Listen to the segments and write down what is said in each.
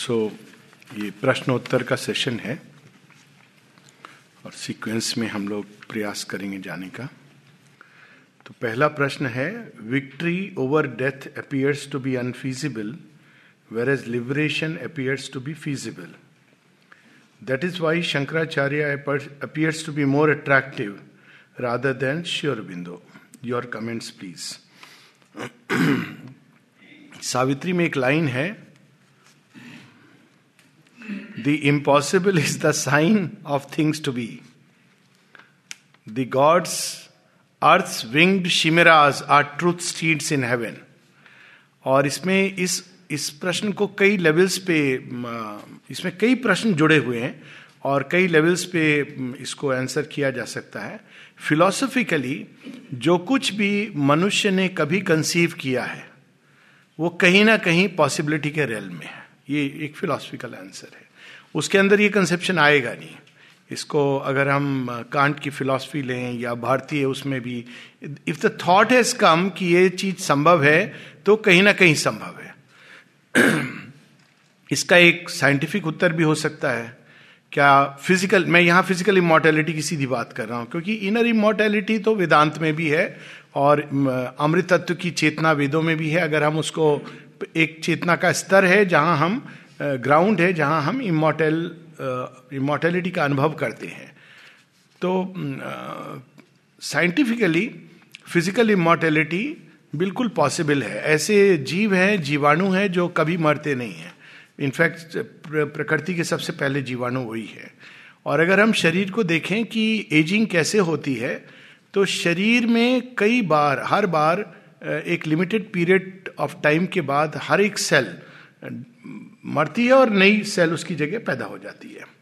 सो so, ये प्रश्नोत्तर का सेशन है और सीक्वेंस में हम लोग प्रयास करेंगे जाने का। तो पहला प्रश्न है victory over death appears to be unfeasible whereas liberation appears to be feasible that is why Shankaracharya appears to be more attractive rather than Shri Aurobindo your comments please Savitri में एक लाइन है The impossible is the sign of things to be. The gods, earth's winged chimeras are truth steeds in heaven. और इसमें इस इस प्रश्न को कई लेवल्स पे इसमें कई प्रश्न जुड़े हुए हैं और कई लेवल्स पे इसको आंसर किया जा सकता है फिलोसफिकली जो कुछ भी मनुष्य ने कभी कंसीव किया है वो कहीं ना कहीं पॉसिबिलिटी के रेल में है ये एक फिलोसफिकल आंसर है उसके अंदर ये कंसेप्शन आएगा नहीं। इसको अगर हम कांट की फिलॉसफी लें या भारतीय उसमें भी if the thought has come कि ये चीज़ संभव है तो कहीं ना कहीं संभव है। इसका एक साइंटिफिक उत्तर भी हो सकता है। क्या फ़िज़िकल मैं यहाँ फ़िज़िकल इमोर्टेलिटी की सीधी बात कर रहा हूँ, क्योंकि इनर इमोर्टेलिटी तो वेदांत में भी है और अमृत तत्व की चेतना वेदों में भी है। अगर हम उसको, एक चेतना का स्तर है जहाँ हम ग्राउंड है जहाँ हम इमोटल इमोटेलिटी का अनुभव करते हैं। तो साइंटिफिकली फ़िज़िकल इमोटेलिटी बिल्कुल पॉसिबल है। ऐसे जीव हैं, जीवाणु हैं जो कभी मरते नहीं हैं। इनफैक्ट प्रकृति के सबसे पहले जीवाणु वही है। और अगर हम शरीर को देखें कि एजिंग कैसे होती है तो शरीर में कई बार, हर बार एक लिमिटेड पीरियड ऑफ़ टाइम के बाद हर एक सेल मरती है और नई सेल उसकी जगह पैदा हो जाती है।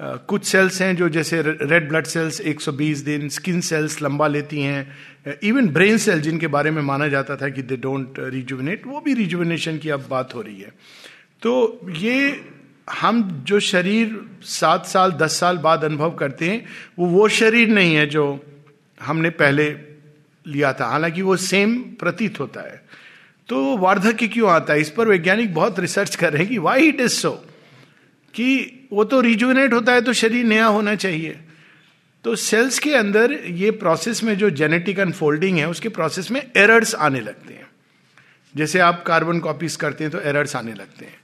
कुछ सेल्स हैं जो जैसे रेड ब्लड सेल्स 120 दिन स्किन सेल्स लंबा लेती हैं। इवन ब्रेन सेल जिनके बारे में माना जाता था कि दे डोंट रिजुविनेट वो भी रिजुविनेशन की अब बात हो रही है। तो ये हम जो शरीर सात साल, दस साल बाद अनुभव करते हैं, वो वो शरीर नहीं है जो हमने पहले लिया था। हालाँकि वो सेम प्रतीत होता है। तो वार्धक्य क्यों आता है? इस पर वैज्ञानिक बहुत रिसर्च कर रहे हैं कि वाई इट इज़ सो कि वो तो रिजुविनेट होता है तो शरीर नया होना चाहिए। तो सेल्स के अंदर ये प्रोसेस में जो जेनेटिक अनफोल्डिंग है, उसके प्रोसेस में एरर्स आने लगते हैं। जैसे आप कार्बन कॉपीज करते हैं तो एरर्स आने लगते हैं।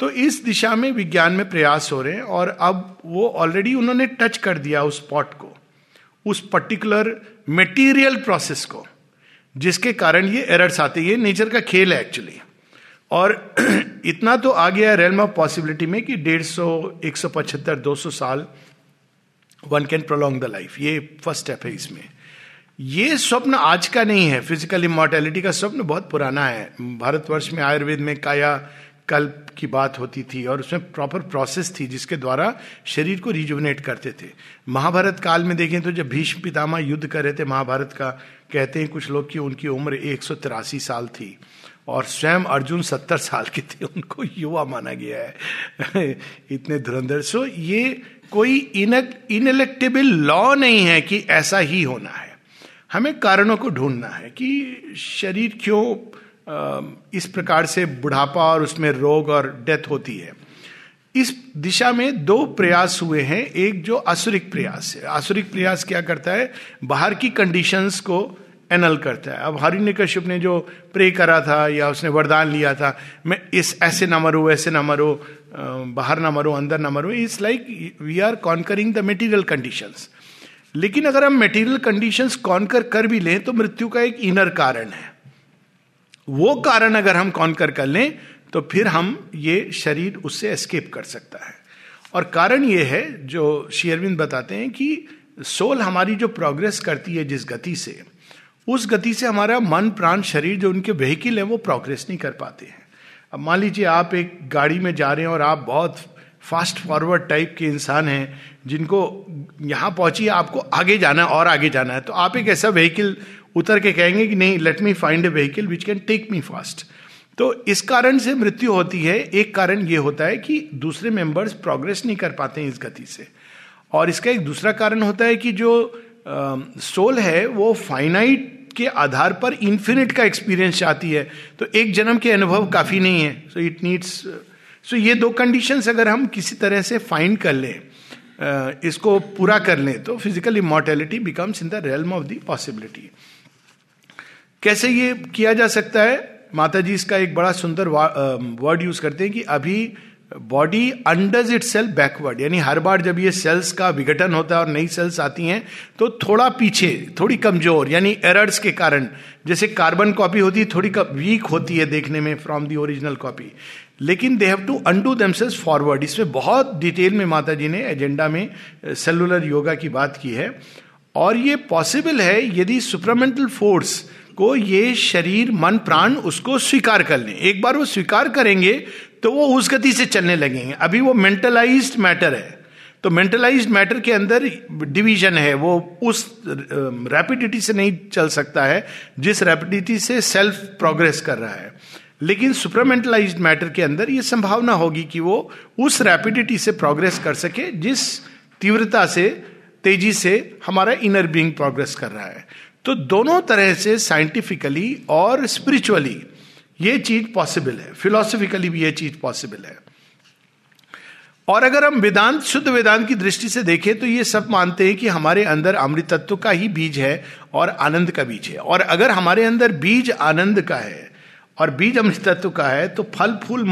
तो इस दिशा में विज्ञान में प्रयास हो रहे हैं और अब वो ऑलरेडी उन्होंने टच कर दिया उस स्पॉट को, उस पर्टिकुलर मेटीरियल प्रोसेस को। जिसके कारण ये एरर्स आते हैं। ये नेचर का खेल है एक्चुअली और इतना तो आ गया रेलम ऑफ़ पॉसिबिलिटी में कि डेढ़ सौ, एक सौ पचहत्तर, दो सौ साल one can prolong the life ये फ़र्स्ट स्टेप है इसमें। ये स्वप्न आज का नहीं है। फ़िज़िकल इमोर्टेलिटी का स्वप्न बहुत पुराना है। भारतवर्ष में आयुर्वेद में काया, कल्प की बात होती थी और उसमें प्रॉपर प्रोसेस थी जिसके द्वारा शरीर को रिजुवनेट करते थे। महाभारत काल में देखें तो जब भीष्म पितामह युद्ध कर रहे थे, महाभारत का कहते हैं कुछ लोग कि उनकी उम्र एक सौ तिरासी साल थी और स्वयं अर्जुन सत्तर साल के थे। उनको युवा माना गया है। इतने धुरंधर। सो ये कोई इनएलेक्टेबल लॉ नहीं है कि ऐसा ही होना है। हमें कारणों को ढूंढना है कि शरीर क्यों इस प्रकार से बुढ़ापा और उसमें रोग और डेथ होती है। इस दिशा में दो प्रयास हुए हैं। एक जो आसुरिक प्रयास है। आसुरिक प्रयास क्या करता है? बाहर की कंडीशंस को एनल करता है। अब हरिण्य कश्यप ने जो प्रे करा था या उसने वरदान लिया था, मैं इस ऐसे ना मरो ऐसे ना मरो बाहर ना मरो, अंदर ना मरो it's like we are conquering the material conditions लेकिन अगर हम मेटीरियल कंडीशंस कॉन्कर कर भी लें तो मृत्यु का एक इनर कारण है। वो कारण अगर हम कॉन्कर कर लें तो फिर हम ये शरीर उससे एस्केप कर सकता है। और कारण ये है, जो शेयरविंद बताते हैं कि सोल हमारी जो प्रोग्रेस करती है जिस गति से, उस गति से हमारा मन, प्राण, शरीर जो उनके व्हीकिल है, वो प्रोग्रेस नहीं कर पाते हैं। अब मान लीजिए आप एक गाड़ी में जा रहे हैं और आप बहुत फास्ट फॉरवर्ड टाइप के इंसान हैं, जिनको यहाँ पहुँची, आपको आगे जाना है और आगे जाना है। तो आप एक ऐसा व्हीकिल उतर के कहेंगे कि नहीं let me find a vehicle which can take me fast तो इस कारण से मृत्यु होती है। एक कारण ये होता है कि दूसरे मेंबर्स प्रोग्रेस नहीं कर पाते हैं इस गति से। और इसका एक दूसरा कारण होता है कि जो सोल है, वो फाइनाइट के आधार पर इंफिनिट का एक्सपीरियंस चाहती है। तो एक जन्म के अनुभव काफ़ी नहीं है। सो इट नीड्स सो ये दो कंडीशंस अगर हम किसी तरह से फाइंड कर लें इसको पूरा कर लें तो physical immortality becomes in the realm of the possibility कैसे ये किया जा सकता है? माता जी इसका एक बड़ा सुंदर वर्ड यूज़ करते हैं कि अभी body undoes itself backward यानी हर बार जब ये सेल्स का विघटन होता है और नई सेल्स आती हैं तो थोड़ा पीछे, थोड़ी कमज़ोर, यानी एरर्स के कारण, जैसे कार्बन कॉपी होती है, थोड़ी वीक होती है देखने में फ्रॉम दी ओरिजिनल कॉपी लेकिन they have to undo themselves forward इसमें बहुत डिटेल में माता जी ने एजेंडा में सेलुलर योगा की बात की है। और ये पॉसिबल है, यदि सुपरमेंटल फोर्स को ये शरीर, मन, प्राण उसको स्वीकार कर लें। एक बार वो स्वीकार करेंगे तो वो उस गति से चलने लगेंगे। अभी वो मेंटलाइज्ड मैटर है। तो मेंटलाइज्ड मैटर के अंदर डिवीज़न है। वो उस रैपिडिटी से नहीं चल सकता है, जिस रैपिडिटी से सेल्फ प्रोग्रेस कर रहा है। लेकिन सुपरमेंटलाइज्ड मैटर के अंदर ये संभावना होगी कि वो उस रैपिडिटी से प्रोग्रेस कर सके, जिस तीव्रता से, तेज़ी से हमारा इनर बीइंग प्रोग्रेस कर रहा है। तो दोनों तरह से साइंटिफिकली और स्पिरिचुअली ये चीज़ पॉसिबल है। फिलोसफिकली भी ये चीज़ पॉसिबल है। और अगर हम वेदांत, शुद्ध वेदांत की दृष्टि से देखें तो ये सब मानते हैं कि हमारे अंदर अमृत तत्व का ही बीज है और आनंद का बीज है। और अगर हमारे अंदर बीज आनंद का है और बीज अमृत तत्व का है तो फल, फूल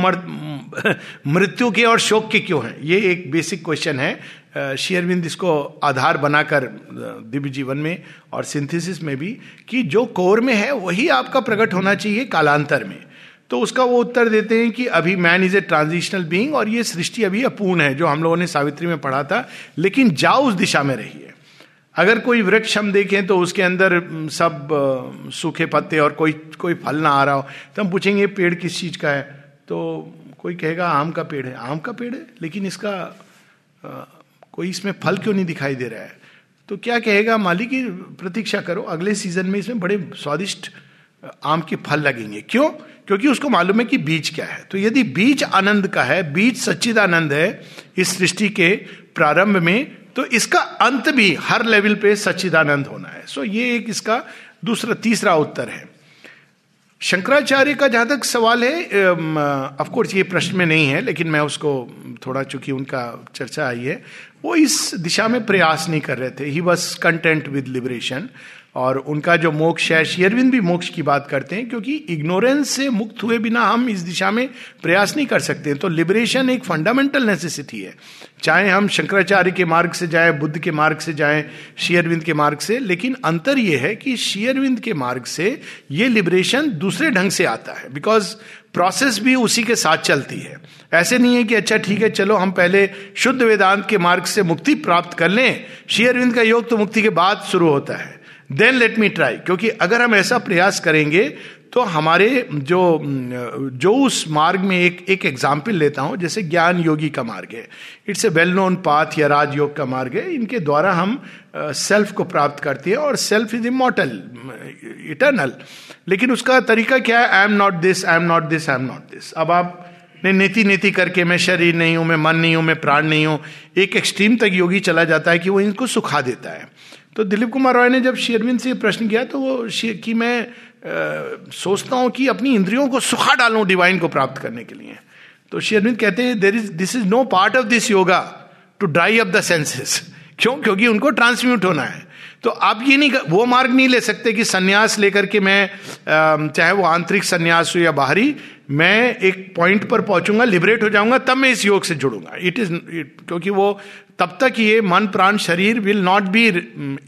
मृत्यु के और शोक के क्यों है? ये एक बेसिक क्वेश्चन है। शेयरविंद इसको आधार बनाकर दिव्य जीवन में और सिंथेसिस में भी कि जो कोर में है, वही आपका प्रकट होना चाहिए कालांतर में। तो उसका वो उत्तर देते हैं कि अभी man is a transitional being और ये सृष्टि अभी अपूर्ण है, जो हम लोगों ने सावित्री में पढ़ा था, लेकिन जाओ उस दिशा में रहिए। अगर कोई वृक्ष हम देखें तो उसके अंदर सब सूखे पत्ते और कोई कोई फल ना आ रहा हो तो हम पूछेंगे पेड़ किस चीज़ का है? तो कोई कहेगा, आम का पेड़ है। आम का पेड़ है, लेकिन इसका कोई इसमें फल क्यों नहीं दिखाई दे रहा है? तो क्या कहेगा मालिक की प्रतीक्षा करो, अगले सीज़न में इसमें बड़े स्वादिष्ट आम के फल लगेंगे। क्यों? क्योंकि उसको मालूम है कि बीज क्या है। तो यदि बीज आनंद का है, बीज सच्चिदानंद है इस सृष्टि के प्रारंभ में तो इसका अंत भी हर लेवल पे सच्चिदानंद होना है। सो ये एक इसका दूसरा, तीसरा उत्तर है। शंकराचार्य का जहाँ तक सवाल है ऑफकोर्स ये प्रश्न में नहीं है, लेकिन मैं उसको थोड़ा चूँकि उनका चर्चा आई है, वो इस दिशा में प्रयास नहीं कर रहे थे। He was content with liberation और उनका जो मोक्ष है शेयरविंद भी मोक्ष की बात करते हैं, क्योंकि इग्नोरेंस से मुक्त हुए बिना हम इस दिशा में प्रयास नहीं कर सकते तो लिबरेशन एक फंडामेंटल नेसेसिटी है। चाहे हम शंकराचार्य के मार्ग से जाएँ, बुद्ध के मार्ग से जाएँ शेयरविंद के मार्ग से, लेकिन अंतर यह है कि शेयरविंद के मार्ग से ये लिबरेशन दूसरे ढंग से आता है बिकॉज़ प्रोसेस भी उसी के साथ चलती है। ऐसे नहीं है कि अच्छा ठीक है, चलो, हम पहले शुद्ध वेदांत के मार्ग से मुक्ति प्राप्त कर लें। शेयरविंद का योग तो मुक्ति के बाद शुरू होता है। देन लेट मी ट्राई क्योंकि अगर हम ऐसा प्रयास करेंगे तो हमारे जो जो उस मार्ग में एक एक एग्ज़ाम्पल लेता हूँ, जैसे ज्ञान योगी का मार्ग है। It's a well known path या राजयोग का मार्ग है। इनके द्वारा हम सेल्फ को प्राप्त करते हैं और सेल्फ इज़ इमोटल इटर्नल लेकिन उसका तरीका क्या है? I am not this I am not this I am not this अब आप ने नीति नीति करके, मैं शरीर नहीं हूँ, मैं मन नहीं हूँ, मैं प्राण नहीं हूँ, एक एक्सट्रीम तक योगी चला जाता है कि वो इनको सुखा देता है। तो दिलीप कुमार रॉय ने जब शेरविंद से प्रश्न किया तो वो कि मैं आ, सोचता हूँ कि अपनी इंद्रियों को सुखा डालूं डिवाइन को प्राप्त करने के लिए। तो शेरविंद कहते हैं there is this is no part of this yoga to dry up the senses क्यों? क्योंकि उनको ट्रांसम्यूट होना है। तो आप ये नहीं वो मार्ग नहीं ले सकते कि सन्यास लेकर के मैं चाहे वो आंतरिक सन्यास हो या बाहरी मैं एक पॉइंट पर पहुंचूँगा लिबरेट हो जाऊँगा तब मैं इस योग से जुड़ूँगा। इट इज़ क्योंकि वो तब तक ये मन, प्राण, शरीर will not be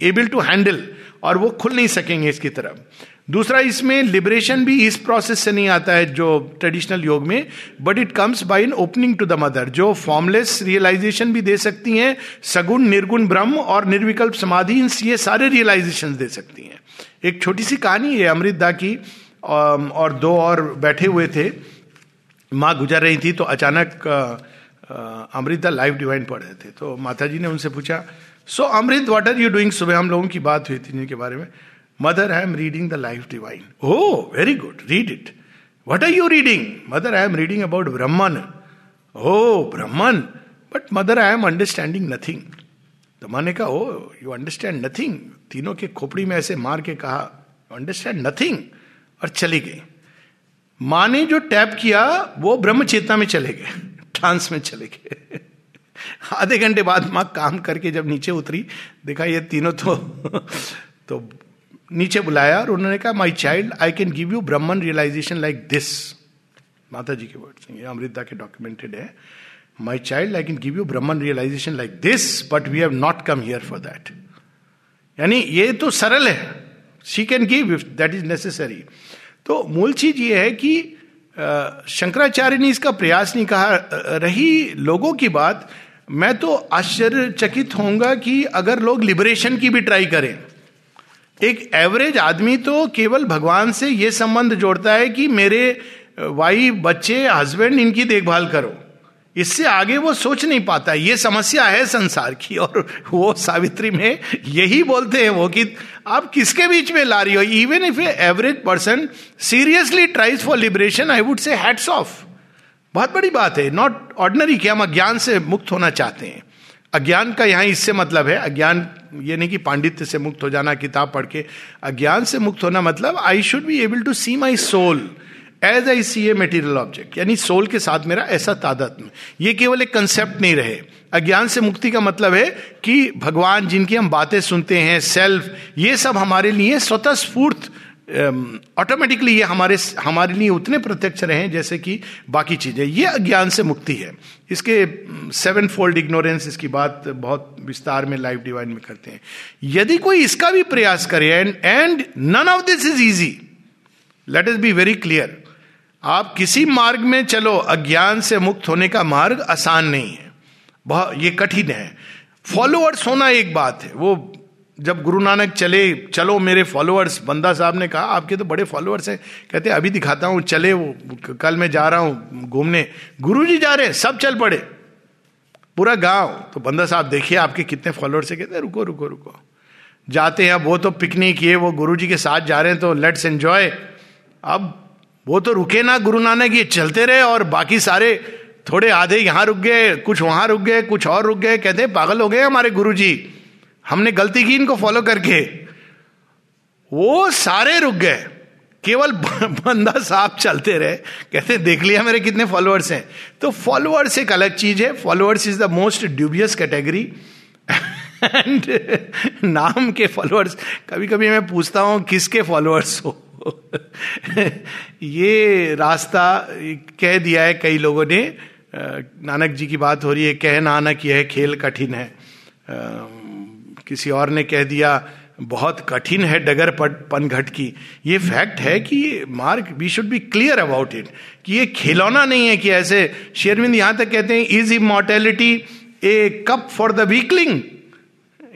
able to handle और वो खुल नहीं सकेंगे इसकी तरफ़। दूसरा, इसमें लिबरेशन भी इस प्रोसेस से नहीं आता है जो ट्रेडिशनल योग में but it comes by in opening to the mother जो फॉर्मलेस रियलाइजेशन भी दे सकती हैं, सगुण, निर्गुण, ब्रह्म और निर्विकल्प समाधि ये सारे रियलाइजेशन दे सकती हैं। एक छोटी सी कहानी है अमृतदा की और दो और बैठे हुए थे। माँ गुजर रही थी तो अचानक अमृता लाइव डिवाइन पढ़ रहे थे। तो माता जी ने उनसे पूछा so Amrit what are you doing सुबह हम लोगों की बात हुई थी जिनके बारे में। Mother I am reading the life divine oh very good read it what are you reading Mother I am reading about Brahman oh Brahman but Mother I am understanding nothing तो माँ ने कहा ओ यू अंडरस्टैंड नथिंग तीनों के खोपड़ी में ऐसे मार के कहा अंडरस्टैंड नथिंग और चली गई। माँ ने जो टैप किया, वो ब्रह्म चेतना में चले गए। ट्रांस में चले गए। आधे घंटे बाद माँ काम करके जब नीचे उतरी, देखा ये तीनों तो तो नीचे बुलाया और उन्होंने कहा my child I can give you Brahman realization like this माता जी के वर्ड ये अमृता के डॉक्यूमेंटेड है। My child I can give you Brahman realization like this but we have not come here for that यानी ये तो सरल है। She can give if that is necessary तो मूल चीज़ ये है कि शंकराचार्य ने इसका प्रयास नहीं कहा रही लोगों की बात, मैं तो आश्चर्यचकित होऊँगा कि अगर लोग लिबरेशन की भी ट्राई करें। एक एवरेज आदमी तो केवल भगवान से यह संबंध जोड़ता है कि मेरे वाइफ बच्चे, हस्बैंड, इनकी देखभाल करो। इससे आगे वो सोच नहीं पाता, ये समस्या है संसार की। और वो सावित्री में यही बोलते हैं वो कि, आप किसके बीच में ला रही हो? Even if average person seriously tries for liberation I would say hats off बहुत बड़ी बात है। नॉट ऑर्डनरी कि हम अज्ञान से मुक्त होना चाहते हैं। अज्ञान का यहाँ इससे मतलब है, अज्ञान ये नहीं कि पांडित्य से मुक्त हो जाना, किताब पढ़ के अज्ञान से मुक्त होना मतलब I should be able to see my soul as I see a material object यानी सोल के साथ मेरा ऐसा तादात्म ये केवल एक कंसेप्ट नहीं रहे। अज्ञान से मुक्ति का मतलब है कि भगवान जिनकी हम बातें सुनते हैं सेल्फ ये सब हमारे लिए स्वतः स्फूर्त ऑटोमेटिकली ये हमारे हमारे लिए उतने प्रत्यक्ष रहे जैसे कि बाकी चीज़ें। ये अज्ञान से मुक्ति है। इसके सेवन फोल्ड इग्नोरेंस इसकी बात बहुत विस्तार में लाइफ डिवाइन में करते हैं। यदि कोई इसका भी प्रयास करे and and none of this is easy let's be very clear आप किसी मार्ग में चलो, अज्ञान से मुक्त होने का मार्ग आसान नहीं है। बहुत, ये कठिन है। फॉलोअर्स होना एक बात है। वो जब गुरु नानक चले, चलो मेरे फॉलोअर्स बंदा साहब ने कहा, आपके तो बड़े फॉलोअर्स हैं। कहते, अभी दिखाता हूँ, चले वो, कल मैं जा रहा हूँ घूमने। गुरु जी जा रहे हैं, सब चल पड़े। पूरा गाँव तो बंदा साहब, देखिए, आपके कितने फॉलोअर्स है? कहते, रुको रुको रुको। जाते हैं, अब वो तो पिकनिक ये वो गुरु जी के साथ जा रहे हैं तो लेट्स एंजॉय अब वो तो रुके ना गुरु नानक, ये चलते रहे और बाकी सारे थोड़े आधे यहाँ रुक गए, कुछ वहाँ रुक गए, कुछ और रुक गए, कहते पागल हो गए हमारे गुरु जी हमने गलती की इनको फॉलो करके। वो सारे रुक गए। केवल बंदा साहब चलते रहे। कहते, देख लिया मेरे कितने फॉलोअर्स हैं। तो फॉलोअर्स एक अलग चीज़ है। Followers is the most dubious category and नाम के फॉलोअर्स कभी कभी मैं पूछता हूँ, किसके फॉलोअर्स हो? ये रास्ता कह दिया है कई लोगों ने। नानक जी की बात हो रही है, कह नानक, यह खेल कठिन है। किसी और ने कह दिया, बहुत कठिन है डगर पनघट की। ये फैक्ट है कि mark we should be clear about it कि ये खिलौना नहीं है कि ऐसे, शेरविंद यहाँ तक कहते हैं is immortality a cup for the weakling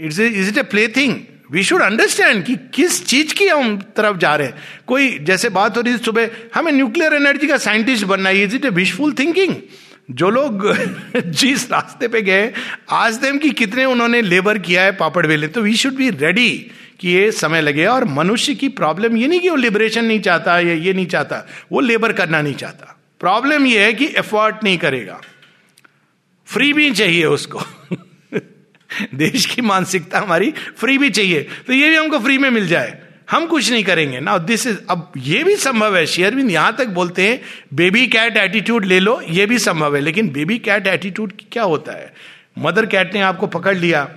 it's is it a plaything we should understand कि किस चीज़ की हम तरफ़ जा रहे हैं। कोई जैसे बात हो रही है सुबह, हमें न्यूक्लियर एनर्जी का साइंटिस्ट बनना है। Is it a wishful thinking जो लोग जिस रास्ते पे गए, आज देम की कितने उन्होंने लेबर किया है पापड़ वेले। तो वी शुड बी रेडी कि ये समय लगे। और मनुष्य की प्रॉब्लम ये नहीं कि वो लिबरेशन नहीं चाहता या ये नहीं चाहता। वो लेबर करना नहीं चाहता। प्रॉब्लम ये है कि एफर्ट नहीं करेगा। फ्री भी चाहिए उसको। देश की मानसिकता हमारी फ्री भी चाहिए। तो ये भी हमको फ्री में मिल जाए। हम कुछ नहीं करेंगे। ना दिस इज़ अब ये भी संभव है। शेयरविंद यहाँ तक बोलते हैं बेबी कैट एटीट्यूड ले लो। ये भी संभव है। लेकिन बेबी कैट एटीट्यूड क्या होता है? मदर कैट ने आपको पकड़ लिया।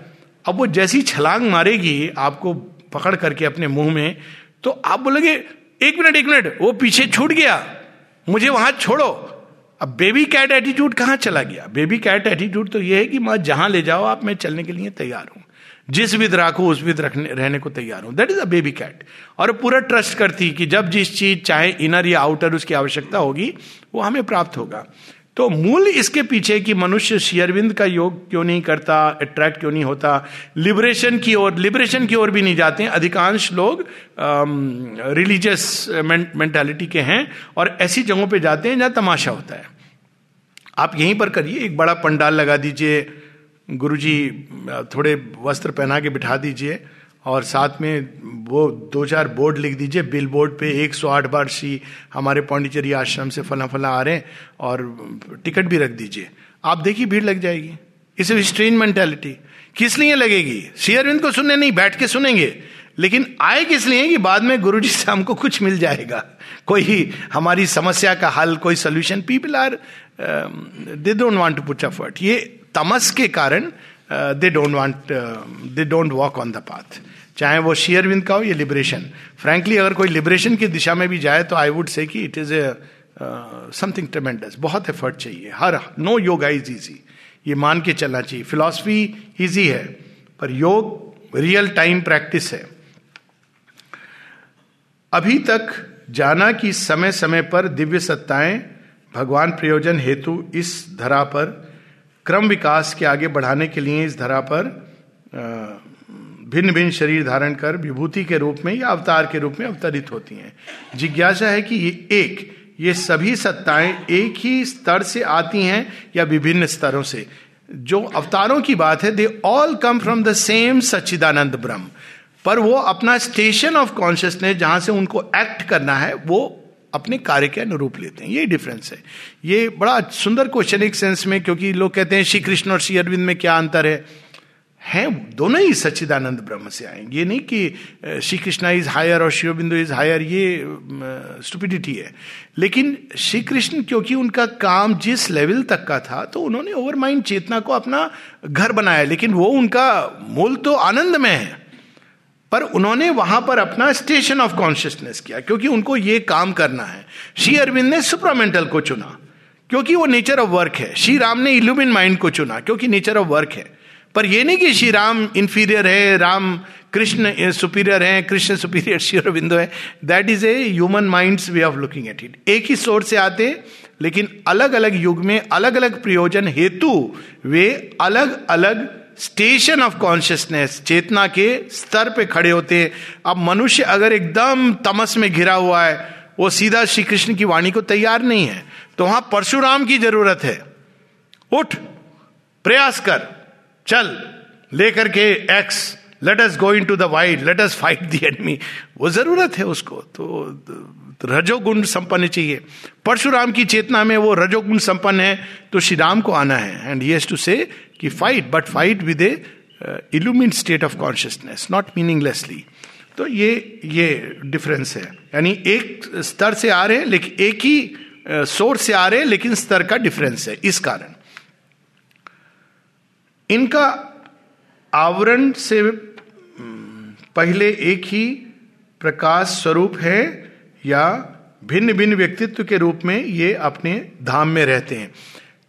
अब वो जैसी छलांग मारेगी आपको पकड़ करके अपने मुँह में तो आप बोलोगे, एक मिनट एक मिनट, वो पीछे छूट गया। मुझे वहाँ छोड़ो। अब बेबी कैट एटीट्यूड कहाँ चला गया? बेबी कैट एटीट्यूड तो ये है कि मैं, जहाँ ले जाओ, आप मैं चलने के लिए तैयार हूँ। जिस विध राखो, उस विध रखने, रहने को तैयार हूँ। That is a baby cat और पूरा ट्रस्ट करती कि जब जिस चीज़, चाहे इनर या आउटर उसकी आवश्यकता होगी, वो हमें प्राप्त होगा। तो मूल इसके पीछे कि मनुष्य शेयरविंद का योग क्यों नहीं करता अट्रैक्ट क्यों नहीं होता? लिबरेशन की ओर लिबरेशन की ओर भी नहीं जाते हैं। अधिकांश लोग रिलीजियस मेंटालिटी के हैं और ऐसी जगहों पे जाते हैं जहाँ तमाशा होता है। आप यहीं पर करिए, एक बड़ा पंडाल लगा दीजिए, गुरुजी थोड़े वस्त्र पहना के बिठा दीजिए। और साथ में वो दो चार बोर्ड लिख दीजिए बिल बोर्ड पे 108 बार श्री हमारे पौंडीचेरी आश्रम से फला फला आ रहे हैं और टिकट भी रख दीजिए। आप देखिए भीड़ लग जाएगी। इसे स्ट्रेन मेंटेलिटी किस लिए लगेगी? शेयरविंद को सुनने नहीं, बैठ के सुनेंगे। लेकिन आए किस लिए कि बाद में गुरु जी से हमको कुछ मिल जाएगा। कोई हमारी समस्या का हल, कोई solution people are they don't want to put effort ये तमस के कारण they don't want they don't walk on the path चाहे वो शेयरविंद का हो या लिबरेशन फ्रैंकली अगर कोई लिबरेशन की दिशा में भी जाए तो आई वुड से कि it is a something tremendous बहुत एफर्ट चाहिए. हर नो योगा इज़ इजी ये मान के चलना चाहिए. फिलॉसफी इजी है, पर योग रियल टाइम प्रैक्टिस है. अभी तक जाना कि समय समय पर दिव्य सत्ताएँ, भगवान प्रयोजन हेतु इस धरा पर क्रम विकास के आगे बढ़ाने के लिए इस धरा पर भिन्न भिन्न शरीर धारण कर विभूति के रूप में या अवतार के रूप में अवतरित होती हैं। जिज्ञासा है कि ये एक, ये सभी सत्ताएँ एक ही स्तर से आती हैं या विभिन्न स्तरों से? जो अवतारों की बात है they all come from the same Sachchidanand Brahma पर वो अपना स्टेशन ऑफ़ कॉन्शियसनेस जहाँ से उनको एक्ट करना है, वो अपने कार्य के अनुरूप लेते हैं। ये डिफरेंस है। ये बड़ा सुंदर क्वेश्चन एक सेंस में, क्योंकि लोग कहते हैं, श्री कृष्ण और श्री अरविंद में क्या अंतर है? हैं, दोनों ही सच्चिदानंद ब्रह्म से आए ये नहीं कि श्री कृष्णा इज़ हायर और शिव बिंदु इज़ हायर ये स्टुपिडिटी है। लेकिन श्री कृष्ण क्योंकि उनका काम जिस लेवल तक का था तो उन्होंने ओवर माइंड चेतना को अपना घर बनाया, लेकिन वो उनका मूल तो आनंद में है। पर उन्होंने वहाँ पर अपना स्टेशन ऑफ़ कॉन्शियसनेस किया, क्योंकि उनको ये काम करना है। श्री अरविंद ने सुपरामेंटल को चुना, क्योंकि वो नेचर ऑफ़ वर्क है। श्री राम ने इल्यूमिन माइंड को चुना, क्योंकि नेचर ऑफ़ वर्क है। पर यह नहीं कि श्री राम इंफीरियर है, राम कृष्ण सुपीरियर है, कृष्ण सुपीरियर श्री अरविंदो है। That is a human mind way of looking at it एक ही सोर्स से आते, लेकिन अलग अलग युग में अलग अलग प्रयोजन हेतु वे अलग अलग स्टेशन ऑफ़ कॉन्शियसनेस चेतना के स्तर पे खड़े होते। हैं अब मनुष्य अगर एकदम तमस में घिरा हुआ है, वो सीधा श्री कृष्ण की वाणी को तैयार नहीं है। तो वहाँ परशुराम की ज़रूरत है। उठ, प्रयास कर। चल लेकर के x let us go into the wide let us fight the enemy वो ज़रूरत है उसको तो रजोगुण संपन्न चाहिए। परशुराम की चेतना में वो रजोगुण संपन्न है तो श्री राम को आना है। एंड ये टू से कि fight but fight with a illumine state of consciousness not meaninglessly तो ये ये डिफरेंस है। यानी एक स्तर से आ रहे हैं लेकिन एक ही सोर्स uh, से आ रहे हैं लेकिन स्तर का डिफरेंस है इस कारण। इनका आवरण से पहले एक ही प्रकाश स्वरूप है या भिन्न भिन्न व्यक्तित्व के रूप में ये अपने धाम में रहते हैं।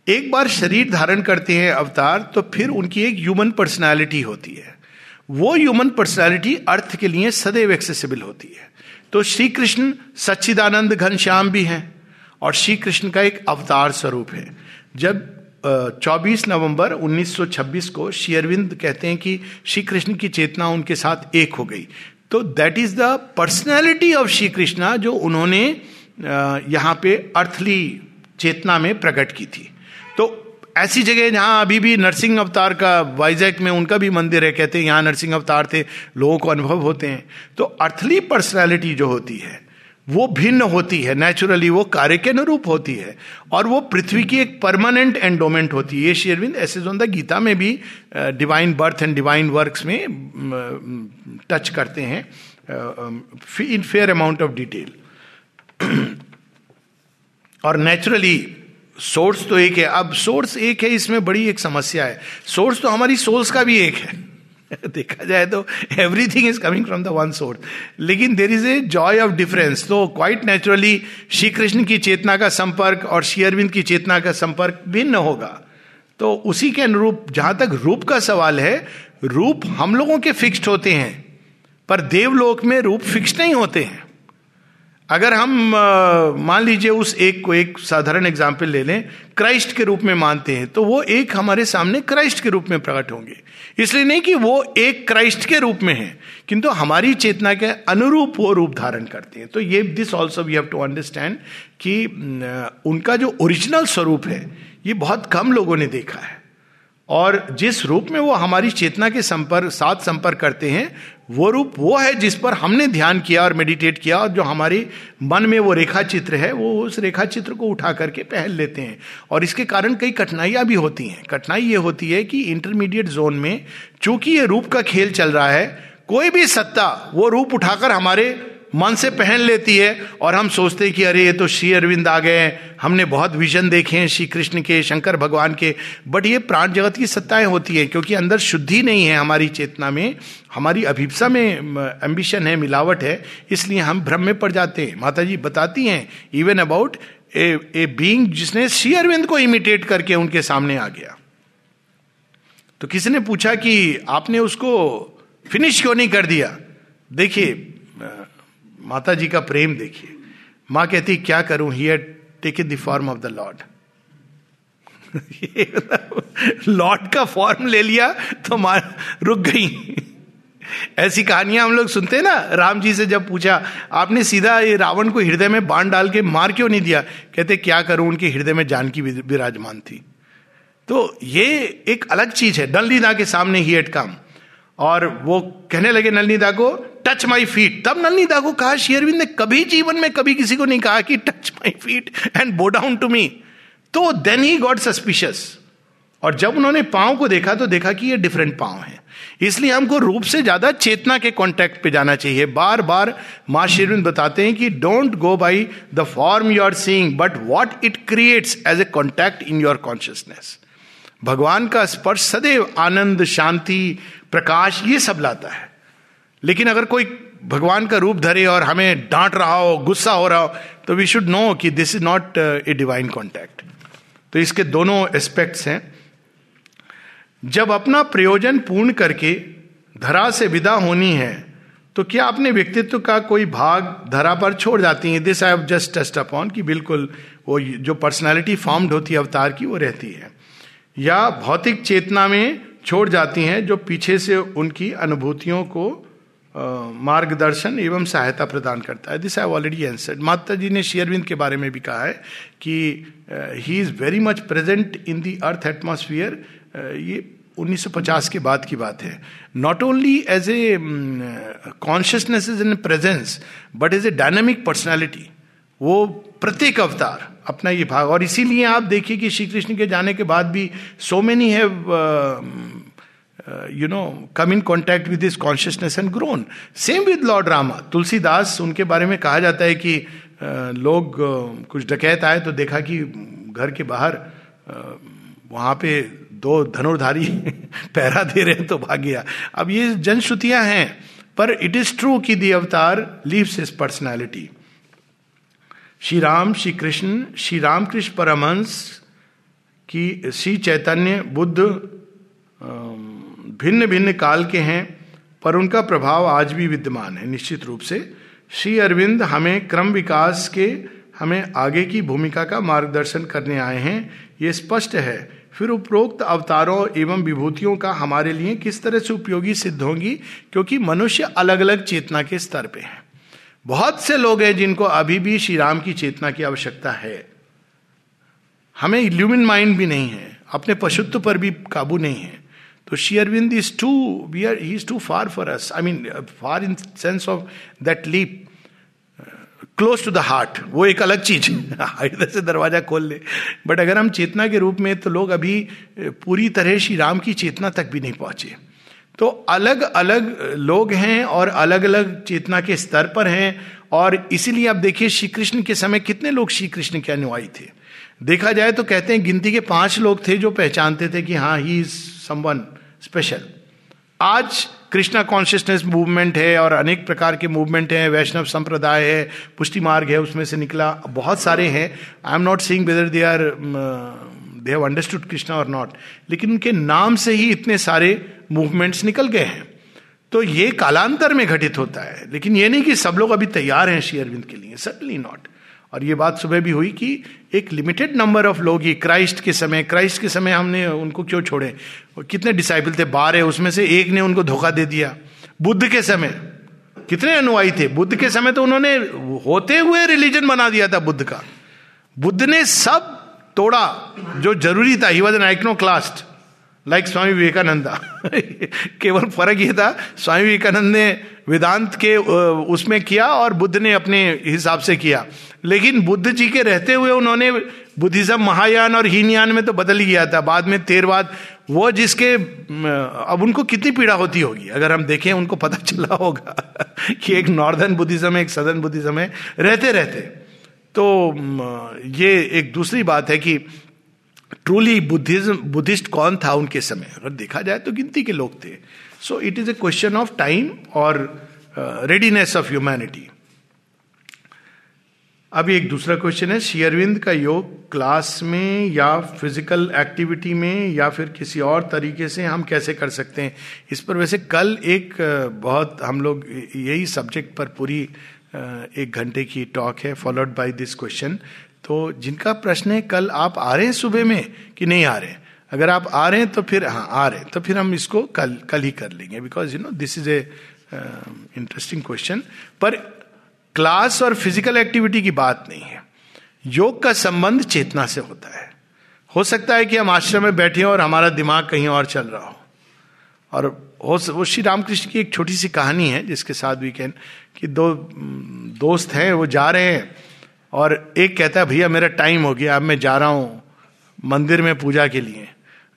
एक बार शरीर धारण करते हैं अवतार तो फिर उनकी एक ह्यूमन पर्सनालिटी होती है। वो ह्यूमन पर्सनालिटी अर्थ के लिए सदैव एक्सेसिबल होती है। तो श्री कृष्ण सच्चिदानंद घनश्याम भी हैं और श्री कृष्ण का एक अवतार स्वरूप है। जब 24 नवंबर 1926 को शेयरविंद कहते हैं कि श्री कृष्ण की चेतना उनके साथ एक हो गई। तो that is the personality of Shri Krishna जो उन्होंने यहाँ पे अर्थली चेतना में प्रकट की थी। तो ऐसी जगह जहाँ अभी भी नरसिंह अवतार का, वाइजैक में उनका भी मंदिर है, कहते हैं, यहाँ नरसिंह अवतार थे, लोगों को अनुभव होते हैं। तो अर्थली पर्सनैलिटी जो होती है वो भिन्न होती है नेचुरली वो कार्य के अनुरूप होती है, और वो पृथ्वी की एक परमानेंट एंडोमेंट होती है। ये शेरविंद ऐसे जो गीता में भी divine birth and divine works में टच करते हैं in fair amount of detail और नेचुरली सोर्स तो एक है। अब सोर्स एक है, इसमें बड़ी एक समस्या है। सोर्स तो हमारी सोल्स का भी एक है। देखा जाए तो everything is coming from the one source लेकिन there is a joy of difference तो क्वाइट नेचुरली श्री कृष्ण की चेतना का संपर्क और श्री अरविंद की चेतना का संपर्क भिन्न होगा। तो उसी के अनुरूप, जहाँ तक रूप का सवाल है, रूप हम लोगों के फिक्स्ड होते हैं, पर देवलोक में रूप फिक्स नहीं होते हैं। अगर हम मान लीजिए उस एक को एक साधारण एग्ज़ाम्पल ले लें क्राइस्ट के रूप में मानते हैं तो वो एक हमारे सामने क्राइस्ट के रूप में प्रकट होंगे। इसलिए नहीं कि वो एक क्राइस्ट के रूप में है, किंतु हमारी चेतना के अनुरूप वो रूप धारण करते हैं। तो ये this also we have to understand कि उनका जो ओरिजिनल स्वरूप है, ये बहुत कम लोगों ने देखा है। और जिस रूप में वो हमारी चेतना के संपर्क, साथ संपर्क करते हैं वो रूप वो है जिस पर हमने ध्यान किया और मेडिटेट किया, और जो हमारे मन में वो रेखा चित्र है, वो उस रेखा चित्र को उठा करके पहन लेते हैं। और इसके कारण कई कठिनाइयाँ भी होती हैं। कठिनाई ये होती है कि इंटरमीडिएट जोन में चूँकि ये रूप का खेल चल रहा है, कोई भी सत्ता वो रूप उठाकर हमारे मन से पहन लेती है और हम सोचते हैं कि अरे, ये तो श्री अरविंद आ गए हमने बहुत विजन देखे हैं श्री कृष्ण के, शंकर भगवान के। बट ये प्राण जगत की सत्ताएँ होती है, क्योंकि अंदर शुद्धि नहीं है हमारी चेतना में। हमारी अभिप्सा में एम्बिशन है, मिलावट है, इसलिए हम भ्रम में पड़ जाते हैं। माता जी बताती हैं even about a a being जिसने श्री अरविंद को इमिटेट करके उनके सामने आ गया। तो किसी ने पूछा कि आपने उसको फिनिश क्यों नहीं कर दिया? देखिए माता जी का प्रेम देखिए। माँ कहती, क्या करूँ? He take the form of the lord lord का फॉर्म ले लिया तो मार रुक गई। ऐसी कहानियाँ हम लोग सुनते हैं ना, राम जी से जब पूछा, आपने सीधा ये रावण को हृदय में बाण डाल के मार क्यों नहीं दिया? कहते, क्या करूँ? उनके हृदय में जानकी विराजमान थी। तो ये एक अलग चीज़ है नलनीदा के सामने ही एट कम और वो कहने लगे नलनीदा को टच माई फीट तब नलनीदा को कहा शेयरविंद ने कभी जीवन में कभी किसी को नहीं कहा कि touch my feet and bow down to me तो देन ही गॉड सस्पिशियस और जब उन्होंने पाँव को देखा तो देखा कि ये डिफरेंट पाँव है। इसलिए हमको रूप से ज़्यादा चेतना के कॉन्टेक्ट पे जाना चाहिए। बार बार माँ शेरविंद बताते हैं कि don't go by the form you are seeing but what it creates as a contact in your consciousness भगवान का स्पर्श सदैव आनंद, शांति प्रकाश ये सब लाता है। लेकिन अगर कोई भगवान का रूप धरे और हमें डांट रहा हो, गुस्सा हो रहा हो तो वी शुड नो कि this is not a divine contact तो इसके दोनों एस्पेक्ट्स हैं। जब अपना प्रयोजन पूर्ण करके धरा से विदा होनी है तो क्या अपने व्यक्तित्व का कोई भाग धरा पर छोड़ जाती है? This I have just test upon कि बिल्कुल वो जो पर्सनालिटी फॉर्म्ड होती है, अवतार की, वो रहती है। या भौतिक चेतना में छोड़ जाती हैं जो पीछे से उनकी अनुभूतियों को मार्गदर्शन एवं सहायता प्रदान करता है। दिस आई ऑलरेडी एंसर्ड माता जी ने शेयरविंद के बारे में भी कहा है कि he is very much present in the earth atmosphere ये 1950 के बाद की बात है। Not only as a consciousness is in presence but as a dynamic personality वो प्रत्येक अवतार अपना ये भाग। और इसीलिए आप देखिए कि श्री कृष्ण के जाने के बाद भी सो मेनी है you know come in contact with this consciousness and grown same with lord Rama Tulsidas उनके बारे में कहा जाता है कि uh, लोग uh, कुछ डकैत आए तो देखा कि घर के बाहर uh, वहाँ पे दो धनुर्धारी पहरा दे रहे हैं तो भाग गया। अब ये जनश्रुतियाँ हैं पर इट इज़ ट्रू कि the avatar lives is personality Shri Ram Shri Krishna, Shri Ramakrishna Paramhansa की, श्री चैतन्य बुद्ध भिन्न भिन्न काल के हैं, पर उनका प्रभाव आज भी विद्यमान है, निश्चित रूप से। श्री अरविंद हमें क्रम विकास के, हमें आगे की भूमिका का मार्गदर्शन करने आए हैं, ये स्पष्ट है। फिर उपरोक्त अवतारों एवं विभूतियों का हमारे लिए किस तरह से उपयोगी सिद्ध होंगी, क्योंकि मनुष्य अलग अलग चेतना के स्तर पे है। बहुत से लोग हैं जिनको अभी भी श्री राम की चेतना की आवश्यकता है। हमें इल्यूमिन माइंड भी नहीं है, अपने पशुत्व पर भी काबू नहीं है। तो Shri Aurobindo is too we are he is too far for us I mean far in sense of that leap close to the heart वो एक अलग चीज़ है। से दरवाज़ा खोल ले। बट अगर हम चेतना के रूप में तो लोग अभी पूरी तरह श्री राम की चेतना तक भी नहीं पहुँचे। तो अलग अलग लोग हैं और अलग अलग चेतना के स्तर पर हैं। और इसीलिए आप देखिए श्री कृष्ण के समय कितने लोग श्री कृष्ण के अनुयायी थे। देखा जाए तो कहते हैं, गिनती के पाँच लोग थे जो पहचानते थे कि हाँ ही इज़ समवन स्पेशल आज कृष्णा कॉन्शियसनेस मूवमेंट है और अनेक प्रकार के मूवमेंट हैं। वैष्णव संप्रदाय है, पुष्टि मार्ग है, उसमें से निकला। बहुत सारे हैं। I am not seeing whether they are they have understood Krishna और नॉट लेकिन उनके नाम से ही इतने सारे मूवमेंट्स निकल गए हैं। तो ये कालांतर में घटित होता है। लेकिन ये नहीं कि सब लोग अभी तैयार हैं श्री अरविंद के लिए। सटनली नॉट और ये बात सुबह भी हुई कि एक लिमिटेड नंबर ऑफ़ लोग ही क्राइस्ट के समय क्राइस्ट के समय हमने उनको क्यों छोड़े? और कितने डिसाइबल थे? बारह, उसमें से एक ने उनको धोखा दे दिया। बुद्ध के समय। कितने अनुयायी थे? बुद्ध के समय तो उन्होंने होते हुए रिलीजन बना दिया था बुद्ध का। बुद्ध ने सब तोड़ा, जो ज़रूरी था he was an iconoclast like Swami Vivekananda केवल फ़र्क ये था स्वामी विवेकानंद ने वेदांत के उसमें किया और बुद्ध ने अपने हिसाब से किया। लेकिन बुद्ध जी के रहते हुए उन्होंने बुद्धिज्म, महायान और हीनयान में तो बदल गया था। बाद में तेरवाद वो जिसके अब उनको कितनी पीड़ा होती होगी? अगर हम देखें, उनको पता चला होगा कि एक नॉर्दर्न बुद्धिज्म है, एक सदर्न बुद्धिज्म है। रहते रहते तो ये एक दूसरी बात है कि ट्रूली बुद्धिज्म, बुद्धिस्ट कौन था उनके समय? अगर देखा जाए तो गिनती के लोग थे। So it is a question of time और रेडीनेस ऑफ़ ह्यूमैनिटी अभी एक दूसरा क्वेश्चन है शेयरविंद का योग क्लास में या फ़िज़िकल एक्टिविटी में या फिर किसी और तरीके से हम कैसे कर सकते हैं? इस पर वैसे कल एक बहुत हम लोग यही सब्जेक्ट पर पूरी एक घंटे की टॉक है फॉलोड बाय दिस क्वेश्चन तो जिनका प्रश्न है, कल आप आ रहे हैं सुबह में कि नहीं आ रहे? अगर आप आ रहे हैं तो फिर हाँ आ रहे हैं। तो फिर हम इसको कल कल ही कर लेंगे। Because you know this is a interesting question पर क्लास और फ़िज़िकल एक्टिविटी की बात नहीं है। योग का संबंध चेतना से होता है। हो सकता है कि हम आश्रम में बैठे और हमारा दिमाग कहीं और चल रहा हो। और हो वो श्री रामकृष्ण की एक छोटी सी कहानी है, जिसके साथ वी कैन कि दो, दोस्त हैं, वो जा रहे हैं, और एक कहता है, भैया, मेरा टाइम हो गया, अब मैं जा रहा हूँ मंदिर में पूजा के लिए.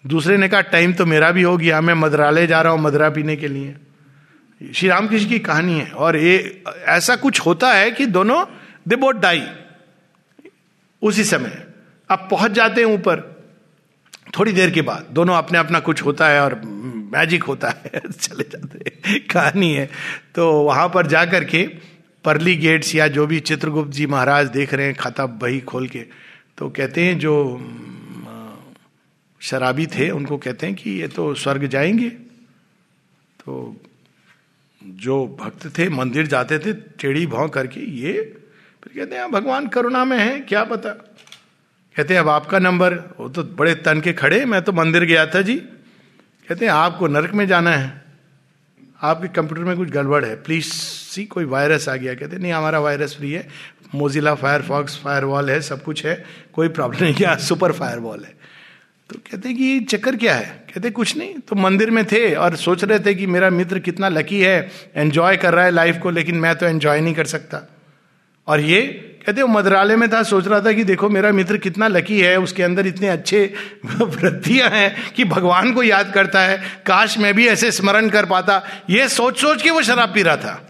दूसरे ने कहा टाइम तो मेरा भी हो गया, मैं मदरालय जा रहा हूँ मदरा पीने के लिए. श्री रामकृष्ण की कहानी है, और ये, ऐसा कुछ होता है कि दोनों दे बोट डाई उसी समय। अब पहुँच जाते हैं ऊपर, थोड़ी देर के बाद, दोनों अपने अपना कुछ होता है और मैजिक होता है, चले जाते कहानी है। तो वहाँ पर जाकर के परली गेट्स या जो भी चित्रगुप्त जी महाराज देख रहे हैं, खाता बही खोल के तो कहते हैं जो शराबी थे, उनको कहते हैं कि ये तो स्वर्ग जाएँगे। तो जो भक्त थे, मंदिर जाते थे, टेढ़ी भाव करके, ये, फिर कहते हैं भगवान करुणा में है, क्या पता? कहते हैं, अब आपका नंबर, वो तो बड़े तन के खड़े मैं तो मंदिर गया था जी। कहते हैं, आपको नरक में जाना है। आपके कंप्यूटर में कुछ गड़बड़ है। प्लीज़ सी कोई वायरस आ गया। कहते नहीं, हमारा वायरस फ्री है। मोजिला फायरफॉक्स फायरवॉल है, सब कुछ है। कोई प्रॉब्लम नहीं क्या सुपर फायरवॉल है। तो कहते कि चक्कर क्या है? कहते कुछ नहीं। तो मंदिर में थे और सोच रहे थे कि मेरा मित्र कितना लकी है। एंजॉय कर रहा है लाइफ को, लेकिन मैं तो एंजॉय नहीं कर सकता। और ये कहते वो मदरालय में था, सोच रहा था कि देखो, मेरा मित्र कितना लकी है, उसके अंदर इतने अच्छे वृद्धियाँ हैं कि भगवान को याद करता है, काश मैं भी ऐसे स्मरण कर पाता। ये सोच सोच के वो शराब पी रहा था।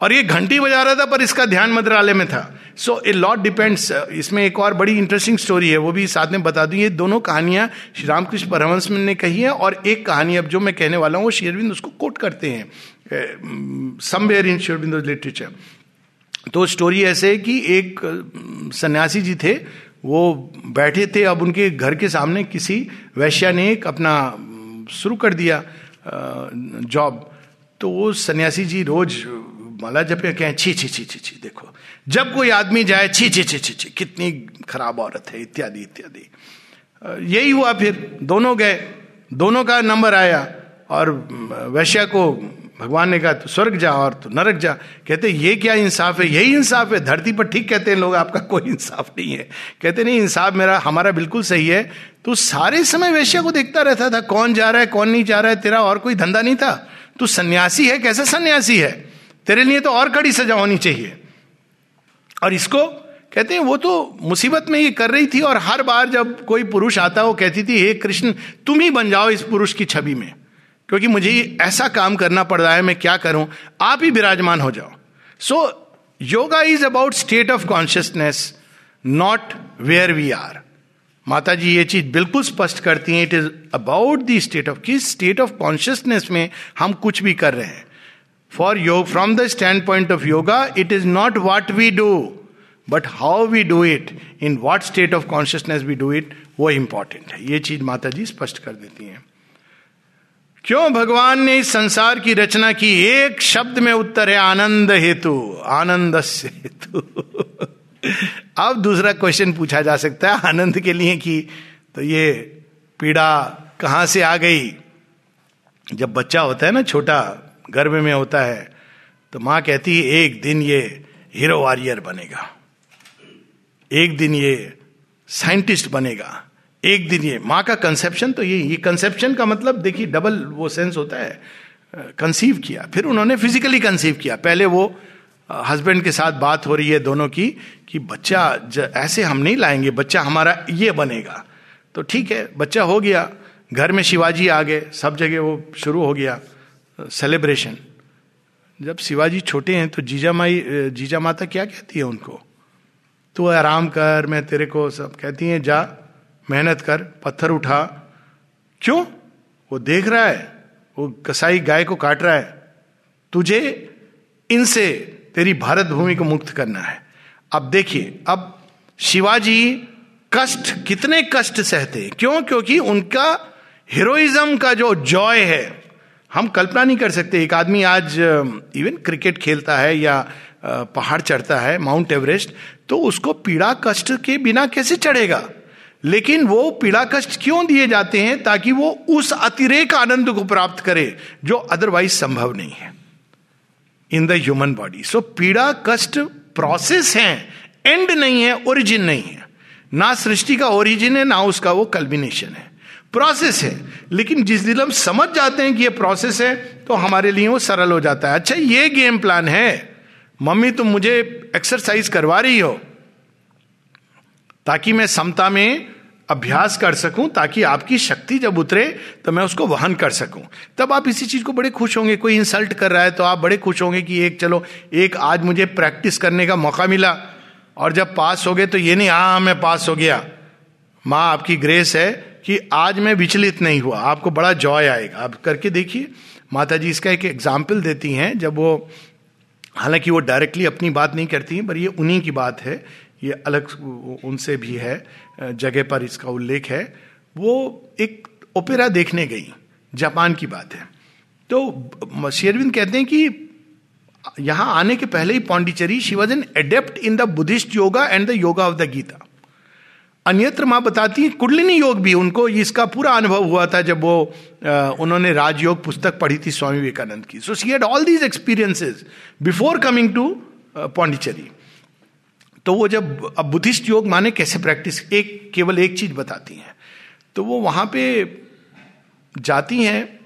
और ये घंटी बजा रहा था, पर इसका ध्यान मंत्रालय में था। सो ए लॉट डिपेंड्स इसमें एक और बड़ी इंटरेस्टिंग स्टोरी है, वो भी साथ में बता दूँ। ये दोनों कहानियाँ श्री रामकृष्ण परमहंस ने कही है, और एक कहानी अब जो मैं कहने वाला हूँ, वो शेरविंद उसको कोट करते हैं। समवेयर इन शेरविंद लिटरेचर तो स्टोरी ऐसे है कि एक सन्यासी जी थे, वो बैठे थे, अब उनके घर के सामने किसी वैश्या ने एक अपना शुरू कर दिया जॉब तो वो सन्यासी जी रोज, माला जब कहें, छी छी छी छी छी, देखो, जब कोई आदमी जाए, छी छी छी छी छी, कितनी खराब औरत है, इत्यादि इत्यादि। यही हुआ फिर, दोनों गए, दोनों का नंबर आया, और वैश्या को भगवान ने कहा तो स्वर्ग जा और तो नरक जा। कहते, ये क्या इंसाफ है? यही इंसाफ है? धरती पर ठीक कहते हैं लोग, आपका कोई इंसाफ नहीं है। कहते, नहीं, इंसाफ मेरा, हमारा बिल्कुल सही है। तो सारे समय वैश्या को देखता रहता था, कौन जा रहा है, कौन नहीं जा रहा है, तेरा और कोई धंधा नहीं था। तू सन्यासी है, कैसा सन्यासी है? तेरे लिए तो और कड़ी सजा होनी चाहिए। और इसको कहते हैं, वो तो मुसीबत में ये कर रही थी और हर बार जब कोई पुरुष आता वो कहती थी, हे कृष्ण, तुम ही बन जाओ इस पुरुष की छवि में। क्योंकि मुझे ऐसा काम करना पड़ रहा है, मैं क्या करूँ? आप ही विराजमान हो जाओ। So yoga is about state of consciousness not where we are माता जी ये चीज़ बिल्कुल स्पष्ट करती हैं it is about the state of किस स्टेट ऑफ़ कॉन्शियसनेस में हम कुछ भी कर रहे हैं। For yog from the standpoint of yoga it is not what we do but how we do it in what state of consciousness we do it वो important है। ये चीज़ माता जी स्पष्ट कर देती हैं। क्यों भगवान ने इस संसार की रचना की? एक शब्द में उत्तर है, आनंद हेतु। आनंद से हेतु। अब दूसरा क्वेश्चन पूछा जा सकता है, आनंद के लिए कि तो ये पीड़ा कहाँ से आ गई? जब बच्चा होता है ना, छोटा, गर्भ में होता है तो माँ कहती है, एक दिन ये हीरो वॉरियर बनेगा। एक दिन ये साइंटिस्ट बनेगा। एक दिन ये, माँ का कंसेप्शन तो यही, ये कंसेप्शन का मतलब देखिए डबल वो सेंस होता है कंसीव किया। फिर उन्होंने फिजिकली कंसीव किया। पहले वो हस्बैंड के साथ बात हो रही है दोनों की, कि बच्चा ऐसे हम नहीं लाएँगे, बच्चा हमारा ये बनेगा। तो ठीक है, बच्चा हो गया, घर में शिवाजी आ गए, सब जगह वो शुरू हो गया सेलिब्रेशन जब शिवाजी छोटे हैं तो जीजा माई जीजा माता क्या कहती है उनको? तू आराम कर, मैं तेरे को सब कहती हैं, जा। मेहनत कर, पत्थर उठा। क्यों? वो देख रहा है, वो कसाई गाय को काट रहा है। तुझे, इनसे तेरी भारत भूमि को मुक्त करना है। अब देखिए, अब शिवाजी कष्ट, कितने कष्ट सहते क्यों? क्योंकि उनका हीरोइज्म का जो जॉय है, हम कल्पना नहीं कर सकते। एक आदमी आज इवन क्रिकेट खेलता है या पहाड़ चढ़ता है माउंट एवरेस्ट तो उसको पीड़ा कष्ट के बिना कैसे चढ़ेगा? लेकिन वो पीड़ा कष्ट क्यों दिए जाते हैं ताकि वो उस अतिरेक आनंद को प्राप्त करे, जो अदरवाइज़ संभव नहीं है? In the human body so पीड़ा कष्ट प्रोसेस है एंड नहीं है ओरिजिन नहीं है। ना सृष्टि का ओरिजिन है, ना उसका वो कल्बिनेशन है। प्रोसेस है। लेकिन जिस दिन हम समझ जाते हैं कि ये प्रोसेस है तो हमारे लिए वो सरल हो जाता है। अच्छा ये गेम प्लान है। मम्मी, तुम मुझे एक्सरसाइज करवा रही हो। ताकि मैं समता में अभ्यास कर सकूँ, ताकि आपकी शक्ति जब उतरे तो मैं उसको वहन कर सकूँ। तब आप इसी चीज़ को बड़े खुश होंगे। कोई इंसल्ट कर रहा है तो आप बड़े खुश होंगे कि एक, चलो, एक आज मुझे प्रैक्टिस करने का मौका मिला। और जब पास हो गए तो ये नहीं हाँ मैं पास हो गया। माँ, आपकी ग्रेस है कि आज मैं विचलित नहीं हुआ। आपको बड़ा जॉय आएगा। आप करके देखिए माता जी इसका एक एग्ज़ाम्पल देती हैं। जब वो, हालाँकि वो डायरेक्टली अपनी बात नहीं करती हैं, पर ये उन्हीं की बात है। ये अलग उनसे भी है जगह पर इसका उल्लेख है। वो एक ओपेरा देखने गई जापान की बात है। तो शेरविंद कहते हैं कि यहाँ आने के पहले ही Pondicherry she was an adept in the Buddhist yoga and the yoga of the Gita अन्यत्र माँ बताती है कुंडलिनी योग भी उनको इसका पूरा अनुभव हुआ था जब वो आ, उन्होंने राजयोग पुस्तक पढ़ी थी स्वामी विवेकानंद की। So she had all these experiences before coming to Pondicherry. तो वो जब, अब बुद्धिस्ट योग माने कैसे प्रैक्टिस? एक, केवल एक चीज़ बताती हैं। तो वो वहाँ पे जाती हैं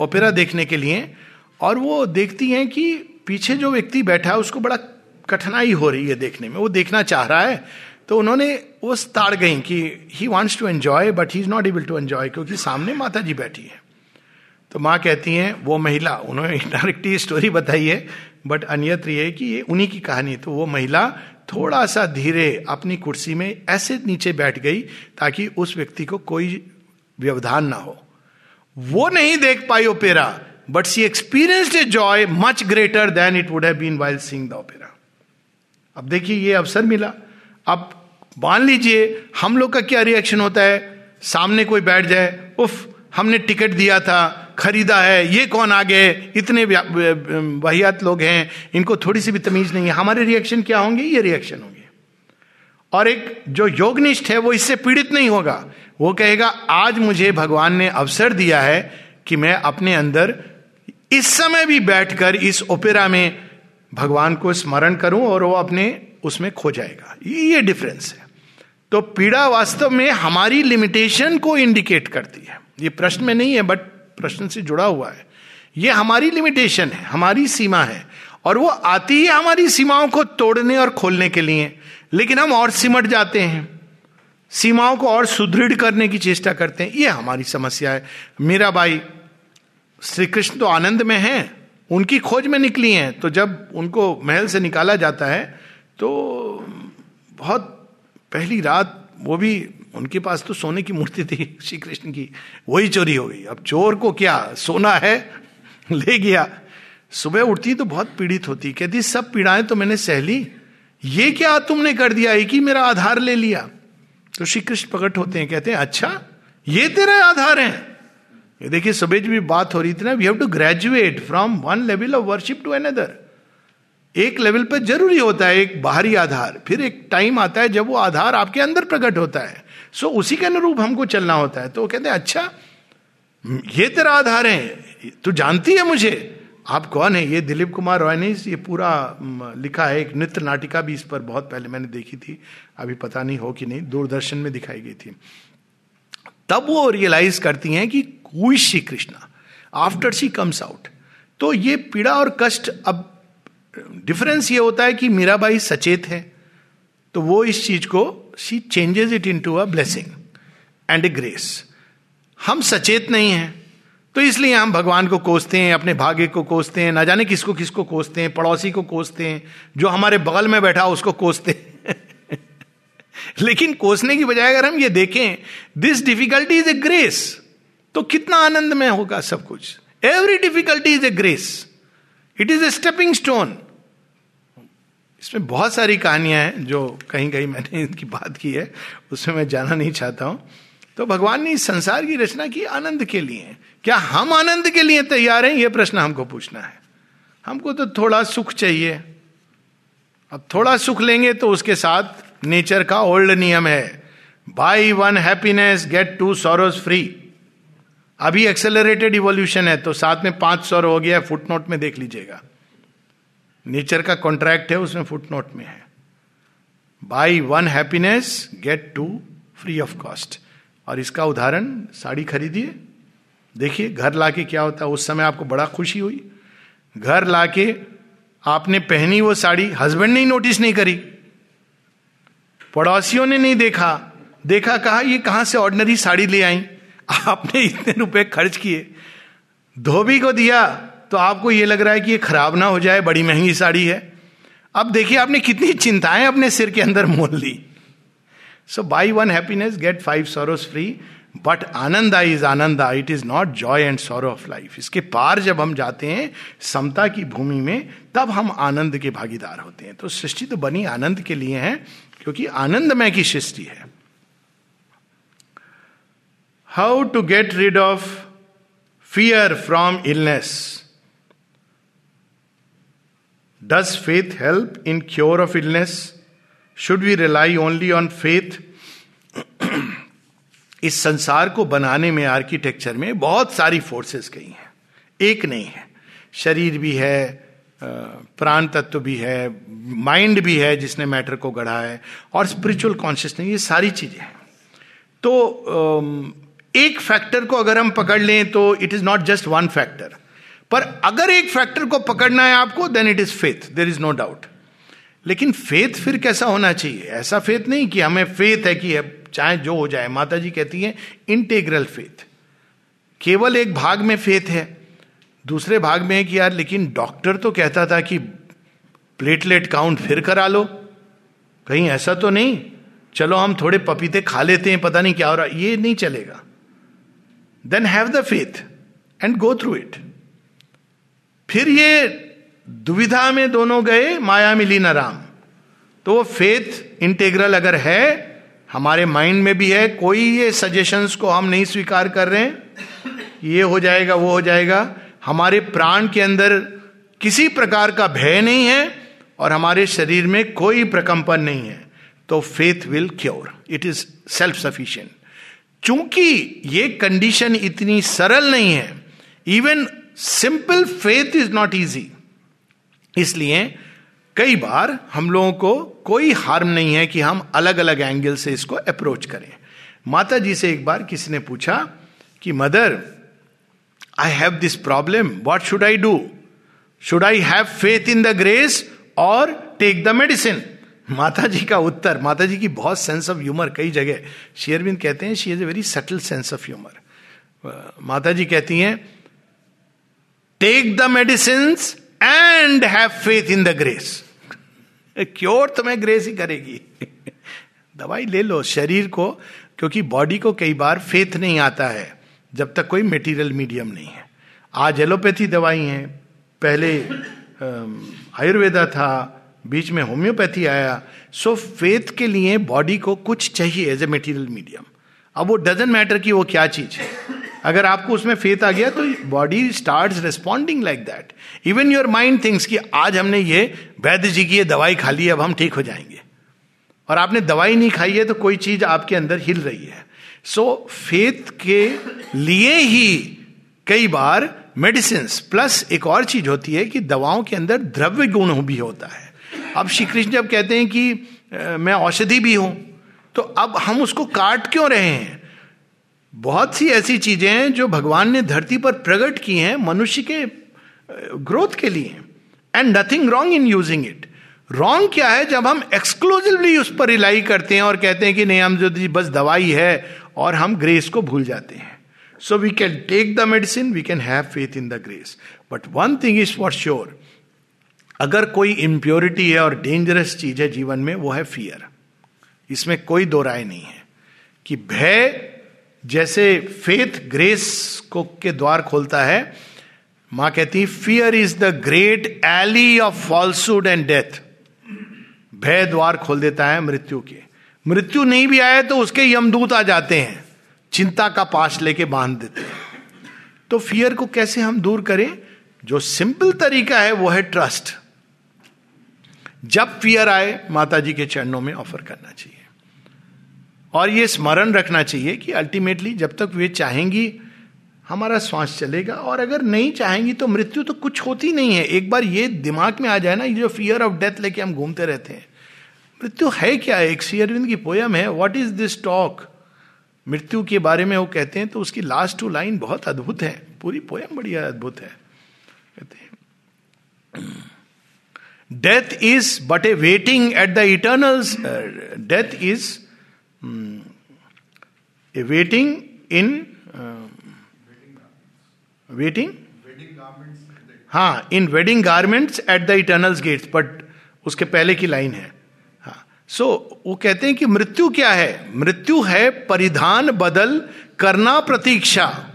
ओपेरा देखने के लिए, और वो देखती हैं कि पीछे जो व्यक्ति बैठा है, उसको बड़ा कठिनाई हो रही है देखने में। वो देखना चाह रहा है। तो उन्होंने, वो ताड़ गई कि he wants to enjoy but he is not able to enjoy क्योंकि सामने माता जी बैठी है। तो माँ कहती हैं, वो महिला, उन्होंने डायरेक्टली स्टोरी बताई है बट अन्यत्र ये कि ये उन्हीं की कहानी तो वो महिला थोड़ा सा धीरे अपनी कुर्सी में ऐसे नीचे बैठ गई ताकि उस व्यक्ति को कोई व्यवधान ना हो। वो नहीं देख पाई opera but she experienced a joy much greater than it would been while seeing the opera अब देखिए ये अवसर मिला। अब मान लीजिए, हम लोग का क्या रिएक्शन होता है? सामने कोई बैठ जाए, उफ, हमने टिकट दिया था खरीदा है, ये कौन आ गए इतने वाहियात लोग हैं, इनको थोड़ी सी भी तमीज नहीं है। हमारे रिएक्शन क्या होंगे? ये रिएक्शन होंगे। और एक जो योगनिष्ठ है, वो इससे पीड़ित नहीं होगा। वो कहेगा, आज मुझे भगवान ने अवसर दिया है कि मैं अपने अंदर इस समय भी बैठकर इस ओपेरा में भगवान को स्मरण करूँ और वो अपने उसमें खो जाएगा। ये डिफरेंस है। तो पीड़ा वास्तव में हमारी लिमिटेशन को इंडिकेट करती है। ये प्रश्न में नहीं है बट प्रश्न से जुड़ा हुआ है। ये हमारी लिमिटेशन है, हमारी सीमा है और वो आती है हमारी सीमाओं को तोड़ने और खोलने के लिए। लेकिन हम और सिमट जाते हैं। सीमाओं को और सुदृढ़ करने की चेष्टा करते हैं। ये हमारी समस्या है। मेरा भाई श्री कृष्ण तो आनंद में हैं। उनकी खोज में निकली हैं। तो जब उनको महल से निकाला जाता है तो बहुत पहली रात वो भी उनके पास तो सोने की मूर्ति थी श्री कृष्ण की। वही चोरी हो गई। अब चोर को क्या? सोना है? ले गया। सुबह उठती तो बहुत पीड़ित होती। कहती, सब पीड़ाएँ तो मैंने सह ली। ये क्या तुमने कर दिया? एक ही मेरा आधार ले लिया। तो श्री कृष्ण प्रकट होते हैं, कहते हैं अच्छा ये तेरे आधार हैं। ये देखिए, सुबह जो भी बात हो रही थी ना we have to graduate from one level of worship to another एक लेवल पर ज़रूरी होता है एक बाहरी आधार। फिर एक टाइम आता है जब वो आधार आपके अंदर प्रकट होता है। सो उसी के अनुरूप हमको चलना होता है। तो वो कहते हैं अच्छा ये तेरा आधार है, तू जानती है मुझे? आप कौन है? ये दिलीप कुमार रॉय ने ये पूरा लिखा है। एक नृत्य नाटिका भी इस पर बहुत पहले मैंने देखी थी। अभी पता नहीं हो कि नहीं, दूरदर्शन में दिखाई गई थी। तब वो रियलाइज़ करती हैं कि हुई Shri Krishna after she comes out तो ये पीड़ा और कष्ट, अब डिफरेंस ये होता है कि मीराबाई सचेत है। तो वो इस चीज़ को she changes it into a blessing and a grace हम सचेत नहीं हैं तो इसलिए हम भगवान को कोसते हैं, अपने भाग्य को कोसते हैं, ना जाने किसको किसको कोसते हैं, पड़ोसी को कोसते हैं, जो हमारे बगल में बैठा उसको कोसते हैं। लेकिन कोसने की बजाय अगर हम ये देखें this difficulty is a grace तो कितना आनंद में होगा सब कुछ। Every difficulty is a grace it is a stepping stone इसमें बहुत सारी कहानियाँ हैं जो कहीं कहीं मैंने इनकी बात की है, उसमें मैं जाना नहीं चाहता हूँ। तो भगवान ने इस संसार की रचना की आनंद के लिए। क्या हम आनंद के लिए तैयार हैं? यह प्रश्न हमको पूछना है। हमको तो थोड़ा सुख चाहिए। अब थोड़ा सुख लेंगे तो उसके साथ नेचर का ओल्ड नियम है। Buy one happiness get two sorrows free अभी एक्सेलरेटेड इवोल्यूशन है तो साथ में पाँच सौर हो गया फुट नोट में देख लीजिएगा। नेचर का कॉन्ट्रैक्ट है, उसमें फुट नोट में है। Buy one happiness, get two free of cost. और इसका उदाहरण, साड़ी खरीदिए। देखिए, घर लाके क्या होता है, उस समय आपको बड़ा खुशी हुई। घर लाके आपने पहनी वो साड़ी हस्बैंड ने नोटिस नहीं करी। पड़ोसियों ने नहीं देखा। देखा कहा, ये कहाँ से ऑर्डनरी साड़ी ले आई? आपने इतने रुपए खर्च किए। धोबी को दिया तो आपको ये लग रहा है कि ये खराब ना हो जाए, बड़ी महँगी साड़ी है। अब देखिए, आपने कितनी चिंताएँ अपने सिर के अंदर मोल ली। So buy one happiness get five sorrows free but ananda is ananda it is not joy and sorrow of life इसके पार जब हम जाते हैं समता की भूमि में, तब हम आनंद के भागीदार होते हैं। तो सृष्टि तो बनी आनंद के लिए है, क्योंकि आनंदमय की सृष्टि है। How to get rid of fear from illness does faith help in cure of illness should we rely only on faith इस संसार को बनाने में आर्किटेक्चर में बहुत सारी फोर्सेस कही हैं। एक नहीं है। शरीर भी है प्राण तत्व भी है माइंड भी है जिसने मैटर को गढ़ा है, और स्पिरिचुअल कॉन्शियसनेस ये सारी चीज़ें हैं। तो एक फैक्टर को अगर हम पकड़ लें तो it is not just one factor पर अगर एक फैक्टर को पकड़ना है आपको then it is faith there is no doubt लेकिन फेथ फिर कैसा होना चाहिए? ऐसा फेथ नहीं कि हमें फेथ है कि अब चाहे जो हो जाए माता जी कहती है इंटेग्रल फेथ केवल एक भाग में फेथ है। दूसरे भाग में है कि यार, लेकिन डॉक्टर तो कहता था कि प्लेटलेट काउंट फिर करा लो। कहीं ऐसा तो नहीं? चलो हम थोड़े पपीते खा लेते हैं, पता नहीं क्या हो रहा। ये नहीं चलेगा। Then have the faith and go through it फिर ये दुविधा में दोनों गए, माया मिली न राम। तो वो फेथ इंटेग्रल अगर है, हमारे माइंड में भी है, कोई ये सजेशंस को हम नहीं स्वीकार कर रहे हैं, ये हो जाएगा, वो हो जाएगा। हमारे प्राण के अंदर किसी प्रकार का भय नहीं है और हमारे शरीर में कोई प्रकंपन नहीं है। तो faith will cure it is self sufficient चूँकि ये कंडीशन इतनी सरल नहीं है even simple faith is not easy इसलिए कई बार हम लोगों को कोई हार्म नहीं है कि हम अलग अलग एंगल से इसको अप्रोच करें। माता जी से एक बार किसी ने पूछा कि, mother I have this problem what should I do should I have faith in the grace और टेक द मेडिसिन माता जी का उत्तर, माता जी की बहुत सेंस ऑफ़ ह्यूमर कई जगह। शेयरबिंद कहते हैं she is a very subtle sense of humour माता जी कहती हैं take the medicine and have faith in the grace cure तुम्हें ग्रेस ही करेगी। दवाई ले लो शरीर को, क्योंकि बॉडी को कई बार फेथ नहीं आता है, जब तक कोई मेटीरियल मीडियम नहीं है। आज एलोपैथी दवाई हैं, पहले आयुर्वेदा था, बीच में होम्योपैथी आया सो फेथ के लिए बॉडी को कुछ चाहिए एज ए मेटीरियल मीडियम अब वो डजेंट मैटर कि वो क्या चीज़ है। अगर आपको उसमें फेथ आ गया तो body start responding like that even your mind thinks कि आज हमने ये वैद्य जी की ये दवाई खा ली अब हम ठीक हो जाएँगे। और आपने दवाई नहीं खाई है तो कोई चीज़ आपके अंदर हिल रही है। सो so, फेथ के लिए ही कई बार मेडिसिन प्लस एक और चीज़ होती है कि दवाओं के अंदर द्रव्य गुण भी होता है। अब श्री कृष्ण जब कहते हैं कि मैं औषधि भी हूँ तो अब हम उसको काट क्यों रहे हैं? बहुत सी ऐसी चीज़ें हैं जो भगवान ने धरती पर प्रकट की हैं मनुष्य के ग्रोथ के लिए। And nothing wrong in using it wrong क्या है जब हम एक्सक्लूसिवली उस पर रिलाई करते हैं और कहते हैं कि नहीं, हम जो बस दवाई है और हम ग्रेस को भूल जाते हैं। So we can take the medicine we can have faith in the grace but one thing is for sure अगर कोई इम्प्योरिटी है और डेंजरस चीज़ है जीवन में, वो है फियर इसमें कोई दो राय नहीं है कि भय जैसे फेथ ग्रेस को के द्वार खोलता है, माँ कहती fear is the great ally of falsehood and death भय द्वार खोल देता है मृत्यु के। मृत्यु नहीं भी आए तो उसके यमदूत आ जाते हैं, चिंता का पाश लेके बाँध देते हैं। तो फियर को कैसे हम दूर करें? जो सिंपल तरीका है, वो है ट्रस्ट जब फियर आए माता जी के चरणों में ऑफ़र करना चाहिए। और ये स्मरण रखना चाहिए कि अल्टीमेटली जब तक वे चाहेंगी, हमारा श्वास चलेगा। और अगर नहीं चाहेंगी तो मृत्यु तो कुछ होती नहीं है। एक बार ये दिमाग में आ जाए ना, ये जो फियर ऑफ़ डेथ लेके हम घूमते रहते हैं। मृत्यु है क्या? एक शेयरविंद की पोयम है व्हाट इज़ दिस टॉक मृत्यु के बारे में वो कहते हैं तो उसकी लास्ट टू लाइन बहुत अद्भुत है। पूरी पोयम बड़ी अद्भुत है। कहते हैं death is but a waiting at the eternal's death is waiting in waiting हाँ in wedding garments at the eternal's gates but उसके पहले की लाइन है। हाँ। सो so, वो कहते हैं कि मृत्यु क्या है? मृत्यु है परिधान बदल करना प्रतीक्षा।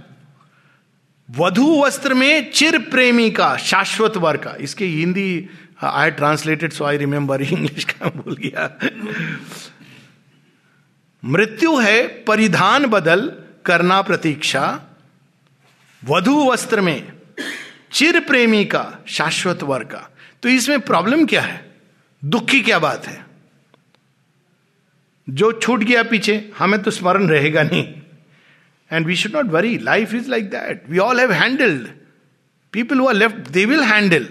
वधु वस्त्र में चिर प्रेमी का शाश्वत वर का। इसके Hindi I translated so I remember English का भूल गया। मृत्यु है, परिधान बदल, करना प्रतीक्षा। वधु वस्त्र में, चिर प्रेमी का, शाश्वत वर का। तो इसमें प्रॉब्लम क्या है? दुख क्या बात है? जो छूट गया पीछे, हमें तो स्मरण रहेगा नहीं। And we should not worry life is like that we all have handled people who are left they will handle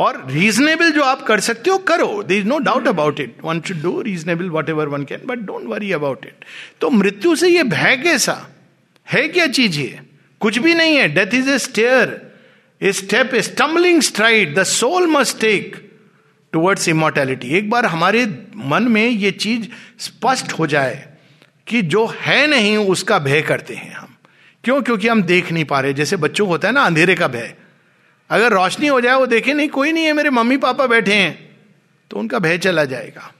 और रीजनेबल जो आप कर सकते हो, करो. There is no doubt about it one should do reasonable whatever one can but don't worry about it तो मृत्यु से ये भय कैसा? है क्या चीज़ ये? कुछ भी नहीं है. Death is a stair a step a stumbling stride the soul must take towards immortality एक बार हमारे मन में ये चीज़ स्पष्ट हो जाए कि जो है नहीं, उसका भय करते हैं हम. क्यों? क्योंकि हम देख नहीं पा रहे. जैसे बच्चों को होता है ना, अंधेरे का भय. अगर रोशनी हो जाए, वो देखे, नहीं, कोई नहीं है, मेरे मम्मी पापा बैठे हैं। तो उनका भय चला जाएगा।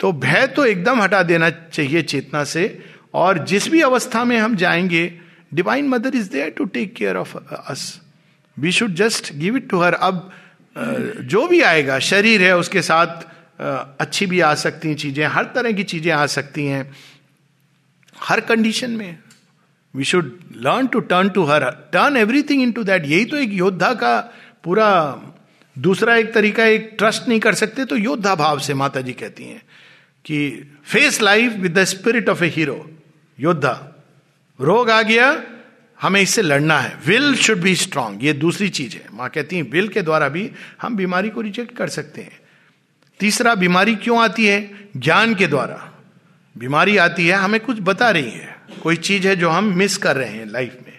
तो भय तो एकदम हटा देना चाहिए चेतना से, और जिस भी अवस्था में हम जाएँगे divine mother is there to take care of us we should just give it to her अब जो भी आएगा, शरीर है, उसके साथ अच्छी भी आ सकती हैं चीज़ें, हर तरह की चीज़ें आ सकती हैं। हर कंडीशन में। We should learn to turn to her turn everything into that यही तो एक योद्धा का पूरा, दूसरा एक तरीका, एक ट्रस्ट नहीं कर सकते तो योद्धा भाव से माता जी कहती हैं कि face life with the spirit of a hero योद्धा। रोग आ गया, हमें इससे लड़ना है। विल शुड बी स्ट्रांग ये दूसरी चीज़ है। माँ कहती है विल के द्वारा भी हम बीमारी को रिजेक्ट कर सकते हैं। तीसरा, बीमारी क्यों आती है? ज्ञान के द्वारा। बीमारी आती है, हमें कुछ बता रही है। कोई चीज़ है जो हम मिस कर रहे हैं लाइफ में।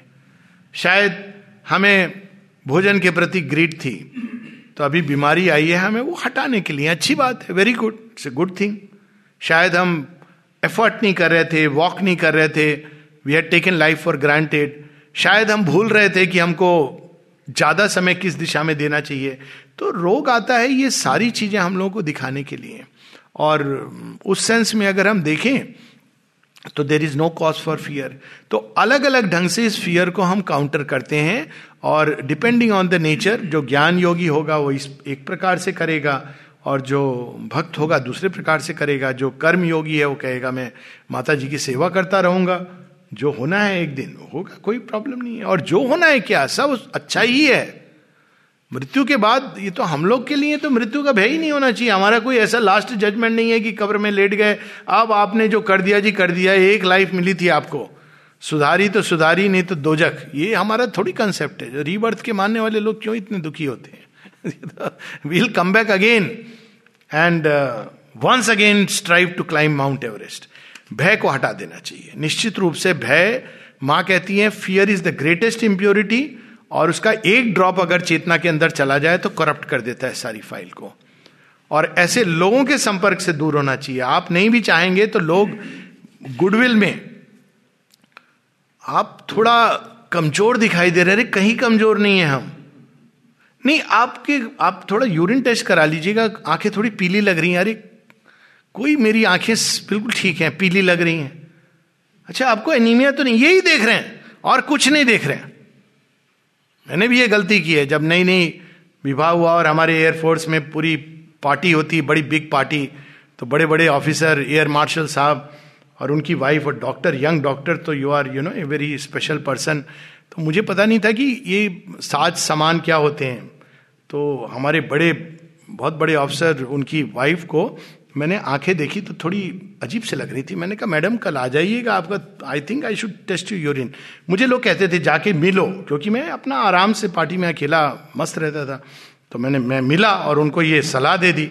शायद हमें भोजन के प्रति ग्रीड थी तो अभी बीमारी आई है हमें वो हटाने के लिए। अच्छी बात है very good it's a good thing शायद हम एफर्ट नहीं कर रहे थे वॉक नहीं कर रहे थे we had taken life for granted शायद हम भूल रहे थे कि हमको ज़्यादा समय किस दिशा में देना चाहिए। तो रोग आता है ये सारी चीज़ें हम लोगों को दिखाने के लिए। और उस सेंस में अगर हम देखें तो there is no cause for fear तो अलग अलग ढंग से इस फियर को हम काउंटर करते हैं और डिपेंडिंग ऑन द नेचर जो ज्ञान योगी होगा वो इस एक प्रकार से करेगा और जो भक्त होगा दूसरे प्रकार से करेगा। जो कर्म योगी है वो कहेगा, मैं माता जी की सेवा करता रहूँगा। जो होना है एक दिन, होगा, कोई प्रॉब्लम नहीं है। और जो होना है क्या, सब अच्छा ही है। मृत्यु के बाद, ये तो हम लोग के लिए तो मृत्यु का भय ही नहीं होना चाहिए। हमारा कोई ऐसा लास्ट जजमेंट नहीं है कि कब्र में लेट गए। अब आपने जो कर दिया जी, कर दिया, एक लाइफ मिली थी आपको। सुधारी तो सुधारी, नहीं तो दोजक ये हमारा थोड़ी कंसेप्ट है। जो रीबर्थ के मानने वाले लोग क्यों इतने दुखी होते हैं? We'll come back again and once again strive to climb Mount Everest भय को हटा देना चाहिए। निश्चित रूप से भय, माँ कहती है fear is the greatest impurity और उसका एक ड्रॉप अगर चेतना के अंदर चला जाए तो करप्ट कर देता है सारी फ़ाइल को। और ऐसे लोगों के संपर्क से दूर होना चाहिए। आप नहीं भी चाहेंगे तो लोग गुडविल में, आप थोड़ा कमज़ोर दिखाई दे रहे अरे, कहीं कमज़ोर नहीं है हम। नहीं, आपके, आप थोड़ा यूरिन टेस्ट करा लीजिएगा। आँखें थोड़ी पीली लग रही हैं। अरे, कोई मेरी आँखें बिल्कुल ठीक हैं, पीली लग रही हैं। अच्छा आपको एनीमिया तो नहीं, यही देख रहे हैं और कुछ नहीं देख रहे हैं। मैंने भी ये गलती की है। जब नई नई विवाह हुआ और हमारे एयरफोर्स में पूरी पार्टी होती, बड़ी बिग पार्टी तो बड़े बड़े ऑफिसर एयर मार्शल साहब और उनकी वाइफ और डॉक्टर यंग डॉक्टर तो you are you know a very special person तो मुझे पता नहीं था कि ये साज सामान क्या होते हैं। तो हमारे बड़े, बहुत बड़े ऑफिसर उनकी वाइफ को मैंने आँखें देखी तो थोड़ी अजीब से लग रही थी। मैंने कहा, मैडम, कल आ जाइएगा आपका। I think I should test you urine मुझे लोग कहते थे, जाके मिलो, क्योंकि मैं अपना आराम से पार्टी में अकेला मस्त रहता था। तो मैंने, मैं मिला और उनको ये सलाह दे दी।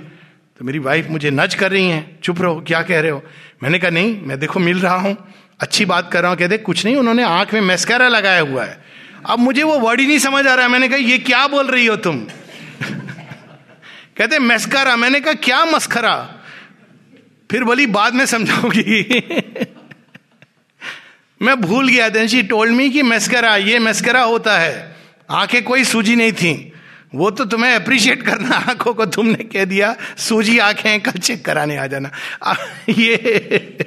तो मेरी वाइफ मुझे नच कर रही हैं, चुप रहो, क्या कह रहे हो? मैंने कहा, नहीं, मैं देखो, मिल रहा हूँ। अच्छी बात कर रहा हूँ। कहते, कुछ नहीं, उन्होंने आँख में मेस्कैरा लगाया हुआ है। अब मुझे वो वर्ड ही नहीं समझ आ रहा है। मैंने कहा, ये क्या बोल रही हो तुम? कहते मेस्करा मैंने कहा, क्या मस्करा? फिर बोली, बाद में समझाऊँगी। मैं भूल गया देन शी टोल्ड मी कि मस्करा, ये मस्करा होता है। आँखें कोई सूजी नहीं थी। वो तो तुम्हें अप्रिशिएट करना, आँखों को तुमने कह दिया। सूजी आँखें, कल चेक कराने आ जाना। ये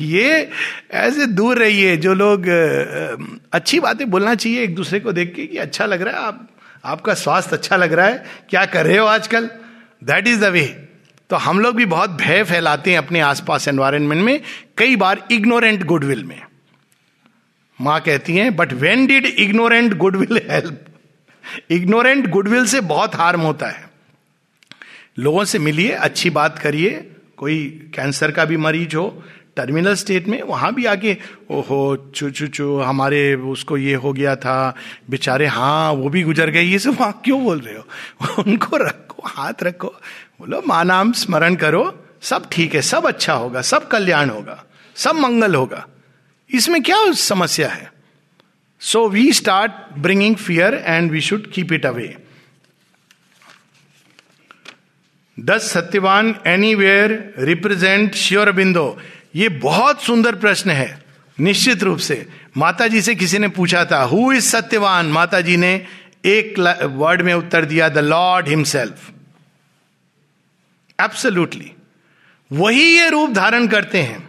ये ऐसे दूर रहिए, जो लोग अच्छी बातें बोलना चाहिए एक दूसरे को देख के कि अच्छा लग रहा है। आप, आपका स्वास्थ्य अच्छा लग रहा है। क्या कर रहे हो आजकल? दैट इज़ द वे तो हम लोग भी बहुत भय फैलाते हैं अपने आसपास एनवायरमेंट में, कई बार इग्नोरेंट गुडविल में। माँ कहती हैं but when did ignorant goodwill help ignorant goodwill से बहुत हार्म होता है। लोगों से मिलिए, अच्छी बात करिए, कोई कैंसर का भी मरीज़ हो टर्मिनल स्टेट में, वहाँ भी आके, ओहो, चू चू चू, हमारे उसको ये हो गया था, बेचारे हाँ वो भी गुजर गए, ये सब वहाँ क्यों बोल रहे हो? उनको रखो, हाथ रखो। बोलो माँ नाम स्मरण करो, सब ठीक है, सब अच्छा होगा, सब कल्याण होगा, सब मंगल होगा। इसमें क्या समस्या है? So we start bringing fear and we should keep it away thus Satyavan anywhere represent Sri Aurobindo ये बहुत सुंदर प्रश्न है, निश्चित रूप से। माता जी से किसी ने पूछा था हु इज़ सत्यवान माता जी ने एक वर्ड में उत्तर दिया द लॉर्ड हिमसेल्फ एब्सोल्यूटली वही ये रूप धारण करते हैं।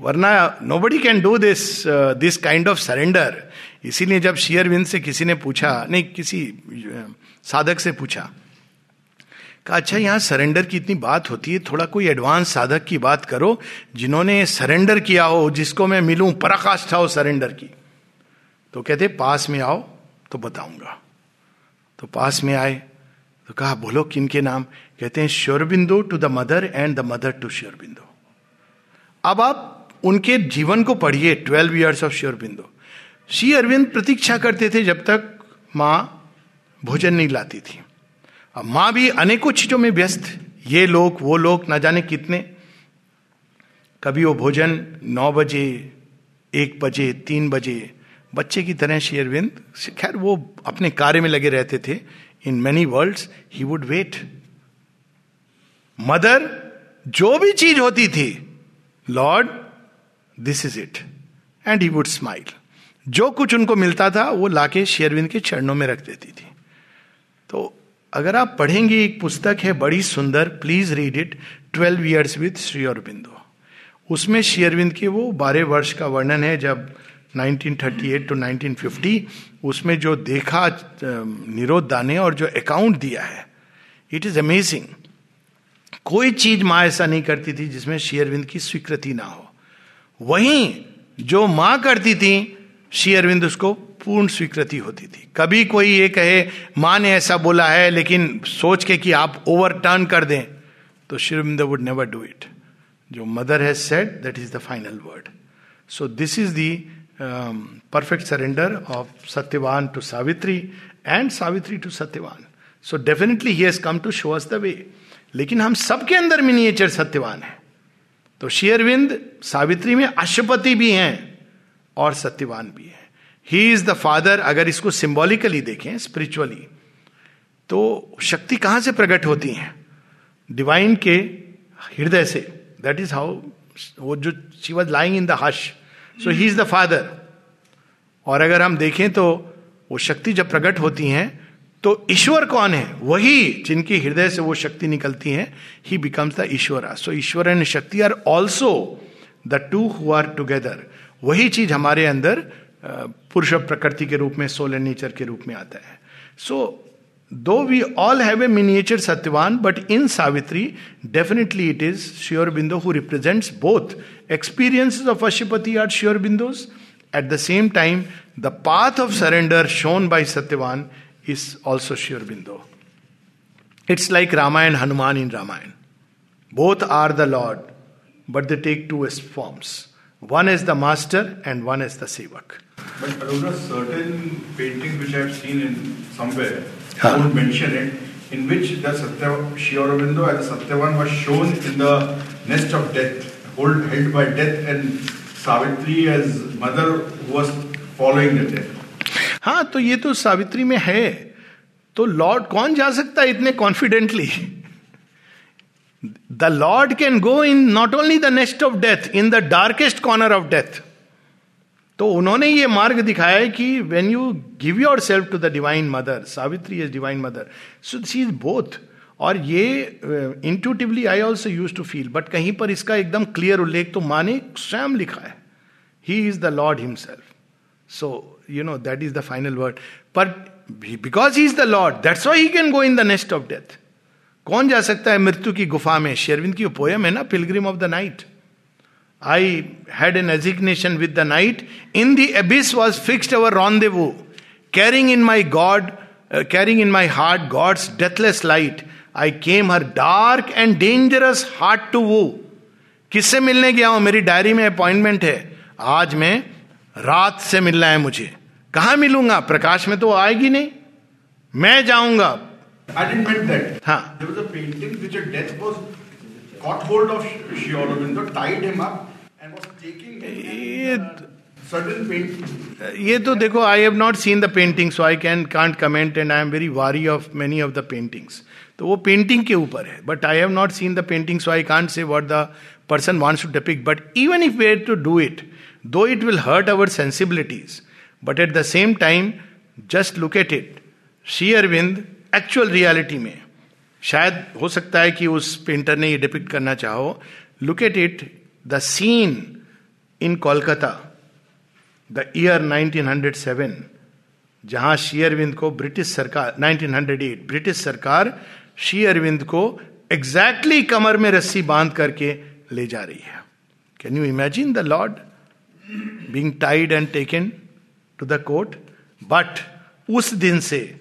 वरना nobody can do this this kind of surrender इसीलिए जब शेयरविंद से किसी ने पूछा नहीं किसी uh, साधक से पूछा कहा अच्छा यहाँ सरेंडर की इतनी बात होती है थोड़ा कोई एडवांस साधक की बात करो जिन्होंने सरेंडर किया हो जिसको मैं मिलूं पराकाष्ठा हो सरेंडर की। तो कहते पास में आओ तो बताऊँगा। तो पास में आए तो कहा, बोलो, किन के नाम? कहते हैं Sri Aurobindo to the mother and the mother to Sri Aurobindo अब आप उनके जीवन को पढ़िए twelve years of Sri Aurobindo Shri Arvind प्रतीक्षा करते थे जब तक माँ भोजन नहीं लाती थी। अब माँ भी अनेकों चीज़ों में व्यस्त, ये लोग, वो लोग, ना जाने कितने। कभी वो भोजन नौ बजे, एक बजे, तीन बजे, बच्चे की तरह शेयरविंद खैर, वो अपने कार्य में लगे रहते थे। In many world he would wait mother जो भी चीज़ होती थी lord this is it and he would smile जो कुछ उनको मिलता था, वो लाके शेयरविंद के चरणों में रख देती थी। तो अगर आप पढ़ेंगे एक पुस्तक है, बड़ी सुंदर please read it twelve years with Shri Aurobindo उसमें श्री अरविंद के वो बारह वर्ष का वर्णन है, जब 1938 टू 1950 उसमें जो देखा निरोधा ने और जो अकाउंट दिया है इट इज़ अमेजिंग कोई चीज़ माँ ऐसा नहीं करती थी जिसमें शेयरविंद की स्वीकृति ना हो। वहीं जो माँ करती थी शेयरविंद उसको पूर्ण स्वीकृति होती थी। कभी कोई ये कहे, माँ ने ऐसा बोला है, लेकिन सोच के कि आप ओवरटर्न कर दें तो Sri Aurobindo would never do it जो mother has said that is the final word so this is the perfect surrender of Satyavan to Savitri and Savitri to Satyavan so definitely he has come to show us the way लेकिन हम सबके अंदर miniature Satyavan है। तो शेयरविंद सावित्री में अशुपति भी हैं और सत्यवान भी है। ही इज़ द फादर अगर इसको सिंबॉलिकली देखें स्पिरिचुअली तो शक्ति कहाँ से प्रकट होती है? डिवाइन के हृदय से। दैट इज़ हाउ वो जो she was lying in the hush so he is the father और अगर हम देखें तो वो शक्ति जब प्रकट होती हैं तो ईश्वर कौन है? वही जिनकी हृदय से वो शक्ति निकलती है he becomes the Ishwar. So Ishwar and Shakti are also the two who are together वही चीज़ हमारे अंदर पुरुष प्रकृति के रूप में सोल एंड नेचर के रूप में आता है। So though we all have a miniature Satyavan but in Savitri definitely it is Sri Aurobindo who represents both Experiences of Ashipati are sure bindus. At the same time, the path of surrender shown by Satyavan is also sure bindu. It's like Rama and Hanuman in Ramayana. Both are the Lord, but they take two forms. One is the master and one is the sevak. But there Aruna, certain paintings which I have seen in somewhere, huh. I won't mention it, in which the Satya, Sri Aurobindo as Satyavan was shown in the nest of death. Hold, held by death, and Savitri as mother who was following the death. हाँ तो ये तो सावित्री में है। तो Lord कौन जा सकता है इतने confidently the lord can go in not only the next of death in the darkest corner of death तो उन्होंने ये मार्ग दिखाया है कि when you give yourself to the divine mother Savitri is divine mother so she is both और ये intuitively I also used to feel but कहीं पर इसका एकदम क्लियर उल्लेख तो माने स्वयं लिखा है। He is the lord himself so you know that is the final word But because he is the lord that's why he can go in the nest of death. कौन जा सकता है मृत्यु की गुफा में? शेरविंद की पोयम है ना pilgrim of the night I had an assignation with the night in the abyss was fixed our rendezvous carrying in my god carrying in my heart god's deathless light I came her dark and dangerous heart to woo किससे मिलने गया हूँ? मेरी diary में appointment है। आज मैं रात से मिलना है मुझे। कहा मिलूँगा? प्रकाश में तो आएगी नहीं। मैं जाऊँगा। I didn't mean that. हाँ. There was a painting which a death was caught hold of Sri Aurobindo, tied him up and was taking ये ये तो देखो I have not seen the painting so I can can't comment and I am very wary of many of the paintings तो वो painting के ऊपर है. But I have not seen the painting so I can't say what the person wants to depict but even if were to do it though it will hurt our sensibilities but at the same time just look at it Shri Aurobindo actual reality में, शायद हो सकता है कि उस painter ने ये depict करना चाहो. Look at it the scene in Kolkata the year 1907 जहाँ शी अरविंद को ब्रिटिश सरकार 1908 ब्रिटिश सरकार शी अरविंद को एग्जैक्टली exactly कमर में रस्सी बाँध करके ले जा रही है। Can you imagine the lord being tied and taken to the court but उस दिन से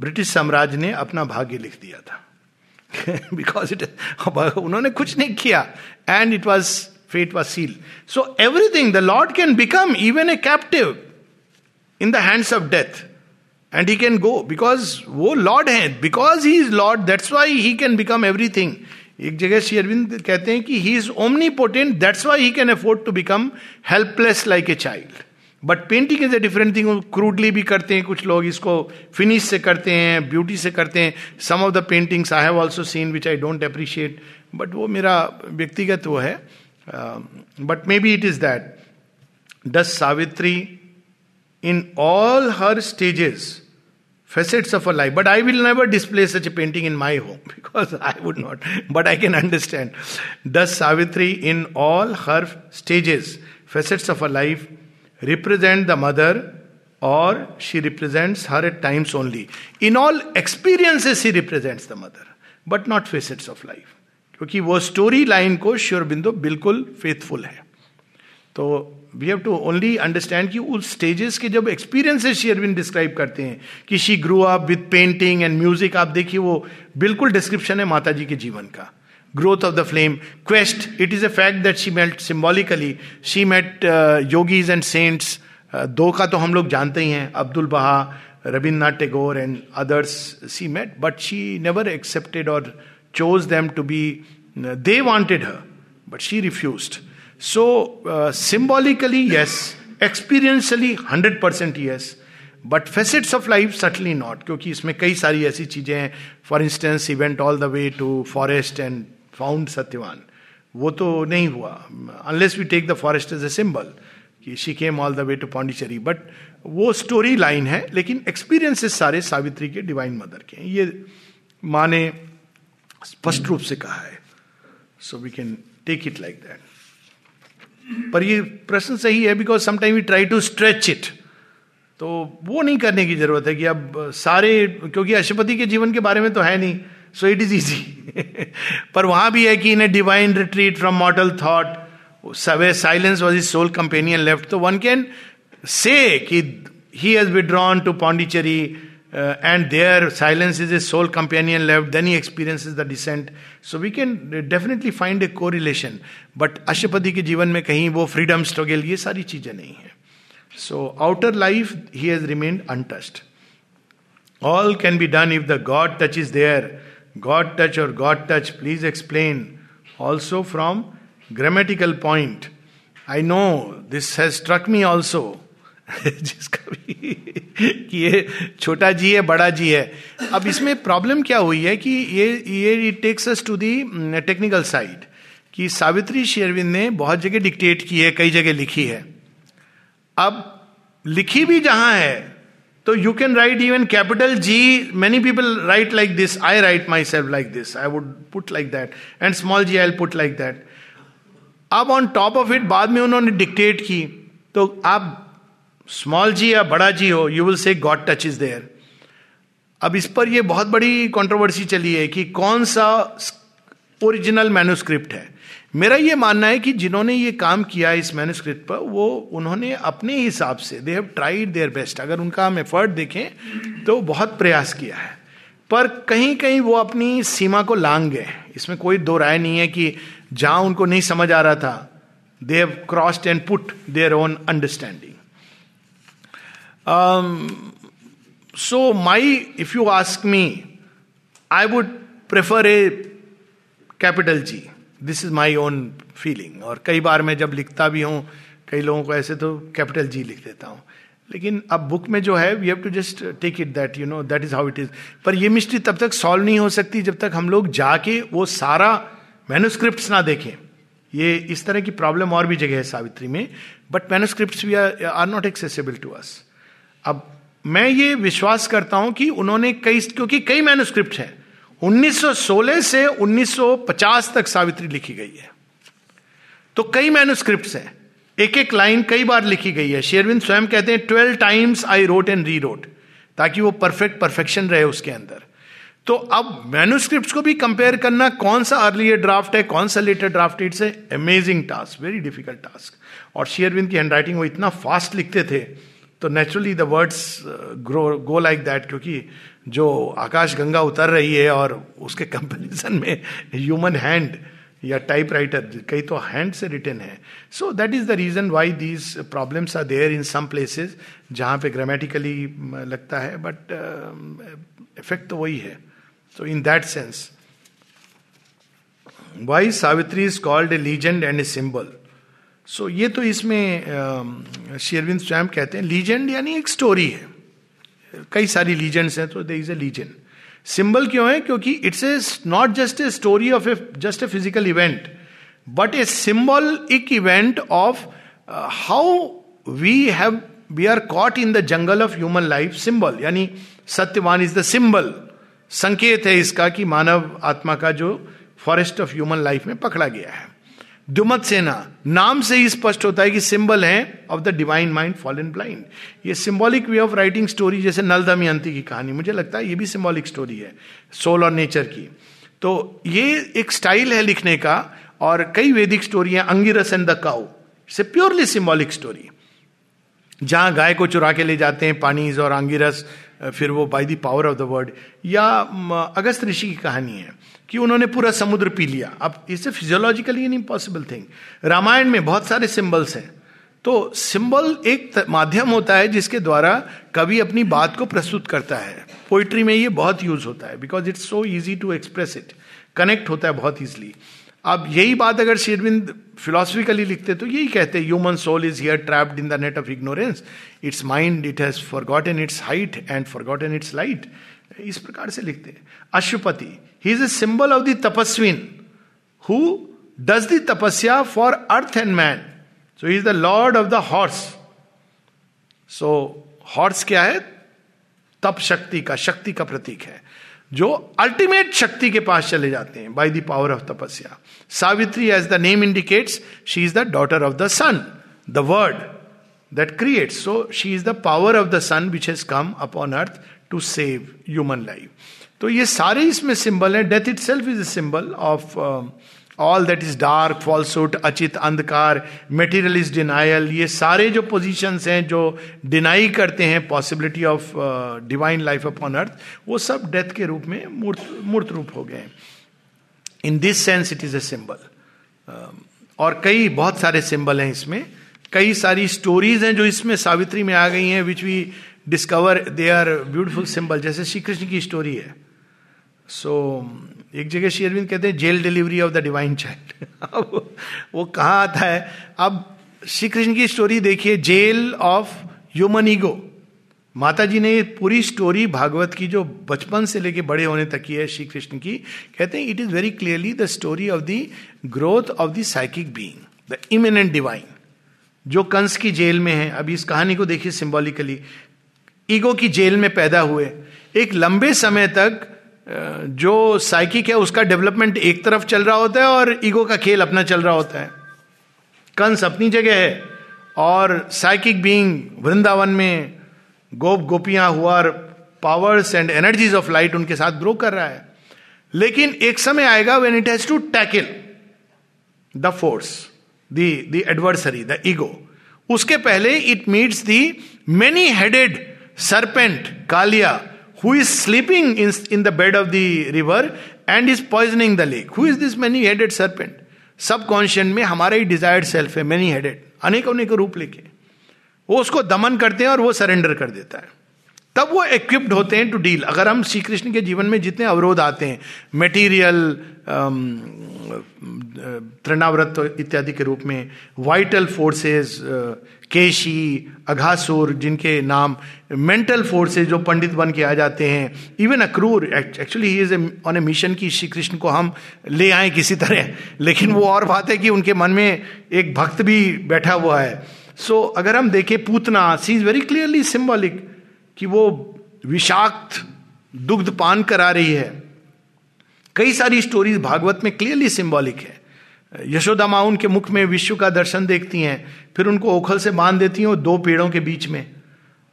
ब्रिटिश साम्राज्य ने अपना भाग्य लिख दिया था। बिकॉज़ इट उन्होंने कुछ नहीं किया। And it was fate was seal so everything the lord can become even a captive in the hands of death and he can go because वो लॉर्ड है because he is lord that's why he can become everything एक जगह श्री अरविंद कहते हैं कि he is omnipotent that's why he can afford to become helpless like a child but painting is a different thing crudely भी करते हैं, कुछ लोग इसको फिनिश से करते हैं ब्यूटी से करते हैं. Some of the paintings I have also seen which I don't appreciate but वो मेरा व्यक्तिगत वो है. But maybe it is that does Savitri in all her stages facets of a life. But I will never display such a painting in my home because I would not. But I can understand. Does Savitri, in all her stages, facets of a life, represent the mother or she represents her at times only. In all experiences, she represents the mother, but not facets of life. क्योंकि वो story line को sure बिंदु बिल्कुल faithful है तो we have to only understand कि उस stages के जब एक्सपीरियंसेस शेयरविन डिस्क्राइब करते हैं, कि she grow up with painting and music आप देखिए वो बिल्कुल डिस्क्रिप्शन है माता जी के जीवन का growth of the flame quest it is a fact that she met symbolically. She met yogis and saints. दो का तो हम लोग जानते ही हैं Abdul Baha Rabindranath Tagore and others she met but she never accepted और chose them to be they wanted her, but she refused so uh, symbolically yes. Experientially 100% yes. But facets of life subtly not क्योंकि इसमें कई सारी ऐसी चीज़ें हैं for instance event all the way to forest and found Satyavan वो तो नहीं हुआ unless we take the forest as a symbol कि she came all the way to Pondicherry but वो स्टोरी लाइन है लेकिन एक्सपीरियंसेस सारे सावित्री के डिवाइन मदर के हैं ये माँ ने स्पष्ट रूप से कहा है so we can take it like that पर ये प्रश्न सही है because sometime we try to stretch it तो वो नहीं करने की ज़रूरत है कि अब सारे, क्योंकि अशुपति के जीवन के बारे में तो है नहीं सो इट इज़ इजी पर वहाँ भी है कि in a divine retreat from mortal thought save silence was his sole companion left तो वन कैन से कि he has withdrawn to Pondicherry and there silence is a sole companion left then he experience is the descent so we can definitely find a correlation but अशुपति के जीवन में कहीं वो freedom struggle ये सारी चीज़ें नहीं है So, outer life, he has remained untouched. All can be done if the God touch is there. God touch or God touch, please explain. Also, from grammatical point. I know this has struck me also. जिसका भी कि ये छोटा जी है, बड़ा जी है। अब इसमें प्रॉब्लम क्या हुई है कि ये ये it takes us to the technical side कि सावित्री शेरविंद ने बहुत जगह डिक्टेट की है, कई जगह लिखी है। अब लिखी भी जहाँ है तो you can write even capital G many people write like this I write myself like this I would put like that and small G I put like that अब ऑन टॉप ऑफ़ इट बाद में उन्होंने dictate की तो आप small जी या बड़ा G हो you will say God touch is there अब इस पर यह बहुत बड़ी कंट्रोवर्सी चली है कि कौन सा ओरिजिनल मैन्युस्क्रिप्ट है। मेरा ये मानना है कि जिन्होंने ये काम किया इस मैन्युस्क्रिप्ट पर, वो उन्होंने अपने हिसाब से they have tried their best अगर उनका हम एफर्ट देखें तो बहुत प्रयास किया है। पर कहीं कहीं वो अपनी सीमा को लांग गए। इसमें कोई दो राय नहीं है कि जहाँ उनको नहीं समझ आ रहा था they have crossed and put their own understanding so my if you ask me I would prefer a capital G this is my own feeling और कई बार मैं जब लिखता भी हूँ, कई लोगों को ऐसे तो कैपिटल जी लिख देता हूँ। लेकिन अब बुक में जो है we have to just take it that you know that is how it is पर ये मिस्ट्री तब तक सॉल्व नहीं हो सकती जब तक हम लोग जाके वो सारा मैनुस्क्रिप्ट ना देखें। ये इस तरह की प्रॉब्लम और भी जगह है सावित्री में but manuscript we are not accessible to us अब मैं ये विश्वास करता हूँ कि उन्होंने कई, क्योंकि कई मैनुस्क्रिप्ट हैं। 1916 से 1950 तक सावित्री लिखी गई है। तो कई मैनुस्क्रिप्ट हैं। एक एक लाइन कई बार लिखी गई है। शेरविंद स्वयं कहते हैं twelve times I wrote and rewrote ताकि वो परफेक्ट परफेक्शन रहे उसके अंदर। तो अब मैनुस्क्रिप्ट को भी कंपेयर करना कौन सा अर्ली ड्राफ्ट है, कौन सा letter draft it's amazing task very difficult task और शेयरविंद की हैंडराइटिंग वो इतना फास्ट लिखते थे तो naturally the words grow go like that क्योंकि जो आकाश गंगा उतर रही है और उसके कंपेरिजन में ह्यूमन हैंड या टाइप राइटर कई तो हैंड से रिटर्न है। So that is the reason why these problems are there in some places जहाँ पे ग्रामेटिकली लगता है बट इफ़ेक्ट uh, तो वही है। So in that sense why Savitri is called a legend and a symbol so so, ये तो इसमें शेरविंद स्वयं कहते हैं लीजेंड यानी एक स्टोरी है। कई सारी लीजेंड्स हैं तो they is a legend symbol क्यों है? क्योंकि it's a not just a story of a just a physical event but a symbolic event of how we have we are caught in the jungle of human life symbol यानी Satyavan is the symbol संकेत है इसका कि मानव आत्मा का जो forest of human life में पकड़ा गया है। दुमत सेना, नाम से ही स्पष्ट होता है कि सिंबल है of the divine mind fall in blind ये symbolic way of writing story जैसे नल दमयंती की कहानी। मुझे लगता है ये भी सिंबॉलिक स्टोरी है सोल और नेचर की। तो ये एक स्टाइल है लिखने का और कई वैदिक स्टोरी है, Angiras and the cow it's a purely symbolic story जहाँ गाय को चुरा के ले जाते हैं, पानीज और अंगिरस फिर वो by the power of the word या अगस्त ऋषि की कहानी है कि उन्होंने पूरा समुद्र पी लिया। अब इससे physiologically an impossible thing Ramayana में बहुत सारे सिंबल्स हैं। तो सिंबल एक माध्यम होता है जिसके द्वारा कवि अपनी बात को प्रस्तुत करता है। पोइट्री में ये बहुत यूज़ होता है because it's so easy to express it connect होता है बहुत ईजिली अब यही बात अगर शेरविंद फिलोसफिकली लिखते तो यही कहते human soul is here trapped in the net of ignorance its mind it has forgot in its height and forgot in its light इस प्रकार से लिखते हैं। Ashwapati he is a symbol of the tapasvin who does the tapasya for earth and man so is the lord of the horse so horse क्या है? तप शक्ति का शक्ति का प्रतीक है। जो अल्टीमेट शक्ति के पास चले जाते हैं bye the power of tapasya Savitri as the name indicates she is the daughter of the sun the word that create so she is the power of the sun which has come upon earth to save human life तो ये सारे इसमें symbol है. Death itself is a symbol of all that is dark falsehood अचित अंधकार material is denial ये सारे जो positions हैं जो डिनाई करते हैं possibility of divine life upon earth वो सब डेथ के रूप में मूर्त मूर्त रूप हो गए in this sense it is a symbol और कई बहुत सारे सिंबल हैं इसमें। कई सारी स्टोरीज हैं जो इसमें सावित्री में आ गई हैं which we discover they are beautiful symbol जैसे श्री कृष्ण की स्टोरी है। सो so, एक जगह श्री अरविंद कहते हैं, jail delivery of the divine child. अब वो कहाँ आता है? अब श्री कृष्ण की स्टोरी देखिए, जेल ऑफ़ ह्यूमन ईगो। माता जी ने पूरी स्टोरी भागवत की, जो बचपन से लेके बड़े होने तक की है श्री कृष्ण की, कहते हैं it is very clearly the story of the growth of the psychic being the immanent divine जो कंस की जेल में है। अभी इस कहानी को देखिए सिंबॉलिकली ईगो की जेल में पैदा हुए। एक लंबे समय तक जो साइकिक है, उसका डेवलपमेंट एक तरफ़ चल रहा होता है और ईगो का खेल अपना चल रहा होता है। कंस अपनी जगह है और साइकिक बीइंग वृंदावन में गोप गोपियाँ हुआ powers and energies of light उनके साथ ग्रो कर रहा है। लेकिन एक समय आएगा when it has to tackle the force the adversary the ego उसके पहले it meets the many headed serpent Kaliya who is sleeping in, in the bed of the river and is poisoning the lake. Who is this many headed serpent? Subconscient में हमारा ही desired self है many headed अनेक अनेक रूप लेके वो उसको दमन करते हैं और वो सरेंडर कर देता है तब वो इक्विप्ड होते हैं टू डील अगर हम श्री कृष्ण के जीवन में जितने अवरोध आते हैं मेटीरियल तृणाव्रत इत्यादि के रूप में वाइटल फोर्सेस केशी अघासुर जिनके नाम मेंटल फोर्सेस जो पंडित बन के आ जाते हैं even Akrura actually he is on a mission की श्री कृष्ण को हम ले आए किसी तरह। लेकिन वो और बात है कि उनके मन में एक भक्त भी बैठा हुआ है। सो so, अगर हम देखें Putana she is very clearly symbolic कि वो विषाक्त दुग्ध पान करा रही है। कई सारी स्टोरीज भागवत में क्लियरली सिंबॉलिक है। यशोदा माँ उनके मुख में विश्व का दर्शन देखती हैं, फिर उनको ओखल से बाँध देती हैं और दो पेड़ों के बीच में।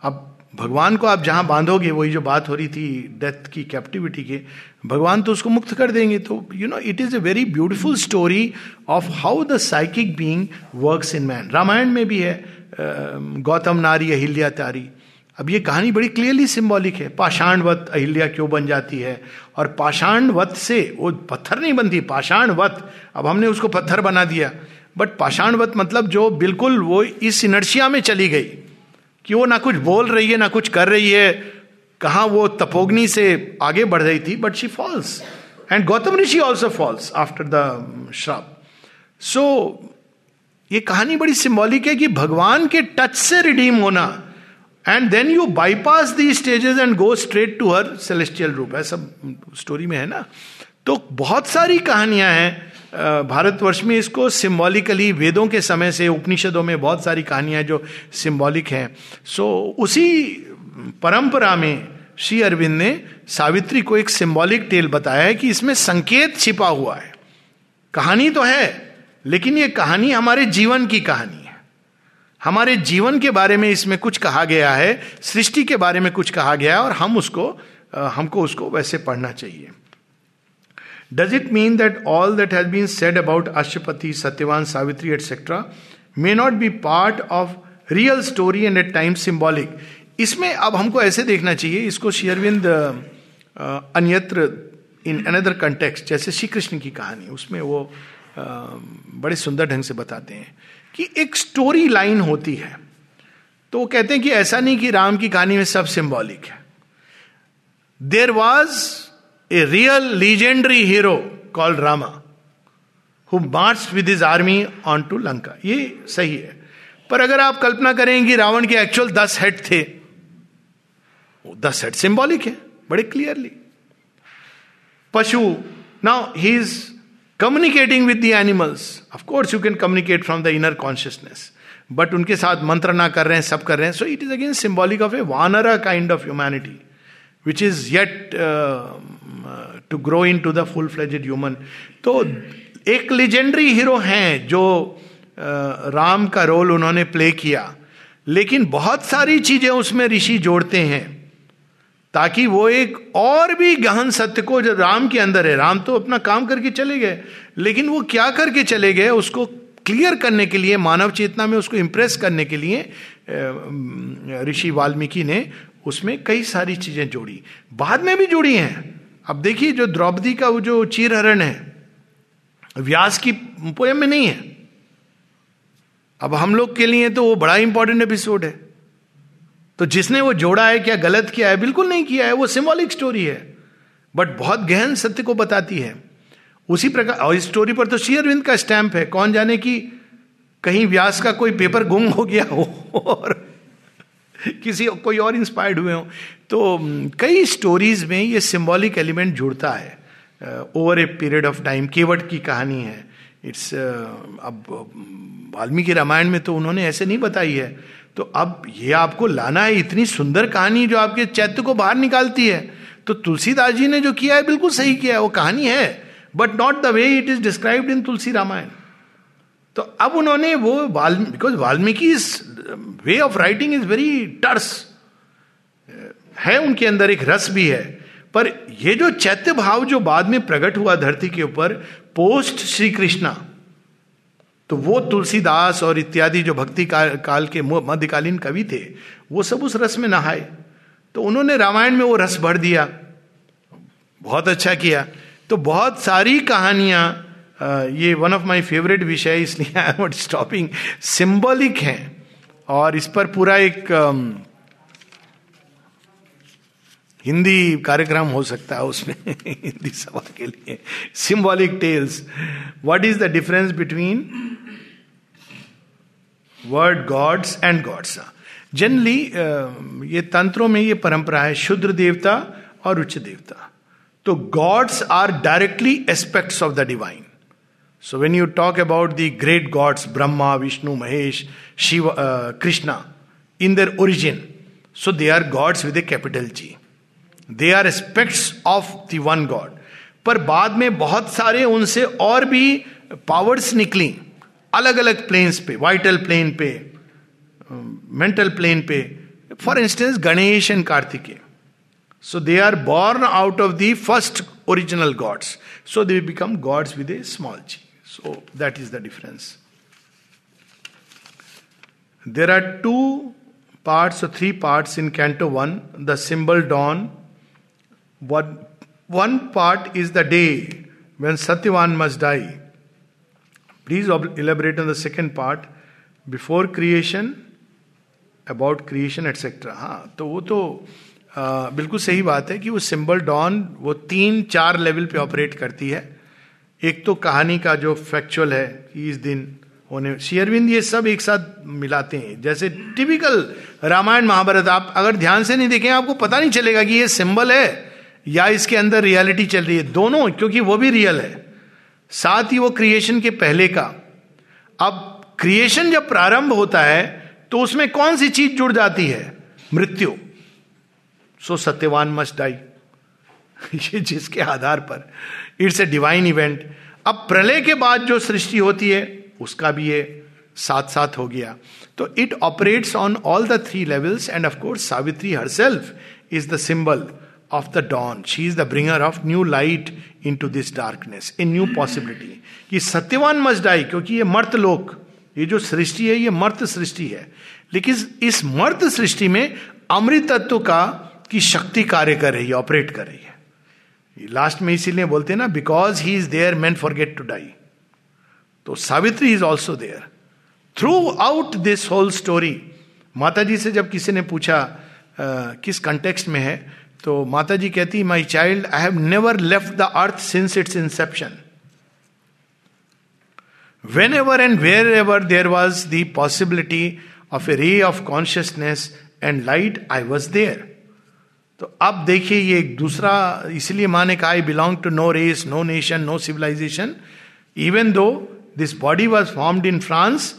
अब भगवान को आप जहाँ बांधोगे, वही जो बात हो रही थी डेथ की कैप्टिविटी के, भगवान तो उसको मुक्त कर देंगे। तो you know it is a very beautiful story of how the psychic being works in man Ramayana में भी है गौतम नारी अहिल्या तारी अब ये कहानी बड़ी क्लियरली सिंबॉलिक है। पाषाणवत अहिल्या क्यों बन जाती है? और पाषाणवत से वो पत्थर नहीं बनती, पाषाणवत। अब हमने उसको पत्थर बना दिया। बट पाषाणवत मतलब जो बिल्कुल वो इस इनर्शिया में चली गई, कि वो ना कुछ बोल रही है, ना कुछ कर रही है। कहा वो तपोग्नि से आगे बढ़ रही थी but she falls and Gautam rishi also falls after the shraap so ये कहानी बड़ी सिंबॉलिक है कि भगवान के टच से रिडीम होना and then you bypass the stages and go straight to her celestial roop. ऐसा स्टोरी में है ना? तो बहुत सारी कहानियाँ हैं भारतवर्ष में इसको सिम्बॉलिकली वेदों के समय से उपनिषदों में बहुत सारी कहानियाँ जो सिंबॉलिक हैं। सो so, उसी परंपरा में श्री अरविंद ने सावित्री को एक सिम्बॉलिक टेल बताया है कि इसमें संकेत छिपा हुआ है। कहानी तो है लेकिन ये कहानी हमारे जीवन की कहानी हमारे जीवन के बारे में इसमें कुछ कहा गया है, सृष्टि के बारे में कुछ कहा गया है और हम उसको हमको उसको वैसे पढ़ना चाहिए। Does it mean that all that has been said about Ashwapati Satyavan Savitri etcetera may not be part of real story and at time symbolic इसमें अब हमको ऐसे देखना चाहिए, इसको शेयरविंद अन्यत्र इन अनदर कंटेक्स्ट जैसे श्री कृष्ण की कहानी, उसमें वो बड़े सुंदर ढंग से बताते हैं। कि एक स्टोरी लाइन होती है। तो वो कहते हैं कि ऐसा नहीं कि राम की कहानी में सब सिंबॉलिक है। There was a real legendary hero called Rama who march with his army on to Lanka ये सही है। पर अगर आप कल्पना करें कि रावण के एक्चुअल दस हेड थे, वो दस हेड सिंबॉलिक है, बड़े क्लियरली पशु now he is communicating with the animals Of course, you can communicate from the inner consciousness. But उनके साथ मंत्रणा कर रहे हैं सब कर रहे हैं। So it is again symbolic of a vanara kind of humanity which is yet to grow into the full fledged human तो एक लेजेंडरी हीरो हैं जो uh, राम का रोल उन्होंने प्ले किया। लेकिन बहुत सारी चीज़ें उसमें ऋषि जोड़ते हैं। ताकि वो एक और भी गहन सत्य को जो राम के अंदर है, राम तो अपना काम करके चले गए, लेकिन वो क्या करके चले गए, उसको क्लियर करने के लिए, मानव चेतना में उसको इंप्रेस करने के लिए ऋषि वाल्मीकि ने उसमें कई सारी चीज़ें जोड़ी। बाद में भी जुड़ी हैं। अब देखिए, जो द्रौपदी का वो जो चीरहरण है, व्यास की पोएम में नहीं है। अब हम लोग के लिए तो वो बड़ा इंपॉर्टेंट एपिसोड है। तो जिसने वो जोड़ा है क्या गलत किया है? बिल्कुल नहीं किया है। वो सिंबॉलिक स्टोरी है। बट बहुत गहन सत्य को बताती है। उसी प्रकार और इस स्टोरी पर तो शेयरविंद का स्टैंप है। कौन जाने कि कहीं व्यास का कोई पेपर गुम हो गया हो और किसी कोई और इंस्पायर्ड हुए हो। तो कई स्टोरीज में ये सिंबॉलिक एलिमेंट जुड़ता है। Over a period of time Kevat की कहानी है। इट्स uh, अब वाल्मीकि रामायण में तो उन्होंने ऐसे नहीं बताई है। तो अब ये आपको लाना है, इतनी सुंदर कहानी जो आपके चैत्य को बाहर निकालती है। तो तुलसीदास जी ने जो किया है, बिल्कुल सही किया है, वो कहानी है but not the way it is described in Tulsi Ramayan तो अब उन्होंने वो because Valmiki way of writing is very terse है उनके अंदर एक रस भी है। पर ये जो चैत्य भाव जो बाद में प्रकट हुआ धरती के ऊपर पोस्ट श्री कृष्णा तो वो तुलसीदास और इत्यादि जो भक्ति काल, काल के मध्यकालीन कवि थे वो सब उस रस में नहाए। तो उन्होंने रामायण में वो रस भर दिया। बहुत अच्छा किया। तो बहुत सारी कहानियाँ ये वन ऑफ़ माय फेवरेट विषय इसलिए आई एम स्टॉपिंग सिंबॉलिक हैं। और इस पर पूरा एक हिंदी कार्यक्रम हो सकता है उसमें, हिंदी सभा के लिए। Symbolic tales what is the difference between word gods and gods generally ये तंत्रों में ये परंपरा है, शुद्र देवता और उच्च देवता। तो gods are directly aspects of the divine so when you talk about the great gods Brahma Vishnu Mahesh Shiv Krishna in their origin so they are gods with a capital G they are aspects of the one God पर बाद में बहुत सारे उनसे और भी powers निकली। अलग अलग प्लेन्स पे वाइटल प्लेन पे मेंटल प्लेन पे। For instance Ganesh and Kartikeya so they are born out of the first original gods so they become gods with a small G so that is the difference there are two or three parts in Canto 1 the symbol dawn. One, one part is the day when Satyavan must die. Please elaborate on the second part before creation about creation etcetera हाँ तो वो तो आ, बिल्कुल सही बात है कि वो सिंबल डॉन वो तीन चार लेवल पे ऑपरेट करती है। एक तो कहानी का जो फैक्चुअल है कि इस दिन होने शेयरविंद ये सब एक साथ मिलाते हैं। जैसे टिपिकल रामायण महाभारत आप अगर ध्यान से नहीं देखें आपको पता नहीं चलेगा कि ये सिंबल है। या इसके अंदर रियलिटी चल रही है? दोनों, क्योंकि वो भी रियल है। साथ ही वो क्रिएशन के पहले का। अब क्रिएशन जब प्रारंभ होता है तो उसमें कौन सी चीज़ जुड़ जाती है? मृत्यु। सो सत्यवान मस्ट डाई ये जिसके आधार पर। इट्स ए डिवाइन इवेंट अब प्रलय के बाद जो सृष्टि होती है, उसका भी ये साथ साथ हो गया। तो it operates on all the three levels and of course Savitri herself is the symbol of the dawn she is the bringer of new light into this darkness a new possibility कि Satyavan must die क्योंकि ये मर्त लोक ये जो सृष्टि है ये मर्त सृष्टि है। लेकिन इस मर्त सृष्टि में अमृत तत्व का की शक्ति कार्य कर रही है ऑपरेट कर रही है। लास्ट में इसीलिए बोलते हैं ना because he is there man for get to die तो Savitri is also there throughout this whole story Mata ji से जब किसी ने पूछा आ, किस कंटेक्स्ट में है तो माता जी कहती my child I have never left the earth since its inception whenever and wherever there was the possibility of a ray of consciousness and light I was there तो अब देखिए, ये एक दूसरा, इसलिए माँ ने कहा I belong to no race no nation no civilization even though this body was formed in France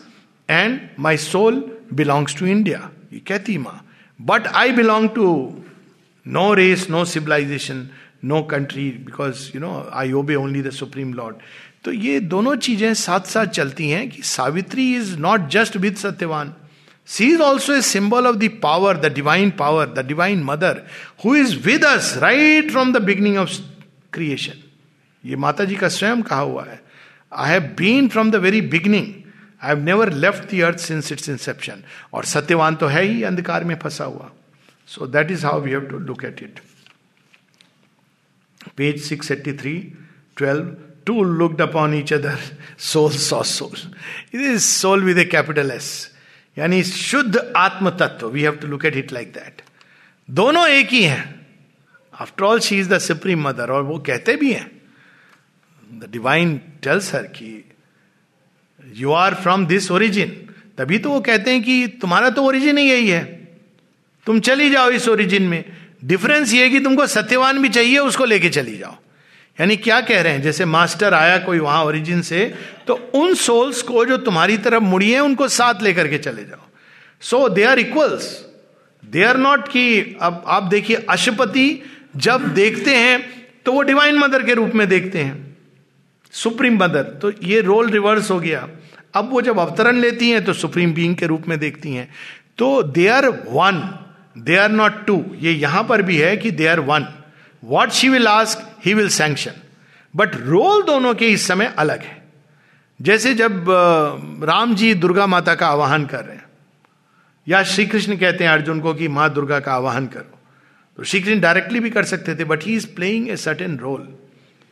and my soul belongs to India ये कहती माँ but I belong to no race no civilization no country because you know I obey only the supreme Lord तो ये दोनों चीज़ें साथ साथ चलती हैं कि Savitri is not just with Satyavan she is also a symbol of the power the divine power the divine mother who is with us right from the beginning of creation ये माता जी का स्वयं कहा हुआ है। I have been from the very beginning I have never left the earth since its inception और सत्यवान तो है ही, अंधकार में फंसा हुआ। That is how we have to look at it page six eighty three twelve two looked upon each other soul saw soul it is soul with a S यानी शुद्ध आत्म तत्व we have to look at it like that दोनों एक ही हैं after all she is the supreme mother और वो कहते भी हैं द डिवाइन टेल्स हर कि you are from this origin तभी तो वो कहते हैं कि तुम्हारा तो ओरिजिन ही यही है तुम चली जाओ इस ओरिजिन में। डिफरेंस ये कि तुमको सत्यवान भी चाहिए, उसको लेके चली जाओ। यानी क्या कह रहे हैं, जैसे मास्टर आया कोई वहाँ ओरिजिन से तो उन सोल्स को जो तुम्हारी तरफ़ मुड़ी है, उनको साथ लेकर के चले जाओ। So they are equals they are not कि अब आप देखिए, अशुपति जब देखते हैं तो वो डिवाइन मदर के रूप में देखते हैं। सुप्रीम मदर तो ये रोल रिवर्स हो गया। अब वो जब अवतरण लेती हैं तो सुप्रीम बींग के रूप में देखती हैं। तो they are one they are not two ये यहाँ पर भी है कि they are one what she will ask he will sanction but role दोनों के इस समय अलग है। जैसे जब राम जी दुर्गा माता का आवाहन कर रहे हैं, या श्री कृष्ण कहते हैं अर्जुन को कि माँ दुर्गा का आवाहन करो। तो श्री कृष्ण डायरेक्टली भी कर सकते थे but he is playing a certain role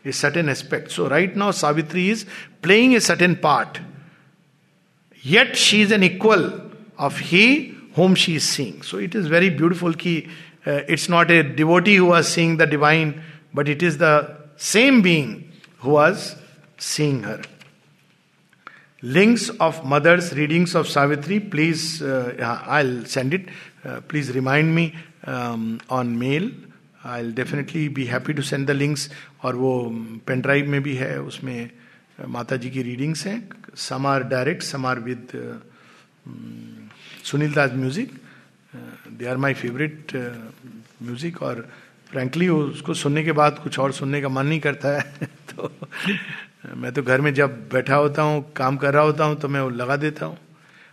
a certain aspect so right now Savitri is playing a certain part yet she is an equal of he whom she is seeing. So it is very beautiful ki uh, it's not a devotee who was seeing the divine, but it is the same being who was seeing her. Links of mothers, readings of Savitri, please, uh, I'll send it. Uh, please remind me um, on mail. I'll definitely be happy to send the links और वो pen drive में भी है उसमें माता जी की readings हैं some are direct some are with Sunil Das music they are my favourite music और फ्रेंकली उसको सुनने के बाद कुछ और सुनने का मन नहीं करता है तो मैं तो घर में जब बैठा होता हूँ, काम कर रहा होता हूँ तो मैं वो लगा देता हूँ।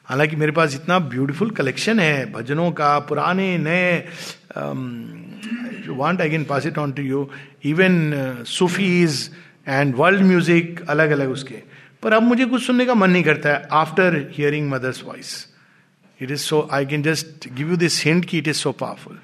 हालाँकि मेरे पास इतना ब्यूटीफुल कलेक्शन है, भजनों का, पुराने, नए you want I can pass it on to you even Sufis and world music अलग अलग उसके। पर अब मुझे कुछ सुनने का मन नहीं करता है after hearing mother's voice It is so, I can just give you this hint ki it is so powerful.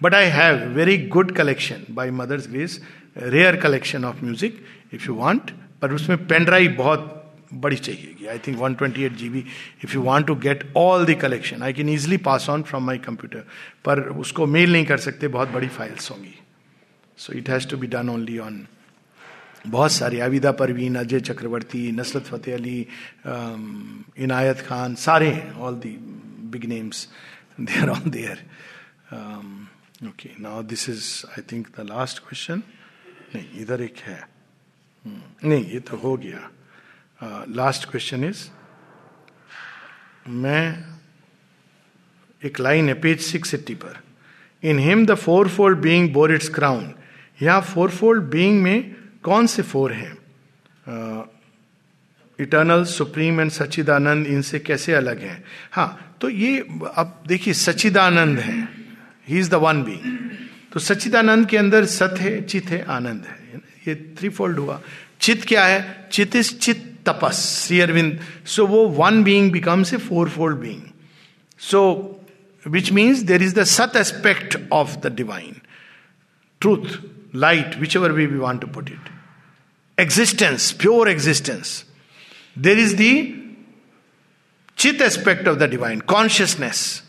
But I have very good collection by Mother's Grace, rare collection of music if you want. पर उसमें pen drive बहुत बड़ी चाहिएगी I think 128 G B if you want to get all the collection I can easily pass on from my computer पर उसको mail नहीं कर सकते बहुत बड़ी फाइल्स होंगी so it has to be done only on बहुत सारे आविदा परवीन अजय चक्रवर्ती नसरत फतेह अली इनायत खान सारे हैं all the big names. They are all there. Um, okay, now this is, I think, the last question. नहीं इधर एक है नहीं ये तो हो गया लास्ट क्वेश्चन इज़ मैं एक लाइन है पेज सिक्स एट्टी पर in him the fourfold being bore its crown यहाँ फोर फोल्ड बींग में कौन से फोर हैं इटर्नल सुप्रीम एंड सच्चिदानंद इनसे कैसे अलग हैं? हाँ तो ये अब देखिए सच्चिदानंद है। He is the one be तो सच्चिदानंद के अंदर सत है, चित है, आनंद है। ये थ्री फोल्ड हुआ। चित क्या है? चित इज़ चित तपस, श्री अरविंद। सो वो one being becomes a fourfold being so which means there is the sat aspect of the divine truth light whichever we we want to put it existence pure existence there is the chit aspect of the divine, consciousness.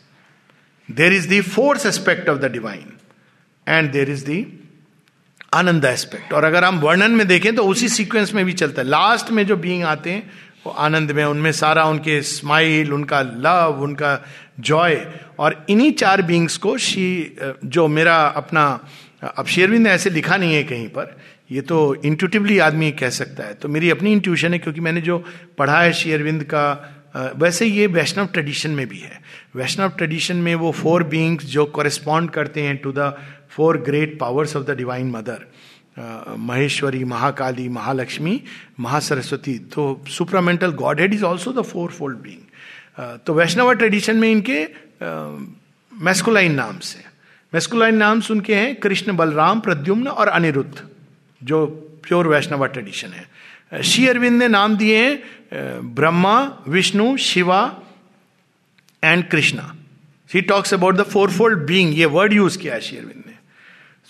There is the force aspect of the divine. And there is the ananda aspect और अगर हम वर्णन में देखें तो उसी sequence में भी चलता है लास्ट में जो बीइंग आते हैं वो आनंद में उनमें सारा उनके स्माइल उनका लव उनका जॉय और इन्हीं चार बींग्स को शी जो मेरा अपना अब शेरविंद ने ऐसे लिखा नहीं है कहीं पर ये तो इंट्यूटिवली आदमी कह सकता है। तो मेरी अपनी इंट्यूशन है क्योंकि मैंने जो पढ़ा है शेयरविंद का वैसे ये वैष्णव ट्रेडिशन में भी है। वैष्णव ट्रेडिशन में वो फोर बींग्स जो कॉरेस्पॉन्ड करते हैं to the four great powers of the divine mother Maheshwari, Mahakali, Mahalakshmi, Mahasaraswati. तो supramental godhead is also the fourfold being तो वैष्णव ट्रेडिशन में इनके मैस्कुलाइन नाम से। मैस्कुलाइन नाम सुन के हैं कृष्ण, बलराम, प्रद्युम्न और अनिरुद्ध। जो प्योर वैष्णव ट्रेडिशन है। श्री अरविंद ने नाम दिए हैं Brahma, Vishnu, Shiva and Krishna. He talks about the fourfold being ये वर्ड यूज़ किया है श्री अरविंद ने।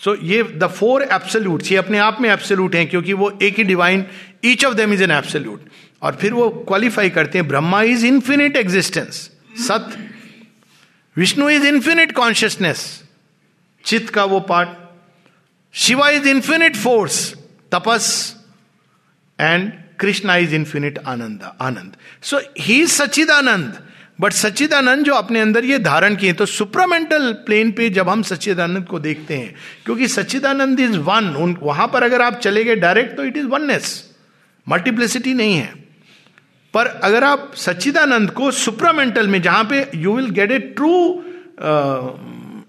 सो ये द फोर एब्सोल्यूट ये अपने आप में एब्सोल्यूट हैं, क्योंकि वो एक ही divine each of them is an absolute और फिर वो क्वालिफाई करते हैं, ब्रह्मा इज़ इन्फिनिट एग्जिस्टेंस सत। विष्णु इज़ इन्फिनिट कॉन्शियसनेस चित्त का वो part Shiva is infinite force tapas and Krishna is infinite ananda ananda so he Sachidananda but Sachchidananda जो अपने अंदर ये धारण किए तो सुप्रामेंटल प्लेन पे जब हम सच्चिदानंद को देखते हैं, क्योंकि सच्चिदानंद इज़ वन उन, वहाँ पर अगर आप चले गए डायरेक्ट तो इट इज़ वननेस मल्टीप्लिसिटी नहीं है. पर अगर आप सच्चिदानंद को सुप्रामेंटल में, जहाँ पे you will get a true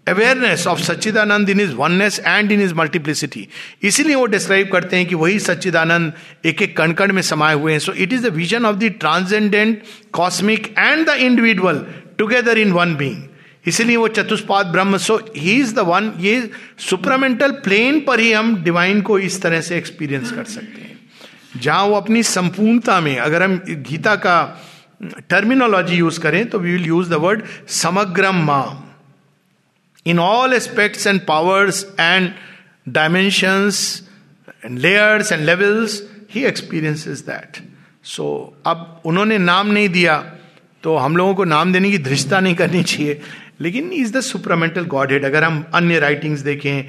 awareness of Sachchidananda in his oneness and in his multiplicity इसीलिए वो डिस्क्राइब करते हैं कि वही सच्चिदानंद एक एक कणकण में समाये हुए हैं। So it is the vision of the transcendent cosmic and the individual together in one being इसीलिए वो चतुष्पाद ब्रह्म so he is the one ये सुप्रमेंटल प्लेन पर ही हम डिवाइन को इस तरह से एक्सपीरियंस कर सकते हैं। जहाँ वो अपनी संपूर्णता में, अगर हम गीता का टर्मिनोलॉजी यूज़ करें तो we will use the word समग्रम माम in all aspects and powers and dimensions and layers and levels, he experiences that. So, अब उन्होंने नाम नहीं दिया तो हम लोगों को नाम देने की धृष्टता नहीं करनी चाहिए। लेकिन is the supramental godhead अगर हम अन्य राइटिंग्स देखें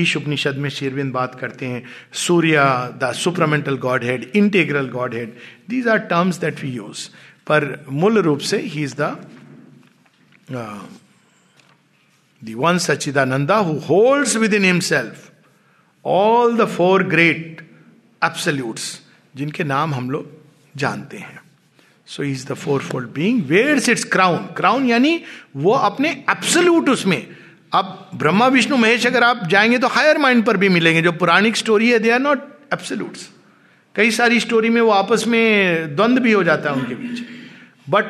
ईश उपनिषद में शेरविंद बात करते हैं सूर्य the supramental godhead integral godhead these are terms that we use पर मूल रूप से he is the The one Sachidananda who holds within himself all the four great absolutes जिनके नाम हम लोग जानते हैं so is the fourfold being wears its crown crown यानी वो अपने एब्सोल्यूट उसमें अब ब्रह्मा विष्णु महेश अगर आप जाएँगे तो हायर माइंड पर भी मिलेंगे जो पुराणिक स्टोरी है दे आर नॉट एब्सोल्यूट्स कई सारी स्टोरी में वो आपस में द्वंद्व भी हो जाता है उनके बीच but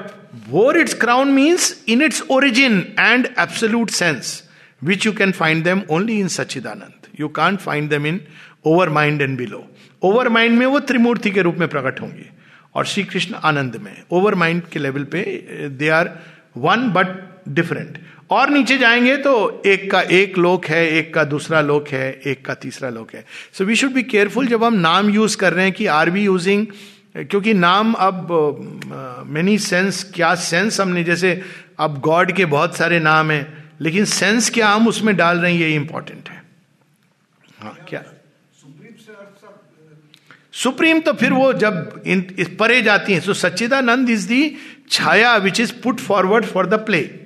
wore its crown means in its origin and absolute sense, which you can find them only in Sachidanand. You can't find them in overmind and below overmind में वो त्रिमूर्ति के रूप में प्रकट होंगे और श्री कृष्ण आनंद में। ओवर माइंड के लेवल पे they are one but different और नीचे जाएँगे तो एक का एक लोक है एक का दूसरा लोक है एक का तीसरा लोक है। So we should be careful जब हम नाम यूज़ कर रहे हैं कि आर वी यूजिंग क्योंकि नाम अब मेनी सेंस क्या सेंस हमने जैसे अब गॉड के बहुत सारे नाम हैं लेकिन सेंस क्या हम उसमें डाल रहे हैं ये इंपॉर्टेंट है। हाँ क्या? सुप्रीम तो फिर वो जब इन परे जाती हैं so Sachchidananda is the chhaya which is put forward for the play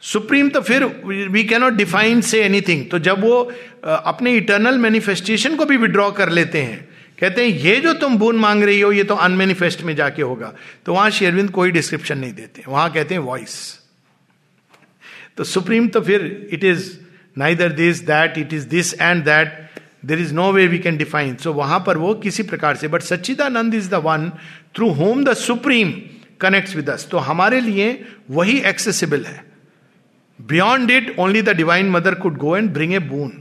supreme तो फिर we cannot define say anything तो जब वो अपने इटर्नल मैनिफेस्टेशन को भी विड्रॉ कर लेते हैं कहते हैं, ये जो तुम बून मांग रही हो, ये तो अनमेनिफेस्ट में जाके होगा। तो वहाँ शेरविंद कोई डिस्क्रिप्शन नहीं देते। वहाँ कहते हैं वॉइस तो सुप्रीम तो फिर it is neither this that it is this and that there is no way we can define so वहाँ पर वो किसी प्रकार से but Sachchidananda is the one through whom the supreme connect with us तो हमारे लिए वही एक्सेसिबल है। Beyond it only the divine mother could go and bring a boon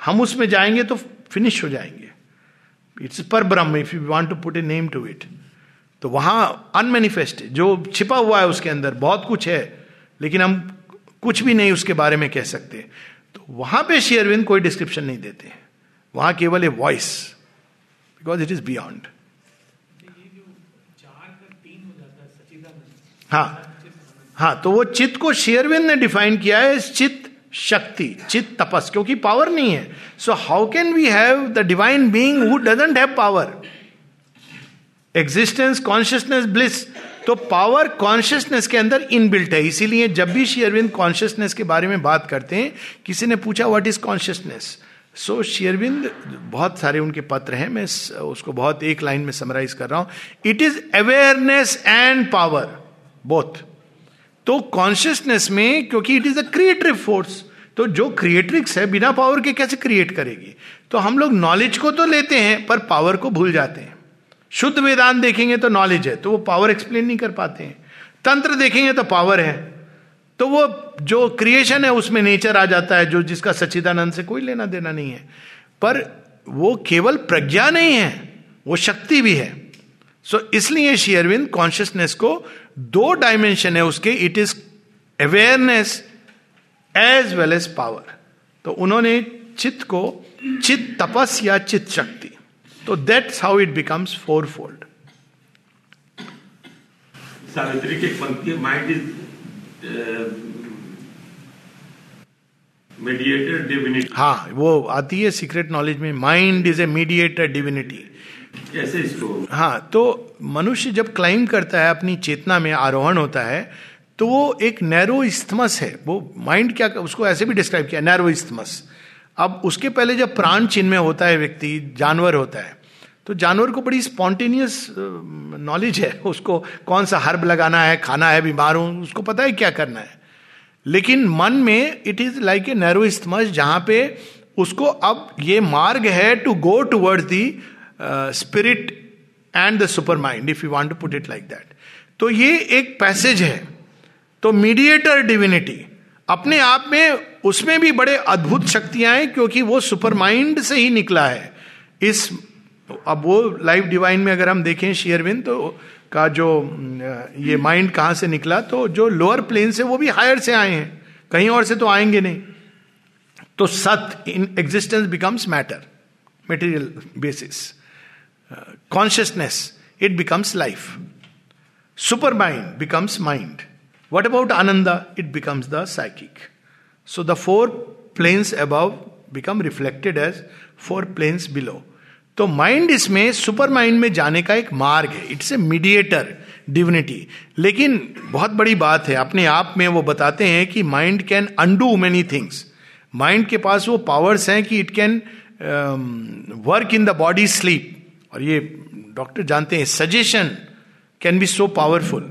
हम उसमें जाएँगे तो फिनिश हो जाएँगे। इट्स पर Brahm if you want to put a name to it तो वहाँ अनमेनिफेस्ट जो छिपा हुआ है उसके अंदर, बहुत कुछ है, लेकिन हम कुछ भी नहीं उसके बारे में कह सकते। तो वहाँ पे शेयरविंद कोई डिस्क्रिप्शन नहीं देते वहाँ केवल a voice because it is beyond हाँ हाँ तो वो चित्त को शेयरविंद ने डिफाइन किया है चित्त शक्ति चित तपस, क्योंकि पावर नहीं है। So how can we have the divine being who doesn't have power existence consciousness bliss तो पावर कॉन्शियसनेस के अंदर इनबिल्ट है। इसीलिए जब भी श्री अरविंद कॉन्शियसनेस के बारे में बात करते हैं, किसी ने पूछा व्हाट इज़ कॉन्शियसनेस सो शेयरविंद बहुत सारे उनके पत्र हैं। मैं उसको बहुत एक लाइन में समराइज कर रहा हूँ। It is awareness and power both तो कॉन्शियसनेस में क्योंकि it is a creative force तो जो क्रिएट्रिक्स है बिना पावर के कैसे क्रिएट करेगी? तो हम लोग नॉलेज को तो लेते हैं पर पावर को भूल जाते हैं। शुद्ध वेदांत देखेंगे तो नॉलेज है तो वो पावर एक्सप्लेन नहीं कर पाते हैं। तंत्र देखेंगे तो पावर है। तो वो जो क्रिएशन है उसमें नेचर आ जाता है जो जिसका सच्चिदानंद से कोई लेना देना नहीं है। पर वो केवल प्रज्ञा नहीं है वो शक्ति भी है। सो so, इसलिए शेयरविंद कॉन्शियसनेस को दो डायमेंशन है उसके it is awareness as well as power तो उन्होंने चित्त को चित तपस या चित शक्ति। तो that's how it becomes four fold Savitri की पंक्ति माइंड इज़ मीडिएटर डिविनिटी हाँ वो आती है सीक्रेट नॉलेज में mind is a mediator divinity कैसे इसको हाँ तो मनुष्य जब क्लाइंब करता है, अपनी चेतना में आरोहण होता है तो वो एक नैरो इस्थमस है। वो माइंड क्या, उसको ऐसे भी डिस्क्राइब किया नैरो इस्थमस अब उसके पहले जब प्राण चिन्ह में होता है व्यक्ति, जानवर होता है तो जानवर को बड़ी स्पॉन्टेनियस नॉलेज है। उसको कौन सा हर्ब लगाना है, खाना है, बीमार हूँ, उसको पता है क्या करना है। लेकिन मन में it is like a narrow isthmus जहाँ पे उसको अब ये मार्ग है to go towards the spirit and the super mind if you want to put it like that तो ये एक पैसेज है। तो मीडिएटर डिविनिटी अपने आप में उसमें भी बड़े अद्भुत शक्तियाँ हैं, क्योंकि वो सुपर माइंड से ही निकला है। इस, अब वो लाइफ डिवाइन में अगर हम देखें शेयरविन तो का जो ये माइंड कहाँ से निकला तो जो लोअर प्लेन से वो भी हायर से आए हैं। कहीं और से तो आएँगे नहीं। तो सत in existence becomes matter material basis consciousness it becomes life super mind becomes mind what about Ananda it becomes the psychic so the four planes above become reflected as four planes below तो mind इसमें super mind में जाने का एक मार्ग है. It's A mediator divinity लेकिन बहुत बड़ी बात है. अपने आप में वो बताते हैं कि mind can undo many things mind के पास वो पावर्स हैं कि it can work in the body sleep और ये डॉक्टर जानते हैं suggestion can be so powerful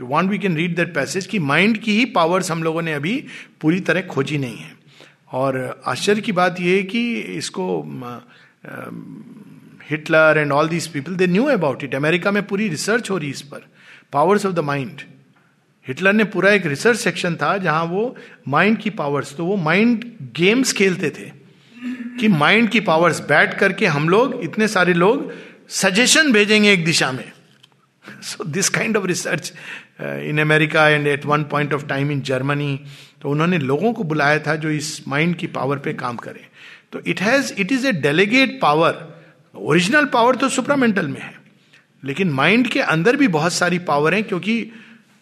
you want we can read that passage कि माइंड की ही पावर्स हम लोगों ने अभी पूरी तरह खोजी नहीं है। और आश्चर्य की बात यह है कि इसको Hitler and all these people they knew about it America में पूरी रिसर्च हो रही इस पर। Powers of the mind Hitler ने पूरा एक रिसर्च सेक्शन था जहाँ वो माइंड की पावर्स तो वो माइंड गेम्स खेलते थे कि माइंड की पावर्स बैठ करके हम लोग, इतने सारे लोग सजेशन भेजेंगे एक दिशा में। So this kind of research in America and at one point of time in Germany तो उन्होंने लोगों को बुलाया था जो इस माइंड की पावर पे काम करें। तो it has it is a delegate power original power तो सुपरामेंटल में है। लेकिन माइंड के अंदर भी बहुत सारी पावर है क्योंकि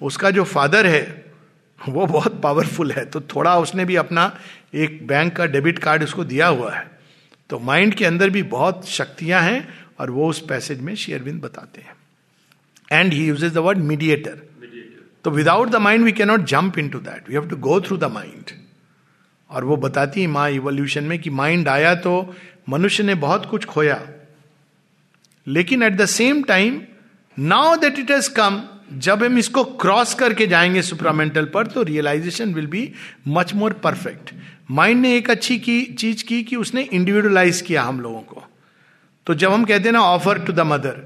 उसका जो फादर है, वो बहुत पावरफुल है। तो थोड़ा उसने भी अपना एक बैंक का डेबिट कार्ड उसको दिया हुआ है। तो माइंड के अंदर भी बहुत शक्तियाँ हैं और वो उस पैसेज में शेयरविंद बताते हैं। And he uses the word mediator तो without the mind we cannot jump into that we have to go through the mind और वो बताती है माँ इवोल्यूशन में कि माइंड आया तो मनुष्य ने बहुत कुछ खोया। लेकिन at the same time now that it has come जब हम इसको क्रॉस करके जाएँगे सुप्रामेंटल पर तो realisation will be much more perfect mind ने एक अच्छी की चीज़ की कि उसने इंडिविजुअलाइज किया हम लोगों को। तो जब हम कहते हैं ना ऑफ़र टू द मदर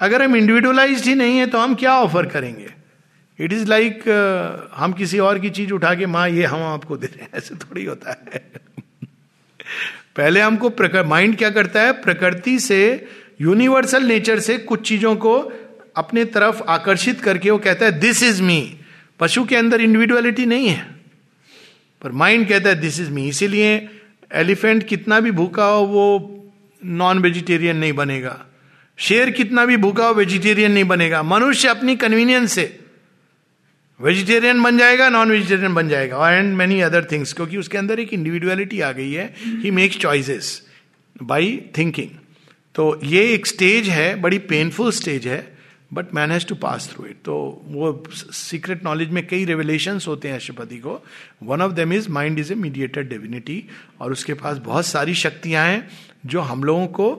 अगर हम इंडिविजुअलाइज ही नहीं है तो हम क्या ऑफ़र करेंगे? इट इज़ लाइक हम किसी और की चीज़ उठा के, माँ, ये हम आपको दे रहे हैं। ऐसे थोड़ी होता है। पहले हमको माइंड क्या करता है? प्रकृति से यूनिवर्सल नेचर से कुछ चीज़ों को अपने तरफ़ आकर्षित करके वो कहता है दिस इज़ मी पशु के अंदर इंडिविजुअलिटी नहीं है। पर माइंड कहता है दिस इज़ मी इसीलिए एलिफेंट कितना भी भूखा हो, वो नॉन वेजिटेरियन नहीं बनेगा। शेर कितना भी भूखा हो वेजिटेरियन नहीं बनेगा। मनुष्य अपनी कन्वीनियंस से वेजिटेरियन बन जाएगा नॉन वेजिटेरियन बन जाएगा एंड मेनी अदर थिंग्स क्योंकि उसके अंदर एक इंडिविजुअलिटी आ गई है। He makes choices by thinking तो ये एक स्टेज है, बड़ी पेनफुल स्टेज है but man has to pass through it तो वो सीक्रेट नॉलेज में कई रेवलेशन होते हैं अशुपति को। One of them is mind is a mediated divinity और उसके पास बहुत सारी शक्तियाँ हैं। जो हम लोगों को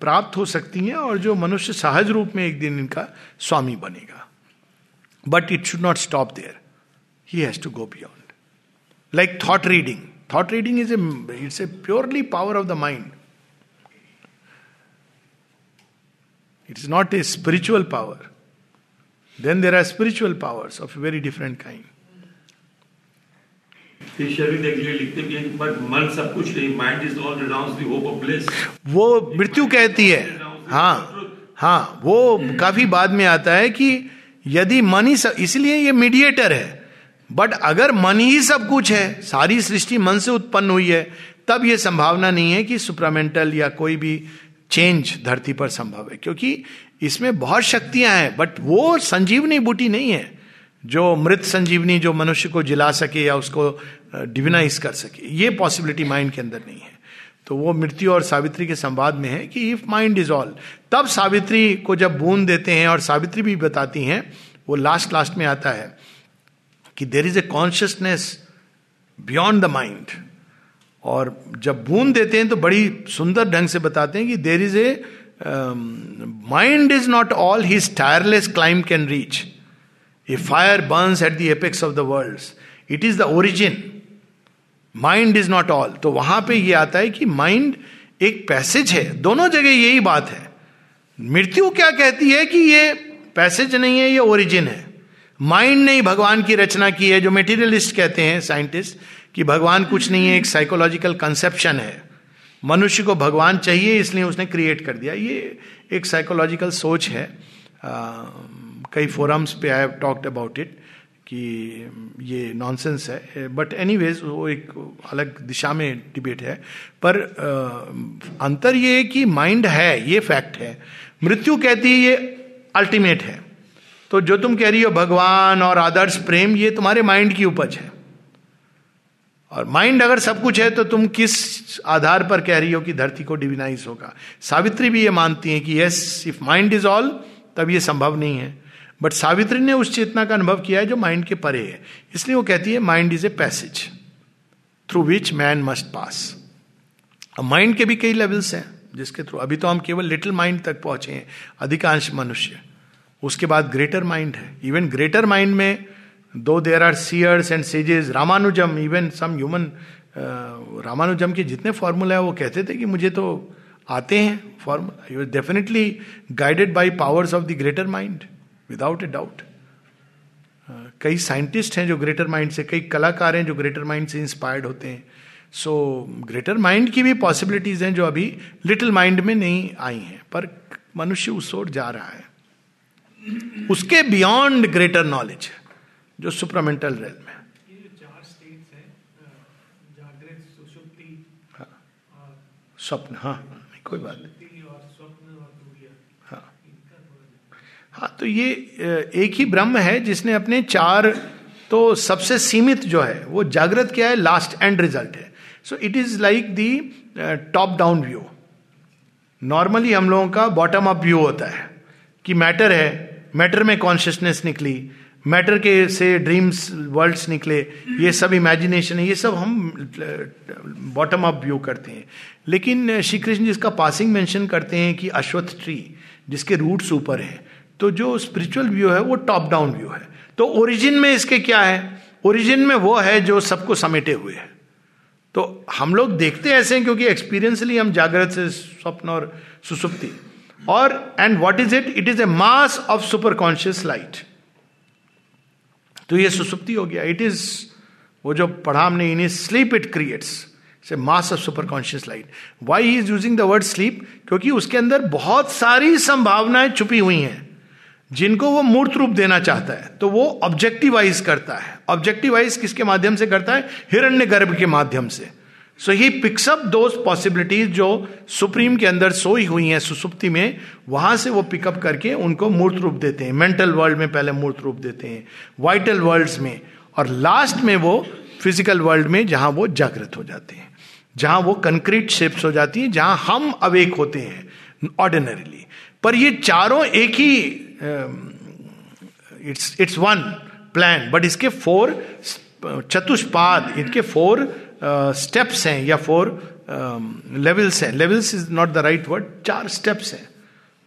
प्राप्त हो सकती हैं और जो मनुष्य सहज रूप में एक दिन इनका स्वामी बनेगा। But it should not stop there he has to go beyond like thought reading thought reading is a it's a purely power of the mind it is not a spiritual power then there are spiritual powers of a very different kind. वो मृत्यु कहती है। हाँ हाँ वो काफ़ी बाद में आता है कि यदि मन ही सब इसलिए ये मीडिएटर है। बट अगर मन ही सब कुछ है, सारी सृष्टि मन से उत्पन्न हुई है, तब ये संभावना नहीं है कि सुप्रामेंटल या कोई भी चेंज धरती पर संभव है। क्योंकि इसमें बहुत शक्तियाँ हैं बट वो संजीवनी बूटी नहीं है। जो मृत संजीवनी जो मनुष्य को जिला सके या उसको डिविनाइज कर सके, ये पॉसिबिलिटी माइंड के अंदर नहीं है। तो वो मृत्यु और सावित्री के संवाद में है कि इफ़ माइंड इज़ ऑल तब सावित्री को जब बूंद देते हैं और सावित्री भी बताती हैं, वो लास्ट लास्ट में आता है कि there is a consciousness beyond the mind और जब बूंद देते हैं तो बड़ी सुंदर ढंग से बताते हैं कि there is a mind is not all his tireless climb can reach a fire burns at the apex of the world it is the origin mind is not all तो वहाँ पे ये आता है कि माइंड एक पैसेज है। दोनों जगह यही बात है। मृत्यु क्या कहती है कि ये पैसेज नहीं है ये ओरिजिन है। माइंड ने ही भगवान की रचना की है जो मेटीरियलिस्ट कहते हैं साइंटिस्ट कि भगवान कुछ नहीं है एक साइकोलॉजिकल कंसेप्शन है। मनुष्य को भगवान चाहिए इसलिए उसने क्रिएट कर दिया। ये एक साइकोलॉजिकल सोच है। आ, कई फोरम्स पे I have talked about it कि ये नॉनसेंस है। बट एनीवेज वो एक अलग दिशा में डिबेट है। पर आ, अंतर ये है कि माइंड है ये फैक्ट है। मृत्यु कहती है ये अल्टीमेट है। तो जो तुम कह रही हो भगवान और आदर्श प्रेम ये तुम्हारे माइंड की उपज है। और माइंड अगर सब कुछ है तो तुम किस आधार पर कह रही हो कि धरती को डिविनाइज होगा? सावित्री भी ये मानती है कि yes if mind is all तब ये संभव नहीं है। बट सावित्री ने उस चेतना का अनुभव किया है जो माइंड के परे है। इसलिए वो कहती है mind is a passage through which man must pass mind के भी कई लेवल्स हैं, जिसके थ्रू अभी तो हम केवल लिटिल माइंड तक पहुँचे हैं, अधिकांश मनुष्य। उसके बाद ग्रेटर माइंड है। इवन ग्रेटर माइंड में दो there are seers and sages Ramanujam even some human Ramanujam के जितने फॉर्मूला है, वो कहते थे कि मुझे तो आते हैं formula you are definitely guided by powers of the greater mind without a doubt कई साइंटिस्ट हैं जो ग्रेटर माइंड से कई कलाकार हैं जो ग्रेटर माइंड से इंस्पायर्ड होते हैं। सो ग्रेटर माइंड की भी पॉसिबिलिटीज हैं जो अभी लिटिल माइंड में नहीं आई हैं पर मनुष्य उस ओर जा रहा है। उसके बियॉन्ड ग्रेटर नॉलेज जो सुपरामेंटल रेल में हाँ। स्वप्न हाँ कोई बात नहीं। हाँ तो ये एक ही ब्रह्म है जिसने अपने चार तो सबसे सीमित जो है, वो जागृत क्या है लास्ट एंड रिज़ल्ट है। So it is like the top down view normally हम लोगों का बॉटम अप व्यू होता है कि मैटर है मैटर में कॉन्शियसनेस निकली मैटर के से ड्रीम्स वर्ल्ड्स निकले, ये सब इमेजिनेशन है, ये सब हम बॉटम अप व्यू करते हैं। लेकिन श्री कृष्ण जिसका पासिंग मेंशन करते हैं कि अश्वत्थ ट्री जिसके रूट्स ऊपर हैं तो जो स्पिरिचुअल व्यू है, वो टॉप डाउन व्यू है। तो ओरिजिन में इसके क्या है? ओरिजिन में वो है जो सबको समेटे हुए है। तो हम लोग देखते ऐसे हैं क्योंकि एक्सपीरियंसली हम जागृत से स्वप्न और सुसुप्ति। और and what is it it is a mass of super conscious light तो ये सुसुप्ति हो गया। इट इज़ वो जो पढ़ा हमने इन स्लीप इट क्रिएट्स से mass of super conscious light why he is using the word sleep क्योंकि उसके अंदर बहुत सारी संभावनाएँ छुपी हुई हैं। जिनको वो मूर्त रूप देना चाहता है तो वो ऑब्जेक्टिवाइज करता है। ऑब्जेक्टिवाइज किसके माध्यम से करता है? हिरण्य गर्भ के माध्यम से। So he picks up those possibilities जो सुप्रीम के अंदर सोई हुई हैं, सुसुप्ति में, वहाँ से वो पिकअप करके उनको मूर्त रूप देते हैं। मेंटल वर्ल्ड में पहले मूर्त रूप देते हैं। वाइटल वर्ल्ड्स में। और लास्ट में वो फ़िज़िकल वर्ल्ड में जहाँ वो जागृत हो जाते हैं। जहाँ वो कंक्रीट शेप्स हो जाती हैं, जहाँ हम अवेक होते हैं ऑर्डिनरीली पर ये चारों एक ही it's it's one plan but इसके फोर चतुष्पाद, इनके फोर स्टेप्स हैं या फोर लेवल्स हैं। Levels is not the right word चार स्टेप्स हैं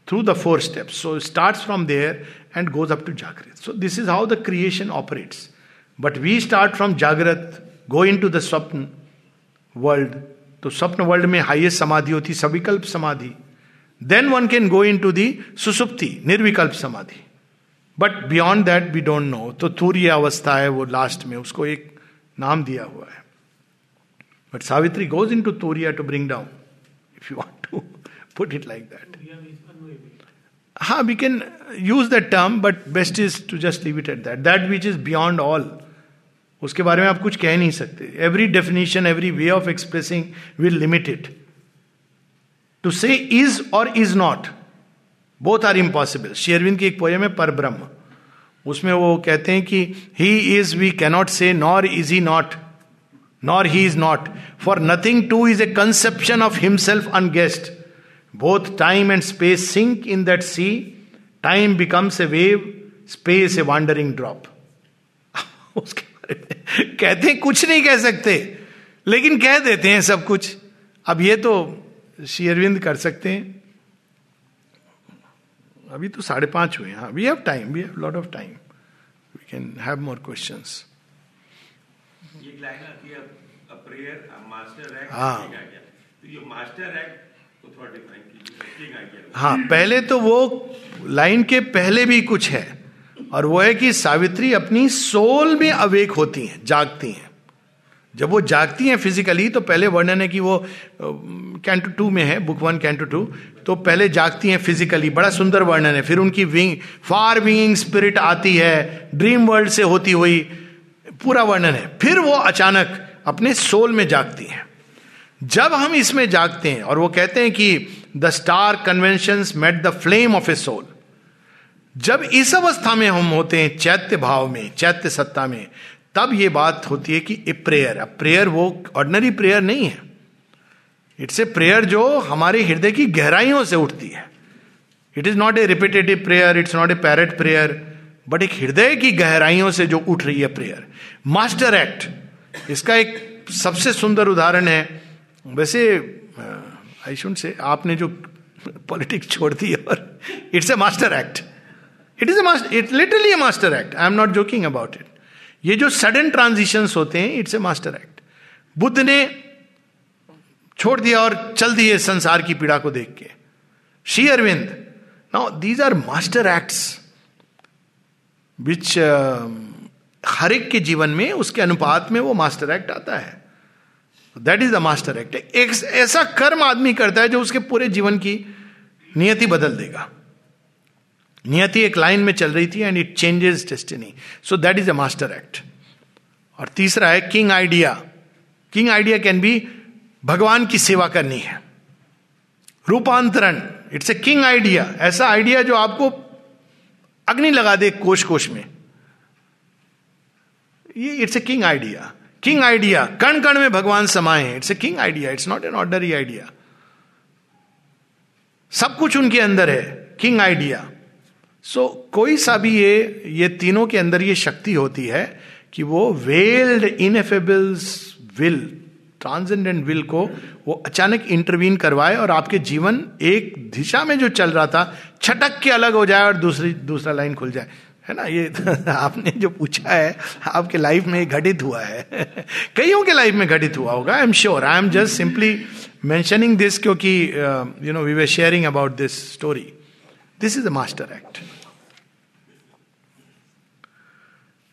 through the four steps so start from there and goes up to जागृत so this is how the creation operates but we start from जागृत go in to the स्वप्न world तो स्वप्न world में highest समाधि होती, सविकल्प समाधि। Then one can go into the सुसुप्ति निर्विकल्प समाधि but beyond that we don't know तो तूर्य अवस्था है वो लास्ट में उसको एक नाम दिया हुआ है। But Savitri goes into तूरिया to bring down if you want to put it like that हाँ we can use that term but best is to just leave it at that that which is beyond all उसके बारे में आप कुछ कह नहीं सकते। Every definition every way of expressing will limit it to say is और is not both are impossible शेयरविंद की एक पोएम है पर ब्रह्म उसमें वो कहते हैं कि he is we cannot say nor is he not nor he is not for nothing to is a conception of himself against both time and space sink in that sea time becomes a wave space a wandering drop उसके बारे में कहते हैं कुछ नहीं कह सकते लेकिन कह देते हैं सब कुछ अब ये तो शेयरविंद कर सकते हैं। अभी तो साढ़े पाँच हुए हाँ। We have time we have lot of time we can have more questions हाँ हाँ। पहले तो वो लाइन के पहले भी कुछ है। और वो है कि सावित्री अपनी सोल में अवेक होती हैं जागती हैं। जब वो जागती हैं फिजिकली तो पहले वर्णन है कि वो कैंटो टू में है बुक वन कैंटो टू तो पहले जागती हैं फिजिकली बड़ा सुंदर वर्णन है। फिर उनकी विंग फार विंगिंग स्पिरिट आती है ड्रीम वर्ल्ड से होती हुई, पूरा वर्णन है। फिर वो अचानक अपने सोल में जागती हैं। जब हम इसमें जागते हैं, और वो कहते हैं कि the star convention met the flame of a soul जब इस अवस्था में हम होते हैं, चैत्य भाव में, चैत्य सत्ता में तब ये बात होती है कि ए प्रेयर अब प्रेयर वो ऑर्डनरी प्रेयर नहीं है। इट्स ए प्रेयर जो हमारे हृदय की गहराइयों से उठती है। It is not a repetitive prayer it's not a parrot prayer but एक हृदय की गहराइयों से जो उठ रही है प्रेयर मास्टर एक्ट इसका एक सबसे सुंदर उदाहरण है। वैसे आई शुड से आपने जो पॉलिटिक्स छोड़ दी और it's a master act it is a master it literally a master act I am not joking about it ये जो सडन ट्रांजिशन होते हैं it's a master act Buddha ने छोड़ दिया और चल दिए संसार की पीड़ा को देख के। Shri Aurobindo now these are master acts which हर एक के जीवन में उसके अनुपात में वो मास्टर एक्ट आता है। That is the master act एक ऐसा कर्म आदमी करता है जो उसके पूरे जीवन की नियति बदल देगा। नियति एक लाइन में चल रही थी and it changes destiny so that is a master act और तीसरा है king idea king idea can be भगवान की सेवा करनी है. रूपांतरण. इट्स ए किंग आइडिया ऐसा आइडिया जो आपको अग्नि लगा दे कोश कोश में. ये it's a king idea king idea कण कण में भगवान समाये हैं. It's a king idea it's not an ordinary idea सब कुछ उनके अंदर है. किंग आइडिया सो कोई सा भी ये ये तीनों के अंदर ये शक्ति होती है कि वो veiled ineffable's will, transcendent will को वो अचानक इंटरवीन करवाए और आपके जीवन एक दिशा में जो चल रहा था, छटक के अलग हो जाए और दूसरी, दूसरा लाइन खुल जाए। है ना? ये आपने जो पूछा है, आपके लाइफ में घटित हुआ है। कईयों के लाइफ में घटित हुआ होगा I am sure I am just simply mentioning this क्योंकि you know we were sharing about this story this is a master act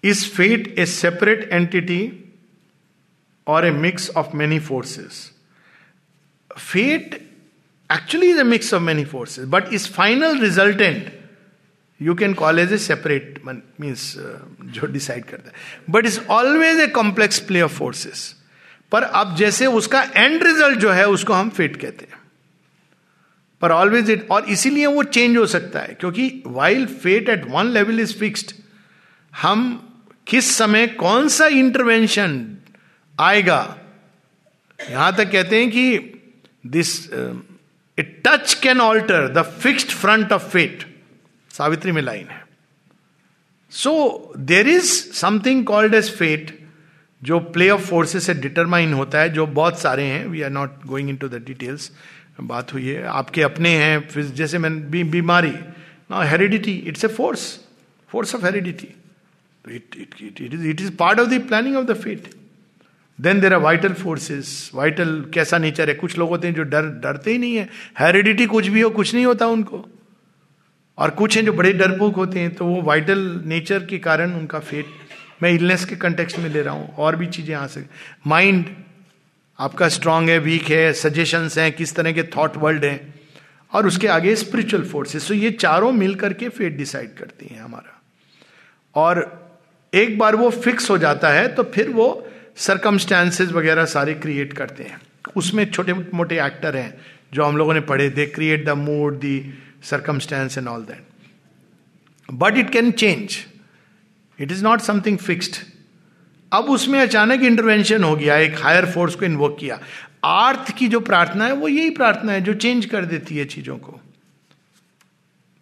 is fate a separate entity और a mix of many forces fate actually is a mix of many forces but is final resultant you can call as a separate means जो decide करता है. But is always a complex play of forces पर अब जैसे उसका end result जो है, उसको हम फिट कहते हैं. पर ऑलवेज इट और इसीलिए वो चेंज हो सकता है, क्योंकि while fate at one level is fixed हम किस समय कौन सा इंटरवेंशन आएगा? यहाँ तक कहते हैं कि this it touch can alter the fixed front of fate Savitri में लाइन है। So there is something called as fate जो प्ले ऑफ़ फोर्सेस से डिटरमाइन होता है, जो बहुत सारे हैं we are not going into the the details बात हुई है। आपके अपने हैं फिर जैसे मैं बी, बीमारी ना heredity it's a force force of heredity it it it is it is part of the planning of the fate then there are vital forces vital कैसा नेचर है? कुछ लोग होते हैं जो डर डरते ही नहीं है। हेरिडिटी कुछ भी हो कुछ नहीं होता उनको। और कुछ हैं जो बड़े डरपोक होते हैं तो वो वाइटल नेचर के कारण उनका फेट मैं इलनेस के कंटेक्स्ट में ले रहा हूँ और भी चीज़ें आ सकती माइंड आपका स्ट्रांग है वीक है सजेशंस हैं, किस तरह के थॉट वर्ल्ड हैं, और उसके आगे स्पिरिचुअल फोर्सेस तो ये चारों मिल करके फेट डिसाइड करती हैं हमारा। और एक बार वो फिक्स हो जाता है तो फिर वो सरकमस्टांसेस वगैरह सारे क्रिएट करते हैं। उसमें छोटे मोटे एक्टर हैं, जो हम लोगों ने पढ़े they create the mood the circumstance and all that but it can change it is not something fixed अब उसमें अचानक इंटरवेंशन हो गया एक हायर फोर्स को इन्वोक किया। आर्थ की जो प्रार्थना है वो यही प्रार्थना है जो चेंज कर देती है चीज़ों को।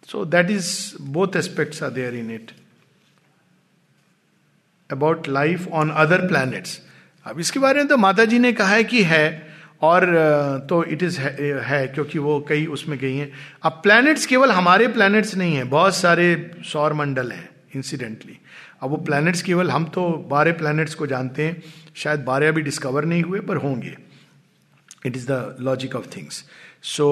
So that is both aspects are there in it about life on other planets अब इसके बारे में तो माता जी ने कहा है कि है और तो इट इज़ है, है क्योंकि वो कई उसमें गई हैं। अब प्लैनेट्स केवल हमारे प्लैनेट्स नहीं है बहुत सारे सौर मंडल हैं इंसिडेंटली अब वो प्लैनेट्स केवल हम तो बारह प्लैनेट्स को जानते हैं, शायद बारह अभी डिस्कवर नहीं हुए, पर होंगे। It is the logic of things so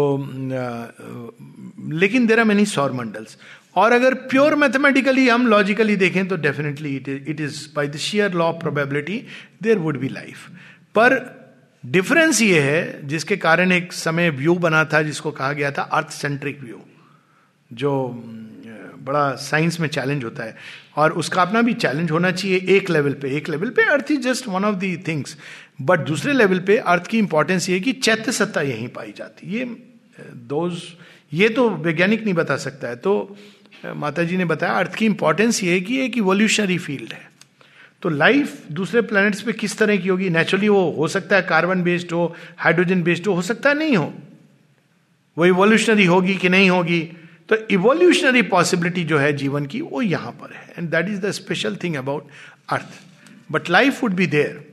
लेकिन देर आर मेनी सौर मंडल्स और अगर प्योर मैथमेटिकली हम लॉजिकली देखें तो definitely it is it is by the sheer law of probability there would be life पर डिफरेंस ये है, जिसके कारण एक समय व्यू बना था, जिसको कहा गया था अर्थ सेंट्रिक व्यू जो बड़ा साइंस में चैलेंज होता है। और उसका अपना भी चैलेंज होना चाहिए एक लेवल पे। एक लेवल पे earth is just one of the things but दूसरे लेवल पे अर्थ की इंपॉर्टेंस ये कि चैत्य सत्ता यहीं पाई जाती ये दोज ये तो वैज्ञानिक नहीं बता सकता है। तो माता जी ने बताया अर्थ की इंपॉर्टेंस ये है कि एक इवोल्यूशनरी फ़ील्ड है। तो लाइफ दूसरे प्लैनेट्स पे किस तरह की होगी? नेचुरली वो हो सकता है कार्बन बेस्ड हो हाइड्रोजन बेस्ड हो हो सकता है नहीं हो। वो इवोल्यूशनरी होगी कि नहीं होगी? तो इवोल्यूशनरी पॉसिबिलिटी जो है जीवन की, वो यहाँ पर है। And that is the special thing about earth but life would be there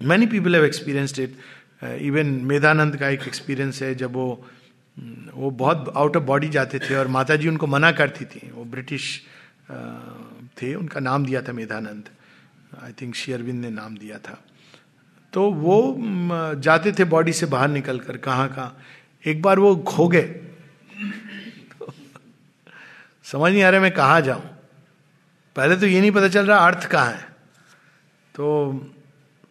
many people have experienced it even Medhananda का एक एक्सपीरियंस है जब वो वो बहुत आउट ऑफ़ बॉडी जाते थे और माता जी उनको मना करती थी वो ब्रिटिश थे उनका नाम दिया था मेधानंद आई थिंक शेयरविंद ने नाम दिया था तो वो जाते थे बॉडी से बाहर निकल कर कहाँ कहाँ एक बार वो खो गए समझ नहीं आ रहा मैं कहाँ जाऊँ। पहले तो ये नहीं पता चल रहा अर्थ कहाँ है। तो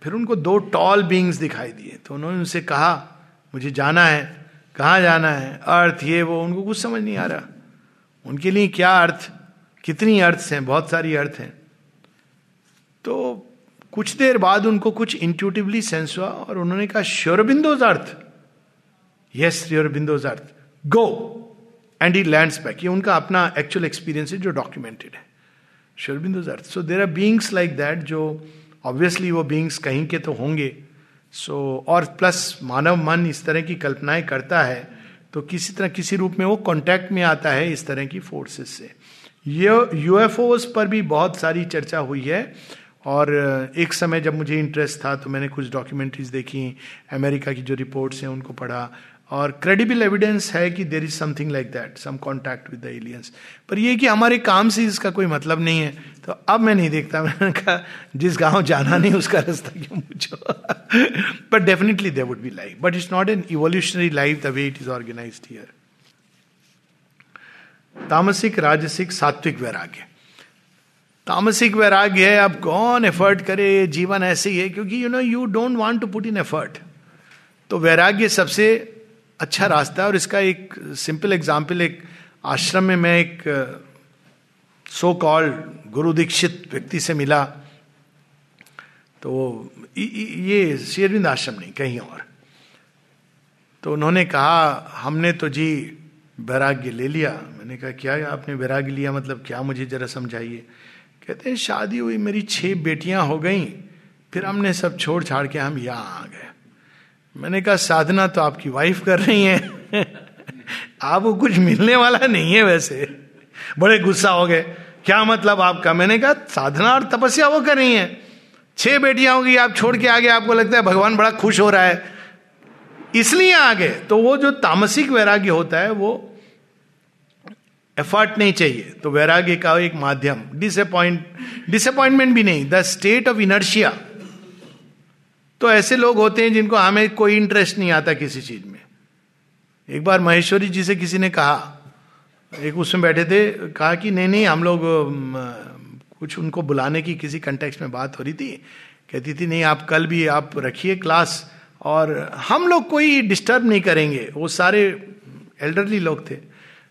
फिर उनको दो टॉल बींग्स दिखाई दिए। तो उन्होंने उनसे कहा, मुझे जाना है। कहाँ जाना है? अर्थ, ये, वो, उनको कुछ समझ नहीं आ रहा। उनके लिए क्या अर्थ? कितनी अर्थ हैं? बहुत सारी अर्थ हैं। तो कुछ देर बाद उनको कुछ इंट्यूटिवली सेंस हुआ और उन्होंने कहा श्योरबिंदोज अर्थ। Yes Sri Aurobindo's earth. Go and he land back ये उनका अपना एक्चुअल एक्सपीरियंस है जो डॉक्यूमेंटेड है। श्योरबिंदोज अर्थ सो there are beings like that जो ऑब्वियसली वो बींग्स कहीं के तो होंगे। सो so, और प्लस मानव मन इस तरह की कल्पनाएँ करता है तो किसी तरह किसी रूप में वो कांटेक्ट में आता है इस तरह की फोर्सेस से। ये यूएफओस पर भी बहुत सारी चर्चा हुई है। और एक समय जब मुझे इंटरेस्ट था तो मैंने कुछ डॉक्यूमेंट्रीज देखी। अमेरिका की जो रिपोर्ट्स हैं उनको पढ़ा। और क्रेडिबल एविडेंस है कि there is something like that some contact with the aliens पर ये कि हमारे काम से इसका कोई मतलब नहीं है तो अब मैं नहीं देखता। मैंने कहा, जिस गाँव जाना नहीं, उसका रास्ता क्यों पूछो? But definitely there would be life but it's not an evolutionary life the way it is organize here तामसिक, राजसिक, सात्विक वैराग्य। तामसिक वैराग्य है, अब कौन एफर्ट करे? जीवन ऐसे ही है, क्योंकि you know you don't want to put in effort तो वैराग्य सबसे अच्छा रास्ता है और इसका एक सिंपल एग्ज़ाम्पल एक आश्रम में मैं एक सो कॉल्ड गुरु दीक्षित व्यक्ति से मिला। तो ये शेरविंद आश्रम नहीं, कहीं और। तो उन्होंने कहा, हमने तो जी वैराग्य ले लिया। मैंने कहा, क्या आपने वैराग्य लिया? मतलब क्या मुझे जरा समझाइए? कहते हैं, शादी हुई, मेरी छह बेटियाँ हो गई, फिर हमने सब छोड़ छाड़ के हम यहाँ आ गए। मैंने कहा, साधना तो आपकी वाइफ कर रही है। आपको कुछ मिलने वाला नहीं है वैसे। बड़े गुस्सा हो गए। क्या मतलब आपका? मैंने कहा, साधना और तपस्या वो कर रही है। छह बेटियाँ होगी, आप छोड़ के आगे आपको लगता है भगवान बड़ा खुश हो रहा है। इसलिए आगे तो वो जो तामसिक वैराग्य होता है, वो एफर्ट नहीं चाहिए। तो वैराग्य का एक माध्यम। डिसअपॉइंट डिसअपॉइंटमेंट भी नहीं। द स्टेट ऑफ़ इनर्शिया तो ऐसे लोग होते हैं जिनको हमें कोई इंटरेस्ट नहीं आता किसी चीज़ में। एक बार महेश्वरी जी से किसी ने कहा, एक उसमें बैठे थे, कहा कि नहीं नहीं, हम लोग कुछ उनको बुलाने की किसी कंटेक्स में बात हो रही थी। कहती थी, नहीं, आप कल भी आप रखिए क्लास और हम लोग कोई डिस्टर्ब नहीं करेंगे। वो सारे एल्डरली लोग थे।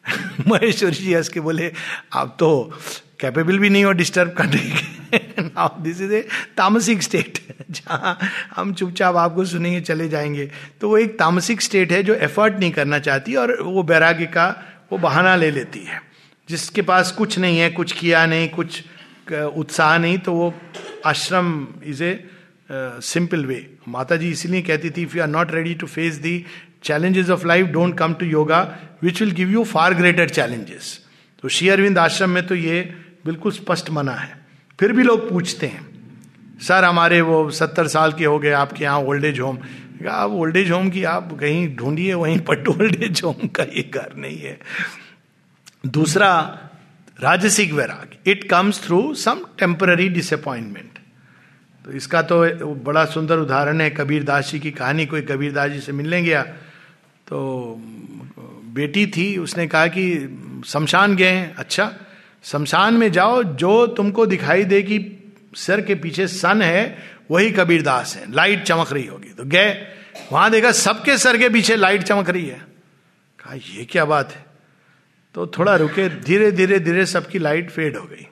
महेश्वरी जी हंस के बोले, आप तो कैपेबल भी नहीं हो डिस्टर्ब करने के नाउ दिस इज़ ए तामसिक स्टेट जहाँ हम चुपचाप आपको सुनेंगे, चले जाएँगे। तो वो एक तामसिक स्टेट है जो एफर्ट नहीं करना चाहती और वो बैराग्य का वो बहाना ले लेती है। जिसके पास कुछ नहीं है, कुछ किया नहीं, कुछ उत्साह नहीं तो वो आश्रम इज़ ए सिंपल वे माता जी इसीलिए कहती थी if you are not ready to face the challenges of life don't come to yoga which will give you far greater challenges तो श्री अरविंद आश्रम में तो ये बिल्कुल स्पष्ट मना है। फिर भी लोग पूछते हैं, सर, हमारे वो सत्तर साल के हो गए, आपके यहाँ ओल्ड एज होम? आप ओल्ड एज होम की आप कहीं ढूंढिए, वहीं पर ओल्ड एज होम का ये घर नहीं है। दूसरा, राजसिक वैराग। It comes through some temporary disappointment तो इसका तो बड़ा सुंदर उदाहरण है, कबीर दास जी की कहानी। कोई कबीर दास जी से मिलने गया तो बेटी थी, उसने कहा कि, शमशान गए हैं अच्छा। शमशान में जाओ, जो तुमको दिखाई दे कि सर के पीछे सन है, वही कबीर दास है। लाइट चमक रही होगी। तो गए, वहाँ देखा सबके सर के पीछे लाइट चमक रही है। कहा, ये क्या बात है? तो थोड़ा रुके, धीरे धीरे धीरे सबकी लाइट फेड हो गई।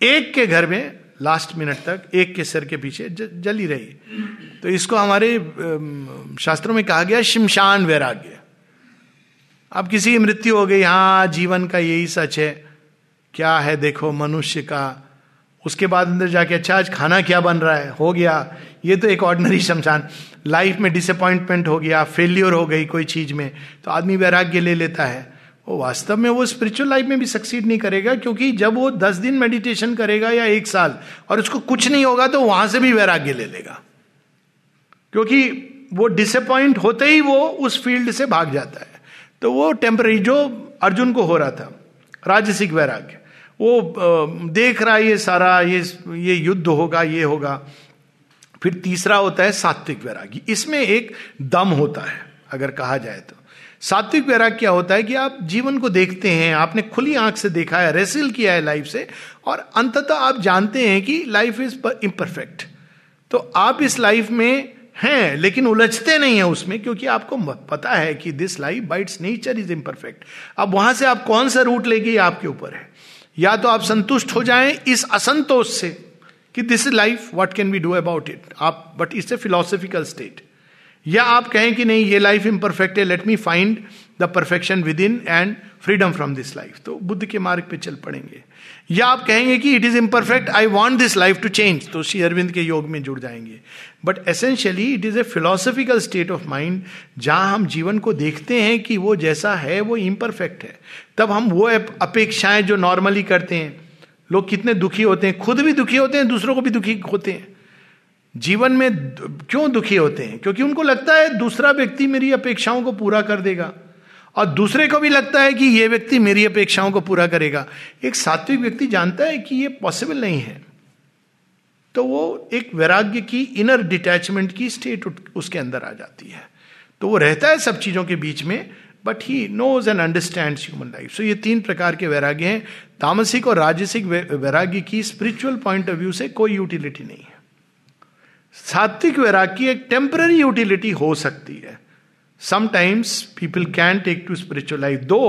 एक के घर में लास्ट मिनट तक, एक के सर के पीछे जली रही। तो इसको हमारे शास्त्रों में कहा गया शमशान वैराग्य। अब किसी की मृत्यु हो गई हाँ जीवन का यही सच है। क्या है देखो मनुष्य का? उसके बाद अंदर जाके अच्छा आज खाना क्या बन रहा है? हो गया। ये तो एक ऑर्डनरी शमशान। लाइफ में डिसअपॉइंटमेंट हो गया फेल्योर हो गई कोई चीज़ में तो आदमी वैराग्य ले लेता है। वो वास्तव में वो स्पिरिचुअल लाइफ में भी सक्सीड नहीं करेगा, क्योंकि जब वो दस दिन मेडिटेशन करेगा या एक साल, और उसको कुछ नहीं होगा तो वहाँ से भी वैराग्य ले लेगा। क्योंकि वो डिसअपॉइंट होते ही वो उस फ़ील्ड से भाग जाता है। तो वो टेम्पररी जो अर्जुन को हो रहा था राजसिक वैराग्य। वो देख रहा है ये सारा, ये ये युद्ध होगा, ये होगा। फिर तीसरा होता है सात्विक वैराग्य। इसमें एक दम होता है, अगर कहा जाए तो। सात्विक वैराग क्या होता है कि आप जीवन को देखते हैं, आपने खुली आँख से देखा है रेसिल किया है लाइफ से, और अंततः आप जानते हैं कि लाइफ इज़ इम्परफेक्ट तो आप इस लाइफ में हैं, लेकिन उलझते नहीं है उसमें, क्योंकि आपको पता है कि this life by its nature is imperfect अब वहाँ से आप कौन सा रूट लेगी आपके ऊपर है। या तो आप संतुष्ट हो जाएँ इस असंतोष से कि this is life what can be do about it आप but it's a philosophical state या आप कहें कि नहीं, ये लाइफ इम्परफेक्ट है let me find the perfection within and freedom from this life तो बुद्ध के मार्ग पे चल पड़ेंगे। या आप कहेंगे कि it is imperfect I want this life to change तो श्री अरविंद के योग में जुड़ जाएँगे। But essentially it is a philosophical state of mind जहाँ हम जीवन को देखते हैं कि वो जैसा है, वो इम्परफेक्ट है। तब हम वो अपेक्षाएँ जो नॉर्मली करते हैं। लोग कितने दुखी होते हैं। खुद भी दुखी होते हैं, दूसरों को भी दुखी होते हैं। जीवन में क्यों दुखी होते हैं? क्योंकि उनको लगता है दूसरा व्यक्ति मेरी अपेक्षाओं को पूरा कर देगा। और दूसरे को भी लगता है कि यह व्यक्ति मेरी अपेक्षाओं को पूरा करेगा। एक सात्विक व्यक्ति जानता है कि यह पॉसिबल नहीं है। तो वो एक वैराग्य की इनर डिटैचमेंट की स्टेट उसके अंदर आ जाती है। तो वो रहता है सब चीज़ों के बीच में but he knows and understand human life so ये तीन प्रकार के वैराग्य हैं। तामसिक और राजसिक वैराग्य की स्पिरिचुअल पॉइंट ऑफ़ व्यू से कोई यूटिलिटी नहीं है। सात्विक वैराग्य एक टेम्पररी यूटिलिटी हो सकती है। Sometimes people can take to spiritual life दो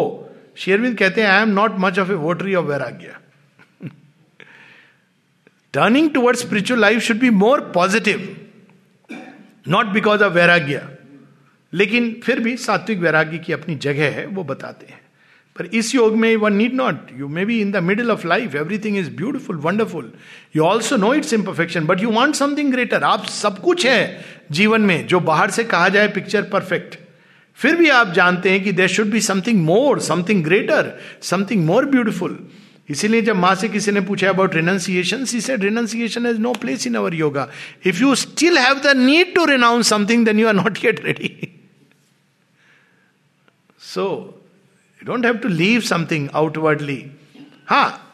शेयरविंद कहते हैं I am not much of a वोटरी of वैराग्य turning toward spiritual life should be more positive not because of वैराग्य लेकिन फिर भी सात्विक वैराग्य की अपनी जगह है, वो बताते हैं। पर इस योग में one need not you may be in the middle of life everything is beautiful wonderful you also know its imperfection but you want something greater आप सब कुछ है जीवन में जो बाहर से कहा जाए पिक्चर परफेक्ट फिर भी आप जानते हैं कि there should be something more something greater something more beautiful इसीलिए जब माँ से किसी ने पूछा about renunciation she said renunciation is no place in our yoga if you still have the need to renounce something then you are not get ready so you don't have to leave something outwardly हाँ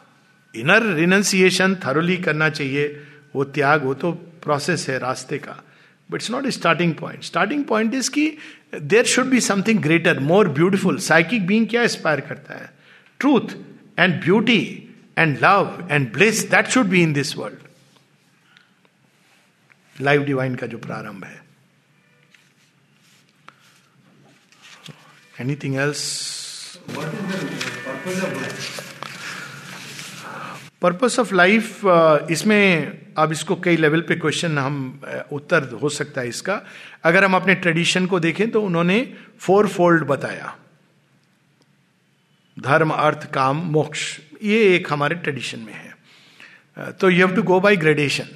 inner renunciation thoroughly करना चाहिए, वो त्याग, वो तो process है रास्ते का। But it's not a starting point starting point is की there should be something greater more beautiful psychic being क्या एस्पायर करता है? Truth and beauty and love and bliss that should be in this world Life Divine का जो प्रारंभ है। Anything else purpose of life इसमें अब इसको कई लेवल पे क्वेश्चन हम uh, उत्तर हो सकता है इसका। अगर हम अपने ट्रेडिशन को देखें तो उन्होंने फोर फोल्ड बताया। धर्म अर्थ काम मोक्ष ये एक हमारे ट्रेडिशन में है। Uh, तो you have to go by gradation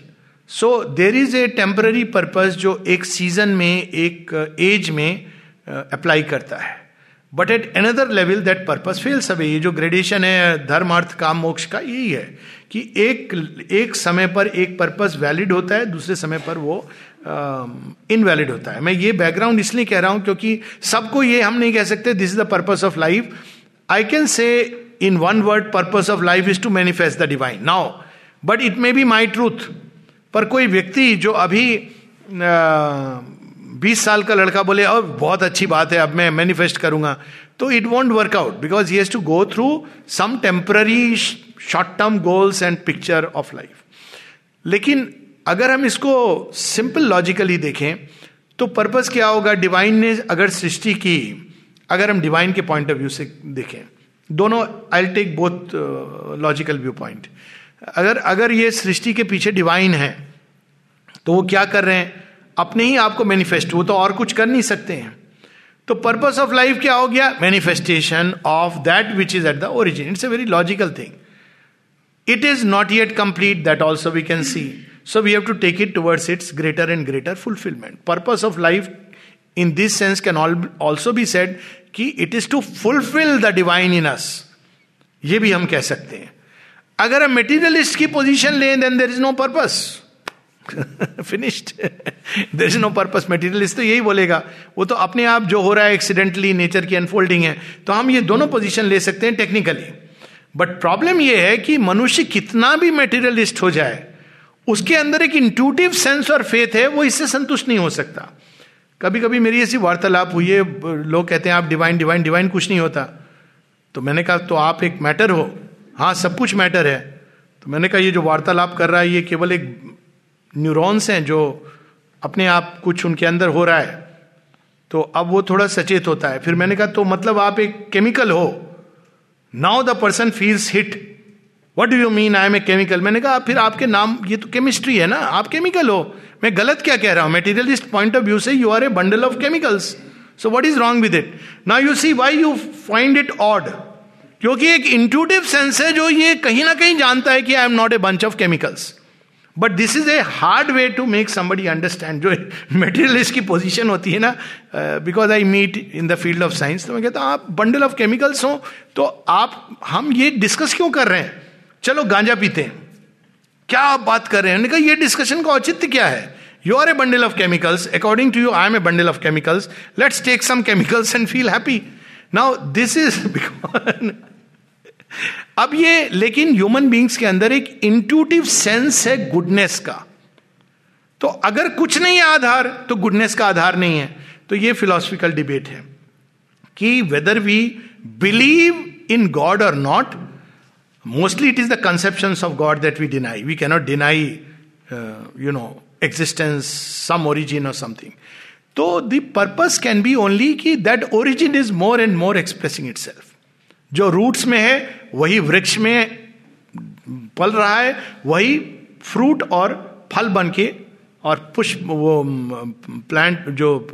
so there is a temporary purpose जो एक सीज़न में एक एज uh, में अप्लाई करता है। But at another level that purpose falls away ये जो ग्रेडेशन है धर्म अर्थ काम मोक्ष का यही है कि एक एक समय पर एक पर्पज वैलिड होता है दूसरे समय पर वो इनवैलिड uh, होता है। मैं ये बैकग्राउंड इसलिए कह रहा हूँ क्योंकि सबको ये हम नहीं कह सकते this is the purpose of life I can say in one word purpose of life is to manifest the divine now but it may be my truth पर कोई व्यक्ति जो अभी बीस साल का लड़का बोले और बहुत अच्छी बात है, अब मैं मैनिफेस्ट करूँगा. तो it won't work out because he to go through some temporary short term goals and picture of life लेकिन अगर हम इसको सिंपल लॉजिकली देखें तो पर्पज क्या होगा? डिवाइन ने अगर सृष्टि की, अगर हम डिवाइन के पॉइंट ऑफ़ व्यू से देखें, दोनों I take both logical view point अगर अगर ये सृष्टि के पीछे डिवाइन है तो वो क्या कर रहे हैं? अपने ही आपको मैनिफेस्ट वो तो और कुछ कर नहीं सकते हैं। तो पर्पस ऑफ़ लाइफ क्या हो गया? Manifestation of that which is at the origin it's a very logical thing it is not yet complete that also we can see so we have to take it towards its greater and greater fulfilment purpose of life in this sense can also be said कि it is to fulfil the divine in us ये भी हम कह सकते हैं। अगर हम materialist की पोजीशन लें then there is no purpose finished there is no purpose materialist तो यही बोलेगा। वो तो अपने आप जो हो रहा है एक्सीडेंटली नेचर की अनफोल्डिंग है तो हम ये दोनों पोजीशन ले सकते हैं टेक्निकली बट प्रॉब्लम यह है कि मनुष्य कितना भी मेटीरियलिस्ट हो जाए, उसके अंदर एक इंट्यूटिव सेंस और फेथ है, वो इससे संतुष्ट नहीं हो सकता। कभी कभी मेरी ऐसी वार्तालाप हुई है, लोग कहते हैं, आप डिवाइन डिवाइन डिवाइन कुछ नहीं होता। तो मैंने कहा तो आप एक मैटर हो? हाँ सब कुछ मैटर है। तो मैंने कहा, ये जो वार्तालाप कर रहा है, ये केवल एक न्यूरॉन्स हैं जो अपने आप कुछ उनके अंदर हो रहा है तो अब वो थोड़ा सचेत होता है। फिर मैंने कहा तो मतलब आप एक केमिकल हो। Now the person feels hit what do you mean I am a chemical मैंने कहा, फिर आपके नाम, ये तो केमिस्ट्री है ना, आप केमिकल हो। मैं गलत क्या कह रहा हूँ? मेटीरियलिस्ट पॉइंट ऑफ़ व्यू से you are a bundle of chemicals so what is wrong with it now you see why you find it odd क्योंकि एक इंट्यूटिव सेंस है जो ये कहीं ना कहीं जानता है कि I am not a bunch of chemicals but this is a hard way to make somebody understand जो मेटेरियलिस्ट की पोजिशन होती है ना because I meet in the field of science तो मैं कहता हूँ, आप बंडल ऑफ़ केमिकल्स हो तो आप, हम ये डिस्कस क्यों कर रहे हैं? चलो गांजा पीते हैं। क्या आप बात कर रहे हैं? कहा, ये डिस्कशन का औचित्य क्या है? You are a bundle of chemicals according to you I am a bundle of chemicals let's take some chemicals and feel happy now this is because अब ये लेकिन ह्यूमन बींग्स के अंदर एक इंट्यूटिव सेंस है गुडनेस का। तो अगर कुछ नहीं है आधार तो गुडनेस का आधार नहीं है। तो ये फिलोसफिकल डिबेट है कि whether we believe in God और not mostly it is the conception of God that we deny we cannot deny you know existence some origin और समथिंग तो the purpose can be only कि that origin is more and more expressing itself जो roots में है वही वृक्ष में पल रहा है वही फ्रूट और फल बन के और पुष्प वो प्लांट जो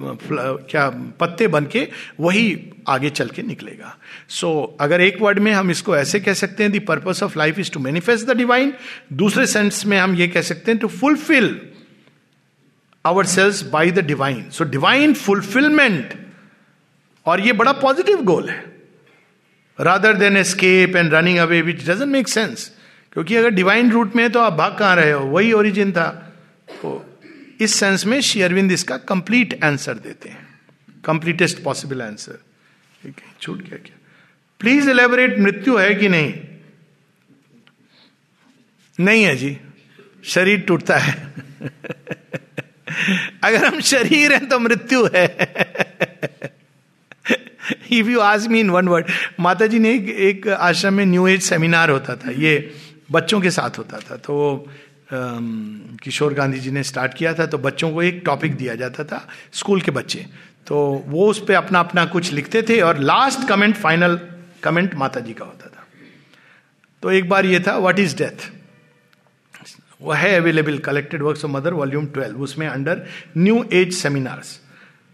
क्या पत्ते बन के वही आगे चल के निकलेगा। सो so, अगर एक वर्ड में हम इसको ऐसे कह सकते हैं the purpose of life is to manifest the divine दूसरे सेंस में हम ये कह सकते हैं to fulfil our selves by the divine so divine fulfilment और ये बड़ा पॉजिटिव गोल है। Rather than escape and running away which doesn't make sense क्योंकि अगर डिवाइन रूट में है तो आप भाग कहाँ रहे हो? वही ओरिजिन था। तो इस सेंस में श्री अरविंद इसका कंप्लीट आंसर देते हैं। कंप्लीटेस्ट पॉसिबल आंसर ठीक है? छूट गया क्या? प्लीज़ एलेबोरेट मृत्यु है कि नहीं? नहीं है जी। शरीर टूटता है। अगर हम शरीर हैं तो मृत्यु है। इफ़ यू आज मी इन वन वर्ड माता जी ने एक, एक आश्रम में न्यू एज सेमिनार होता था ये बच्चों के साथ होता था तो किशोर गांधी जी ने स्टार्ट किया था तो बच्चों को एक टॉपिक दिया जाता था स्कूल के बच्चे। तो वो उस पर अपना अपना कुछ लिखते थे और लास्ट कमेंट फाइनल कमेंट माता जी का होता था। तो एक बार ये था व्हाट इज़ डेथ वो है available collected works of mother volume twelve उसमें अंडर न्यू एज सेमिनार्स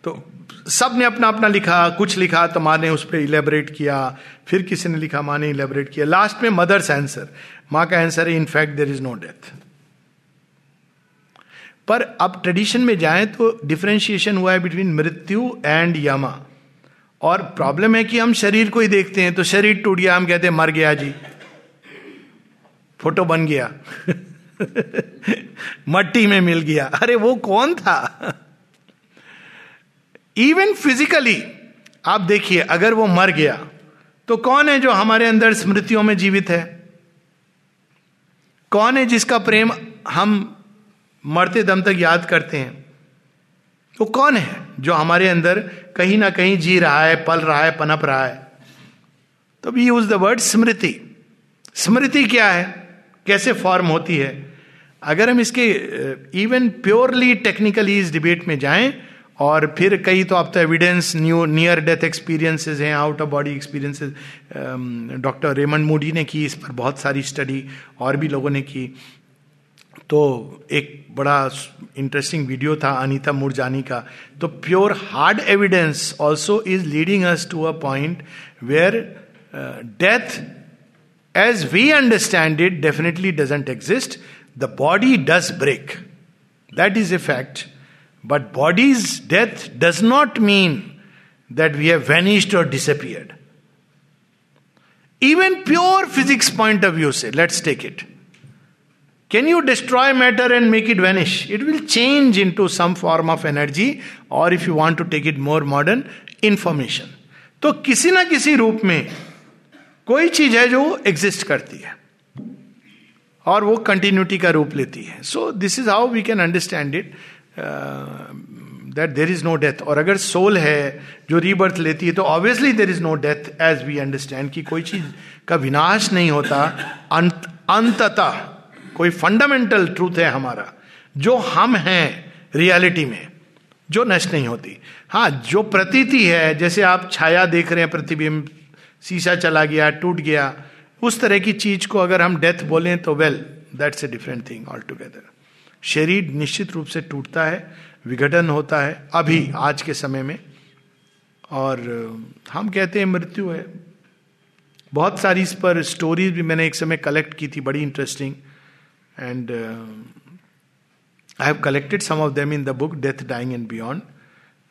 तो सबने अपना अपना लिखा, कुछ लिखा तो माँ ने उस पर इलेबरेट किया, फिर किसी ने लिखा, माँ ने इलेबरेट किया। लास्ट में मदर्स आंसर माँ का आंसर है in fact there is no death पर अब ट्रेडिशन में जाएँ तो डिफ्रेंशिएशन हुआ है बिटवीन मृत्यु एंड यमा। और प्रॉब्लम है कि हम शरीर को ही देखते हैं तो शरीर टूट गया, हम कहते हैं, मर गया जी। फ़ोटो बन गया। मट्टी में मिल गया। अरे वो कौन था? इवन फिजिकली आप देखिए, अगर वो मर गया तो कौन है जो हमारे अंदर स्मृतियों में जीवित है? कौन है जिसका प्रेम हम मरते दम तक याद करते हैं? वो कौन है जो हमारे अंदर कहीं ना कहीं जी रहा है, पल रहा है, पनप रहा है? तो वी यूज़ द वर्ड स्मृति स्मृति क्या है? कैसे फॉर्म होती है? अगर हम इसके इवन प्योरली टेक्निकली इस डिबेट में जाएँ और फिर कई तो अब तो evidence new near death experiences हैं out of body experiences doctor Raymond Moody ने की, इस पर बहुत सारी स्टडी और भी लोगों ने की। तो एक बड़ा इंटरेस्टिंग वीडियो था अनीता मुरजानी का। तो pure hard evidence also is leading us to a point where death as we understand it definitely doesn't exist the body does break that is a fact But body's death does not mean that we have vanished or disappeared. Even pure physics point of view, say, let's take it. Can you destroy matter and make it vanish? It will change into some form of energy, or if you want to take it more modern, information. तो किसी ना किसी रूप में कोई चीज़ है जो exist करती है और वो कंटिन्यूटी का रूप लेती है so this is how we can understand it that there is no death और अगर सोल है जो रीबर्थ लेती है तो obviously there is no death as we understand कि कोई चीज़ का विनाश नहीं होता। अंत, अंततः कोई फंडामेंटल ट्रूथ है हमारा, जो हम हैं रियलिटी में, जो नष्ट नहीं होती। हाँ जो प्रतीति है, जैसे आप छाया देख रहे हैं प्रतिबिंब शीशा चला गया, टूट गया, उस तरह की चीज़ को अगर हम डेथ बोलें तो well that's a different thing altogether शरीर निश्चित रूप से टूटता है, विघटन होता है, अभी, आज के समय में। और हम कहते हैं मृत्यु है। बहुत सारी इस पर स्टोरीज भी मैंने एक समय कलेक्ट की थी, बड़ी interesting and I have collected some of them in the book death dying and beyond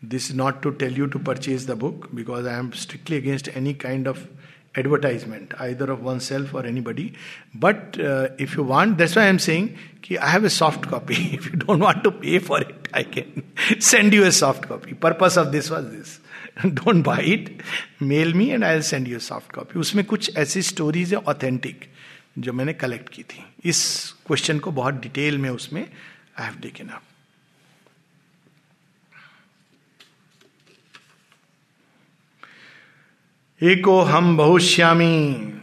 this not to tell you to purchase the book because I am strictly against any kind of advertisement either of oneself or anybody but uh, if you want that's why i'm saying ki i have a soft copy if you don't want to pay for it i can send you a soft copy purpose of this was this don't buy it mail me and i'll send you a soft copy उसमें कुछ ऐसी stories है authentic जो मैंने collect की थी इस question को बहुत डिटेल में उसमें आई हैव टेकन अप एको हम बहुश्यामी।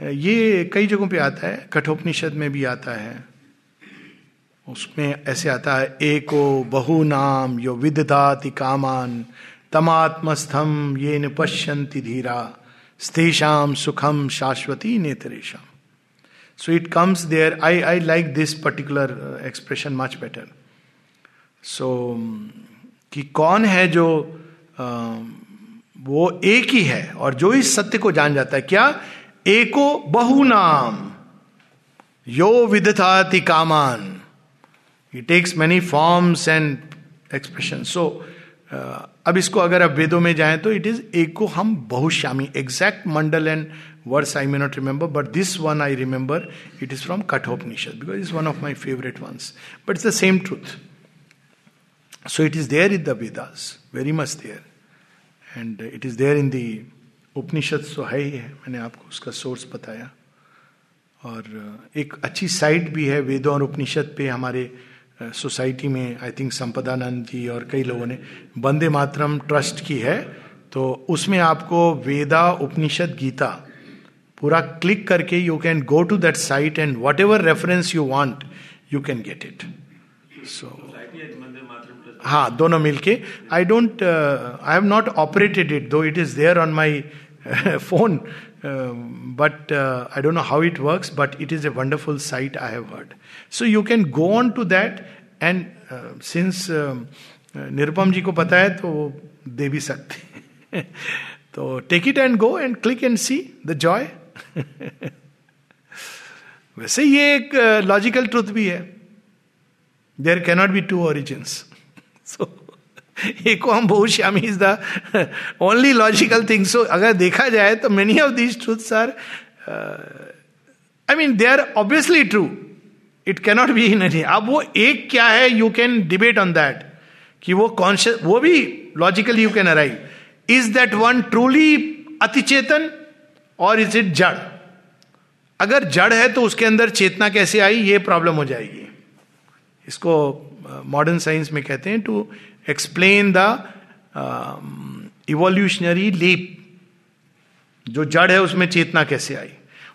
ये कई जगहों पे आता है कठोपनिषद में भी आता है। उसमें ऐसे आता है एको बहु नाम यो विदधाति कामान तमात्मस्थम ये न पश्यंति धीरा स्तेषाम सुखम शाश्वती नेत्रेशम so it comes there I I like this particular expression much better so कि कौन है जो uh, वो एक ही है और जो इस सत्य को जान जाता है, क्या? एको बहु नाम यो विदथाति कामान। He takes many forms and expression so अब इसको अगर आप वेदों में जाएँ तो इट इज़ एको हम बहुश्यामी। Exact Mandal and words I may not remember but this one I remember it is from Kathopanishad because is one of my favourite ones but it's the same truth so it is there in the Vedas very much there and it is there in the Upanishad तो है ही है मैंने आपको उसका source बताया। और एक अच्छी साइट भी है, वेदों और उपनिषद पे हमारे सोसाइटी में आई थिंक संपदानंद जी और कई लोगों ने वंदे मातरम ट्रस्ट की है। तो उसमें आपको वेदा, उपनिषद, गीता पूरा क्लिक करके you can go to that site and whatever reference you want you can get it so हाँ दोनों मिलके। I don't I have not operated it though it is there on my phone but I don't know how it works but it is a wonderful site I have heard so you can go on to that and since Nirupam ji को पता है तो वो दे भी सकते तो take it and go and click and see the joy वैसे ये एक लॉजिकल uh, ट्रुथ भी है. There cannot be two origins so एको हम बहुश्यामी is the only logical thing so अगर देखा जाए तो many of these truths are I mean they are obviously true it cannot be in any अब वो एक क्या है? You can debate on that कि वो कॉन्शियस वो भी logically you can arrive is that one truly अतिचेतन और इज़ इट जड़? अगर जड़ है तो उसके अंदर चेतना कैसे आई? ये प्रॉब्लम हो जाएगी. इसको मॉडर्न uh, साइंस में कहते हैं to explain the evolutionary leap जो जड़ है उसमें चेतना कैसे आई?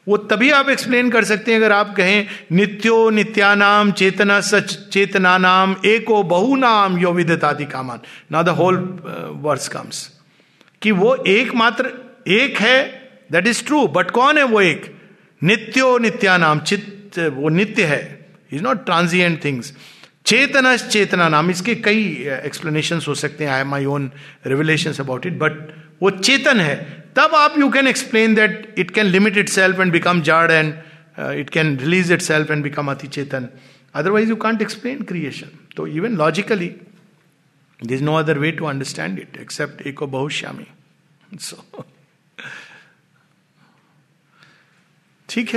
वो तभी आप एक्सप्लेन कर सकते हैं अगर आप कहें नित्यो नित्यानाम चेतना सच चेतना नाम एको बहु नाम यो विदतादि कामान. ना द होल वर्ड्स कम्स कि वो एकमात्र एक है दैट इज़ ट्रू बट कौन है वो एक? नित्यो नित्यानाम चित्त वो नित्य है। इज़ नॉट ट्रांजिएंट थिंग्स चेतना चेतना नाम इसके कई एक्सप्लेनेशन हो सकते हैं I my own revelation about it but वो चेतन है तब आप you can explain that it can limit itself and become jawed and it can release itself and become अति चेतन otherwise you can't explain creation तो even logically this no other way to understand it except एको बहुश्यामी सो ठीक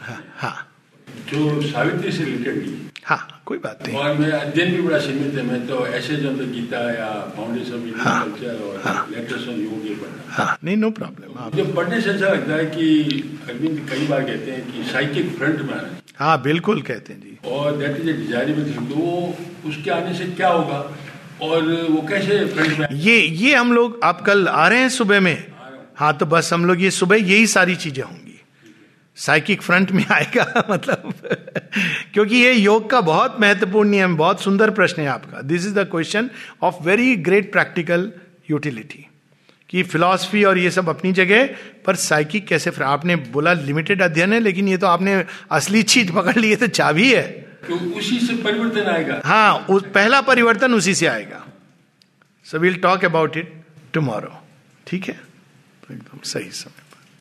हाँ हाँ जो सावित्री से related भी हाँ कोई बात नहीं। और मेरा अध्ययन भी बड़ा सीमित है मैं तो ऐसे जो तो गीता या फाउंडेशन हाँ, कल्चर और हाँ, लेटर्स ऑन योग ये पढ़ना हाँ। नहीं नो प्रॉब्लम मुझे पढ़ने से ऐसा लगता है कि अरविंद कई बार कहते हैं कि साइकिक फ्रंट में आना हाँ बिल्कुल कहते हैं जी। और that is a desirable thing तो वो उसके आने से क्या होगा? और वो कैसे फ्रंट में ये ये हम लोग आप कल आ रहे हैं सुबह में? हाँ तो बस हम लोग ये सुबह यही सारी चीज़ें होंगी। साइकिक फ्रंट में आएगा मतलब क्योंकि ये योग का बहुत महत्वपूर्ण नियम बहुत सुंदर प्रश्न है आपका। This is the question of very great practical utility कि फिलॉसफी और ये सब अपनी जगह पर साइकिक कैसे आपने बोला लिमिटेड अध्ययन है लेकिन ये तो आपने असली चीज़ पकड़ ली है तो चाबी है। तो उसी से परिवर्तन आएगा। हाँ उस पहला परिवर्तन उसी से आएगा। So will talk about it tomorrow ठीक है? तो एकदम सही सब।